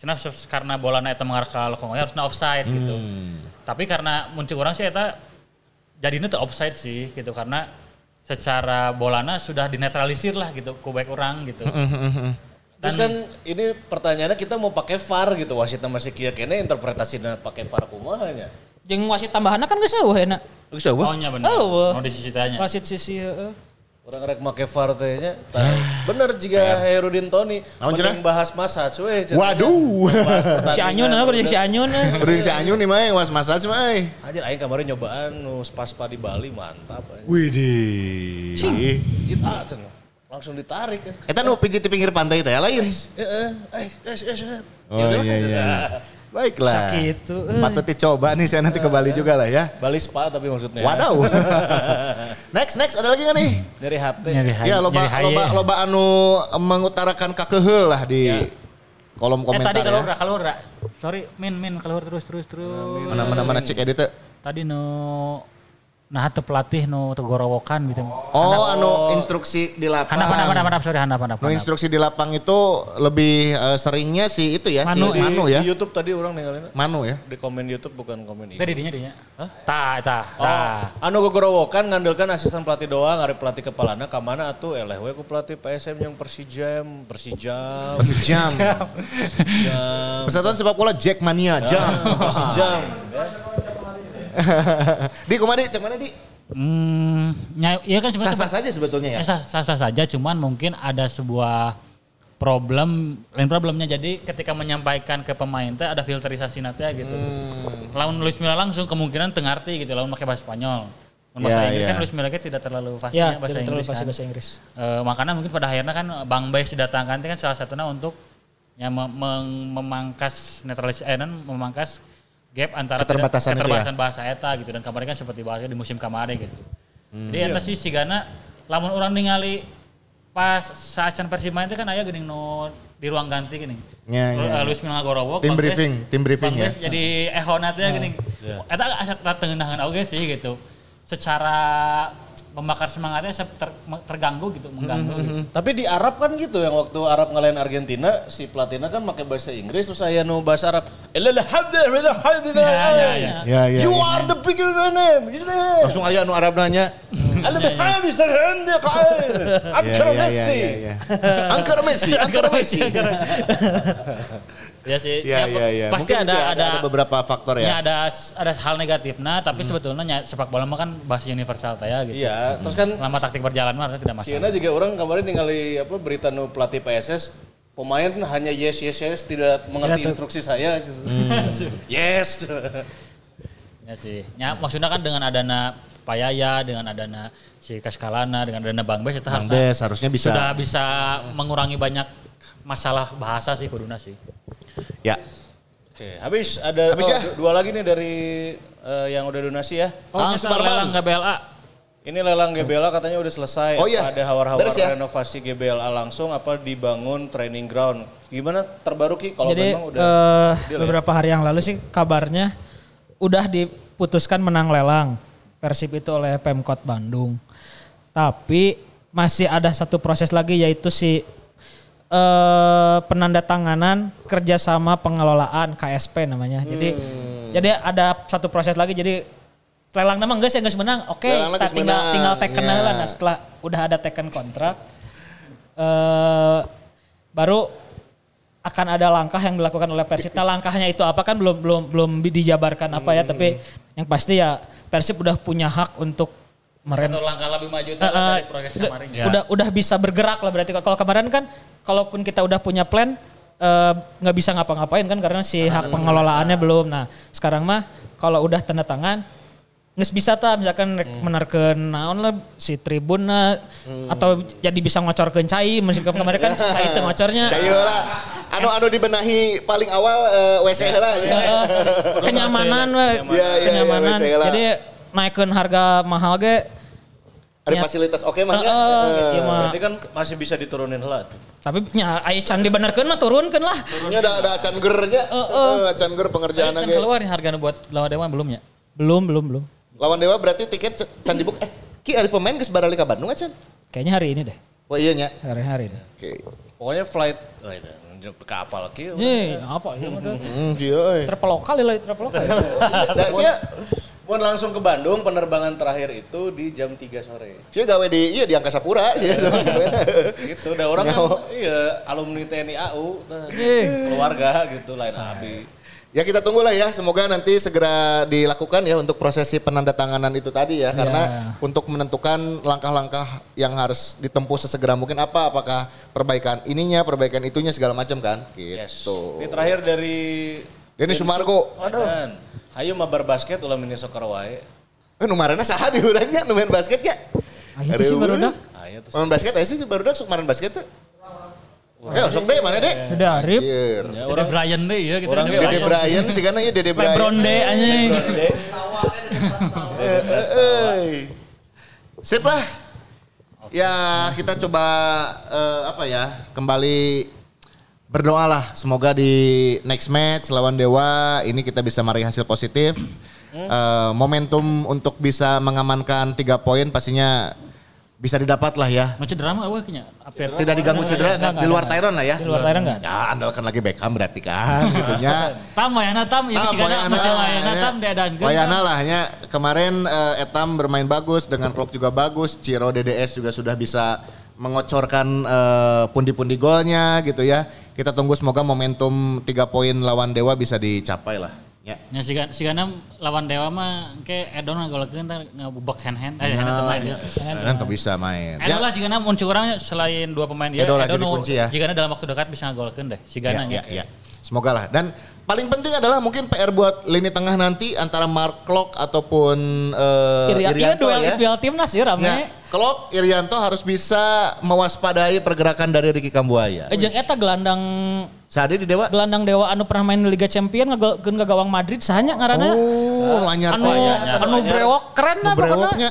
Cina karena bola eta mengarah ke Lokongoyi harusnya offside gitu. Hmm. Tapi karena muncul orang sih eta jadinya tuh offside sih gitu karena secara bolana sudah dinetralisir lah gitu kubek orang gitu. Terus kan ini pertanyaannya kita mau pakai VAR gitu. Wasitnya masih kia kene interpretasinya pakai VAR kumaha nya. Jeung wasit tambahanna kan geus eueuh enak. Geus eueuh. Oh nya bener. Oh, Mau di sisi tanya. Wasit sisi heeh. Orang rek make VAR teh nya. Tah, Bener jika Herudin Tony mending bahas masa cuy. Waduh. Si Anyun kudu jeung si Anyun. eh. Udah si Anyu nih mah was massage mah euy. Anjir aing kemarin nyobaan nu spa-spa di Bali mantap. Widih. Jit, ah. Langsung ditarik. ya. Eta nu pijit di pinggir pantai teh lain. Heeh. Eh, eh, eh, eh. Oh iya iya. Baiklah. Sakitu, euy. Patut dicoba nih saya nanti ke Bali juga lah ya. Bali spa tapi maksudnya. Wadaw. next next ada lagi nggak nih? Dari hati. Nyari hai- Ya loba nyari loba loba anu mengutarakan kakeheul lah di kolom Eh komentar tadi kalau ya. kalau Sorry, min min keluar terus terus terus. Mana mana mana cek edit. Tadi no nah teu pelatih no teu gorowokan gitu. Oh, anu instruksi di lapang. Handap handap handap handap sorry handap handap. Nu handap. instruksi di lapang itu lebih eh, seringnya sih itu ya, Manu, si Manu ya. Di YouTube tadi orang ninggalin. Manu ya. Di komen YouTube bukan komen Tadi ini. dinya dinya. Tah eta. Oh, Tah. anu gogorowokan ngandalkan asisten pelatih doang, hari pelatih kepalana kamana atuh eleh we ku pelatih PSM yang Persijam, Persijam, Persijam. Persijam, Persatuan sepak bola Jackmania jam. Persijam. di kumadi cek mana di? Hmm, iya kan sebenarnya Sah-sah saja sebetulnya ya. Eh, sah, sah, sah saja, cuman mungkin ada sebuah problem, lain problemnya jadi ketika menyampaikan ke pemain teh ada filterisasi nanti gitu. Hmm. Lawan Luis Milla langsung kemungkinan tengarti gitu, lawan pakai bahasa Spanyol. Lawan bahasa Ya, Inggris ya. kan Luis Milla kan tidak terlalu fasih Ya, bahasa Inggris fasih kan. bahasa Inggris. Eh, makanya mungkin pada akhirnya kan Bang Bay didatangkan itu kan salah satunya untuk ya mem- meng- memangkas netralis eh memangkas gap antara Keterbatasan ya? keterbatasan bahasa eta gitu dan kemarin kan seperti bahasnya di musim kemarin gitu. Hmm. Jadi Iya. eta sih sigana lamun orang ningali pas saat can Persib main itu kan aya geuning nu di ruang ganti geuning. Ya, ya. Luis Milla Gorowok Tim briefing, tim briefing ya. Jadi ehona teh geuning. Eta asa tengenangan oge sih gitu. Secara membakar semangatnya saya ter, terganggu gitu, mengganggu. Mm -hmm. gitu. Tapi di Arab kan gitu yang waktu Arab ngelain Argentina, si Platina kan pakai bahasa Inggris terus saya nu bahasa Arab. Ya ya, ya, ya, ya. You ya, are ya. the big name. Gitu Langsung aja nu Arab nanya. Al-Hamster Hindi Qail. Angker Messi. Angker Messi, Angker Messi. Ya sih, Ya, ya, ya, ya. pasti Mungkin ada, ada ada beberapa faktor ya ya. ada ada hal negatif nah tapi sebetulnya nya- sepak bola mah kan bahasa universal ya gitu. Iya, terus kan Selama taktik berjalan mah harusnya tidak masalah. Siena juga orang kemarin ningali apa berita nu pelatih PSS pemain hanya yes yes yes tidak mengerti instruksi saya. Hmm. yes. Ya sih. Ya maksudnya kan dengan adana Payaya, dengan adana si Kaskalana, dengan adana Bang Bes itu Bang harusnya Bes harusnya bisa. sudah bisa mengurangi banyak masalah bahasa sih kuduna sih. Ya. Oke, habis ada Habis oh, ya? du- dua lagi nih dari eh, yang udah donasi ya. Oh, Ah, Suparman. lelang GBLA. Ini lelang GBLA katanya udah selesai. Oh iya. Ada hawar-hawar ya? renovasi GBLA langsung apa dibangun training ground. Gimana terbaru Ki kalau Jadi memang udah eh, deal ya? beberapa hari yang lalu sih kabarnya udah diputuskan menang lelang Persib itu oleh Pemkot Bandung. Tapi masih ada satu proses lagi yaitu si eh penandatanganan kerjasama pengelolaan KSP namanya. Jadi Hmm. jadi ada satu proses lagi jadi lelang nama enggak sih enggak menang. Oke, Lelang kita tinggal menang. tinggal teken Ya. lah. Nah, setelah udah ada teken kontrak eh baru akan ada langkah yang dilakukan oleh Persib. Nah, langkahnya itu apa kan belum belum belum dijabarkan apa ya, tapi yang pasti ya Persib udah punya hak untuk meren Satu langkah lebih maju Eh, eh, dari progres udah, kemarin. udah udah bisa bergerak lah berarti kalau kemarin kan kalaupun kita udah punya plan eh, nggak bisa ngapa-ngapain kan karena si hak pengelolaannya belum. Nah sekarang mah kalau udah tanda tangan nggak bisa ta misalkan rek menerkeun naon lah si tribun lah, atau jadi bisa ngocorkeun cai meskipun kemarin kan cai teu ngocornya Cayo lah. Anu anu dibenahi paling awal eh, WC lah. ya. Kenyamanan we. Iya, iya, iya, kenyamanan jadi naikkan harga mahal ge Ada Ya. fasilitas oke mah Eh, ya. eh, iya mah. Berarti kan masih bisa diturunin lah tuh. tapi nya aya can dibenerkeun mah turunkeun lah Ini ada ada acan gernya. Eh, acan ger pengerjaan Kan ge. keluar nih harga buat lawan Dewa belum ya? belum belum belum Lawan Dewa berarti tiket can dibuk eh ki ada pemain geus barali ka Bandung acan. kayaknya hari ini deh Oh iya nya. hari-hari deh Oke. Pokoknya flight oh, itu, ke kapal Ki. Eh, apa ini mah Hmm, sih euy. Travelokal ya, travelokal. Da sia Mau langsung ke Bandung penerbangan terakhir itu di jam 3 sore. sia gawe di iya di Angkasa Pura sia. Gitu, udah orang kan iya alumni TNI AU, nah, keluarga gitu lain abi. Ya kita tunggulah ya, semoga nanti segera dilakukan ya untuk prosesi penandatanganan itu tadi ya, karena untuk menentukan langkah-langkah yang harus ditempuh sesegera mungkin apa, apakah perbaikan ininya, perbaikan itunya segala macam kan, Yes. gitu. Ini terakhir dari Denny Sumargo, Aduh. Ayo mabar basket ulah mini soccer wae. eh numarana saha di urangnya, nu main basket ya? Ah, itu sih barudak. Ayo tuh. Main basket aja sih baru sok main basket tuh. Eh, sok deh mana deh? Udah Arif, Anjir. Ya, Udah Brian deh ya gitu. orang Dede Dede Brian sih kan ya Dede Brian. Lebron deh anjing. Eh, Sip lah. Ya kita coba eh, apa ya kembali berdoa lah semoga di next match lawan Dewa ini kita bisa meraih hasil positif. Eh, momentum untuk bisa mengamankan tiga poin pastinya bisa didapat lah ya. Mau cedera mah eueuh nya. Apir. Tidak diganggu cedera kan di luar Tyron lah ya. Di luar Tyron nggak ada. Ya andalkan lagi Beckham berarti kan gitunya. Tam wayana tam ya sigana Wayana, masih wayana ya. tam diadankeun. Wayana lah nya kemarin eh, Etam bermain bagus dengan Klok juga bagus, Ciro DDS juga sudah bisa mengocorkan eh, pundi-pundi golnya gitu ya. Kita tunggu semoga momentum tiga poin lawan Dewa bisa dicapai lah. Ya. Nya sigana sigana lawan Dewa mah ke Edon ngagolkeun teh ngebubak hand hand. Eh hand hand main ya. Kan tuh bisa main. Edo lah jika muncul orang selain dua pemain dia, Edo lah Edo jadi nu- kunci ya. Jika dalam waktu dekat bisa ngagolkeun deh, si Ya, Gana ya, ya. Semoga lah. Dan paling penting adalah mungkin PR buat lini tengah nanti antara Mark Klok ataupun eh, Irianto, iya Irianto duel ya. IPL timnas ya rame. Ya, Klok Irianto harus bisa mewaspadai pergerakan dari Ricky Kambuaya. Ejeng eta gelandang Saat di Dewa. gelandang dewa anu pernah main di Liga Champion ngagolkeun ke gawang Madrid sahanya ngaranna. Oh, lanyar anu anu brewok keren lah brewoknya. pokoknya.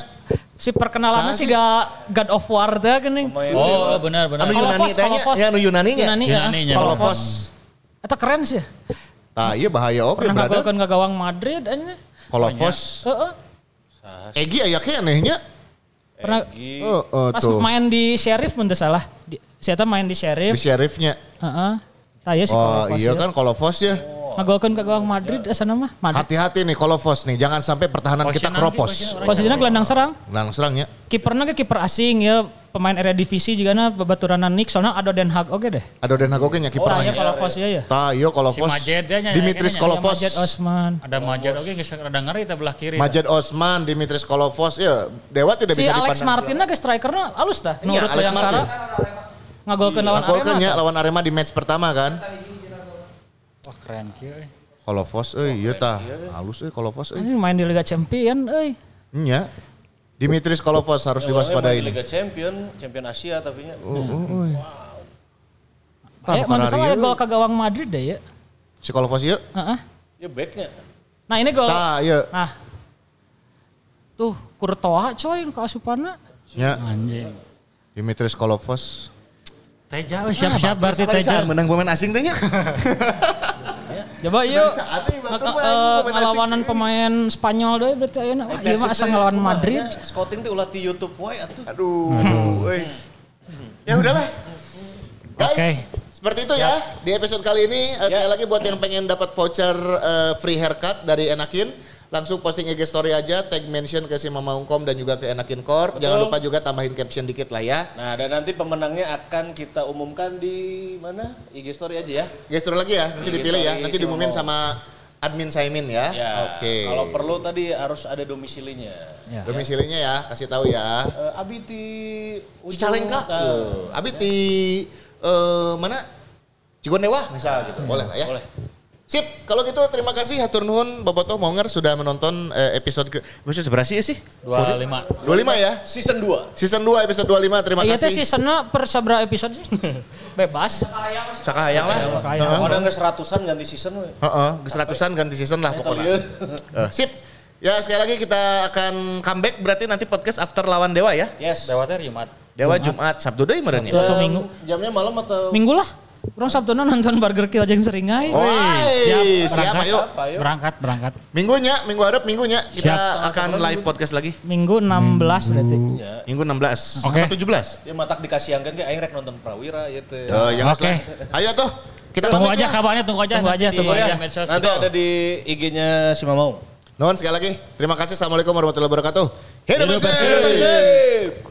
Si perkenalannya sih sih? ga God of War teh geuning. Oh benar benar. Anu Yunani Kolofos, teh nya, Kolofos. ya anu Yunani nya. Yunani, Yunani ya. nya. Eta keren sih. Tah iya bahaya oke Pernah brother. ngagolkeun ke gawang Madrid anya. Kolofos. Heeh. Egi aya anehnya. Pernah Egi. Oh, oh pas tuh. main di Sheriff teu salah. Di, si eta main di Di Sheriff. sheriffnya. Heeh. Tah ya si Oh Kolofos. iya ya. kan Kolofos ya. Ngagolkeun ke gawang Madrid asa nama Madrid. Hati-hati nih Kolofos nih. Jangan sampai pertahanan kita keropos. posisinya gelandang serang. Nah serangnya. Kipernya ke kiper asing ya pemain area divisi juga na babaturan Nick soalnya ada Den Haag oke deh. Ada Den Haag oge nya Oh, ya kipernya. kalau Fos ya ya. Tah iya Kolofos. Si Majed nya, Dimitris kayaknya, Kolofos. Majid Osman. Ada Majed oke geus rada ngeri kita belah kiri. Majed Osman, Dimitris Kolofos, ya Dewa tidak Si bisa Alex dipandang. Martin ke strikernya halus dah. Iya, Nurut Alex. Ngagolkeun lawan Arema. ya lawan Arema di match pertama kan. Wah keren kieu. eh. Kolofos euy ieu tah. Halus euy Kolofos euy. Ini main di Liga Champion, euy. Nya. Dimitris Kolofos harus diwaspadai. Di Liga Champion, Champion Asia tapi nya. Oh, oh, oh. Tah, Eh, bukan mana salah ya gol ke gawang Madrid deh ya. Si Kolofos ieu. Heeh. Ya backnya. Nah ini gol. Tah ieu. Nah. Tuh, Courtois coy ke asupanna. Nya. Anjing. Dimitris Kolofos. Teja siap-siap berarti Teja Teja. menang pemain asing teh nya. Coba yuk. Mah eh, ngelawanan pemain Spanyol deh berarti ayeuna. Wah, ieu mah asa ngelawan Madrid. Scouting tuh ulah di YouTube wae atuh. Aduh, aduh, euy. Ya udahlah. Guys, Oke. seperti itu ya. Di episode kali ini eh, sekali lagi buat yang pengen dapat voucher eh, free haircut dari Enakin, langsung posting IG story aja, tag mention ke si Mama Ungkom dan juga ke Enakin Corp. Jangan lupa juga tambahin caption dikit lah ya. Nah, dan nanti pemenangnya akan kita umumkan di mana? IG story aja ya. IG story lagi ya, nanti IG dipilih ya. Nanti si diumumin sama admin Saimin ya. Ya. Oke. Kalau perlu tadi harus ada domisilinya. Ya. Domisilinya ya, kasih tahu ya. Abi di ujung Cicalengka. Uh, Abi di eh, mana? Cigonewa misal gitu. Boleh lah ya. Boleh. Sip, kalau gitu terima kasih Hatur Nuhun Bobotoh Monger sudah menonton eh, episode ke episode seberapa sih ya sih? 25. 25 ya. Season 2. Season 2 episode 25 terima Iya teh kasih. seasonnya per seberapa episode sih? Bebas. Sakahayang lah. Sakahayang. Heeh. Orang ke seratusan ganti season we. Heeh, ke seratusan ganti season lah pokoknya. Eh, sip. Ya sekali lagi kita akan comeback berarti nanti podcast after lawan Dewa ya. Yes. Lewatnya Jumat. Dewa Jumat, Sabtu deui meureun ya. Sabtu. Atau minggu. Jamnya malam atau Minggu lah. Orang Sabtuna nonton Burger Kill jeung seringai. Woi, siap, siap, berangkat. ayo. apa yuk? Berangkat, berangkat. Minggunya, minggu harap minggunya kita Siap. akan live podcast lagi. Minggu 16 berarti. Ya. Minggu 16 Oke. sampai 17. Dia matak dikasihkan ke aing rek nonton Prawira ya teh. Eh, yang Oke. lah. Ayo tuh. Kita Tunggu aja ya. kabarnya, tunggu aja. Tunggu aja, nanti tunggu di aja. Nanti ada di IG-nya si Mamau. Nuhun sekali lagi. Terima kasih. Assalamualaikum warahmatullahi wabarakatuh. Hidup Hidup bersih. bersih.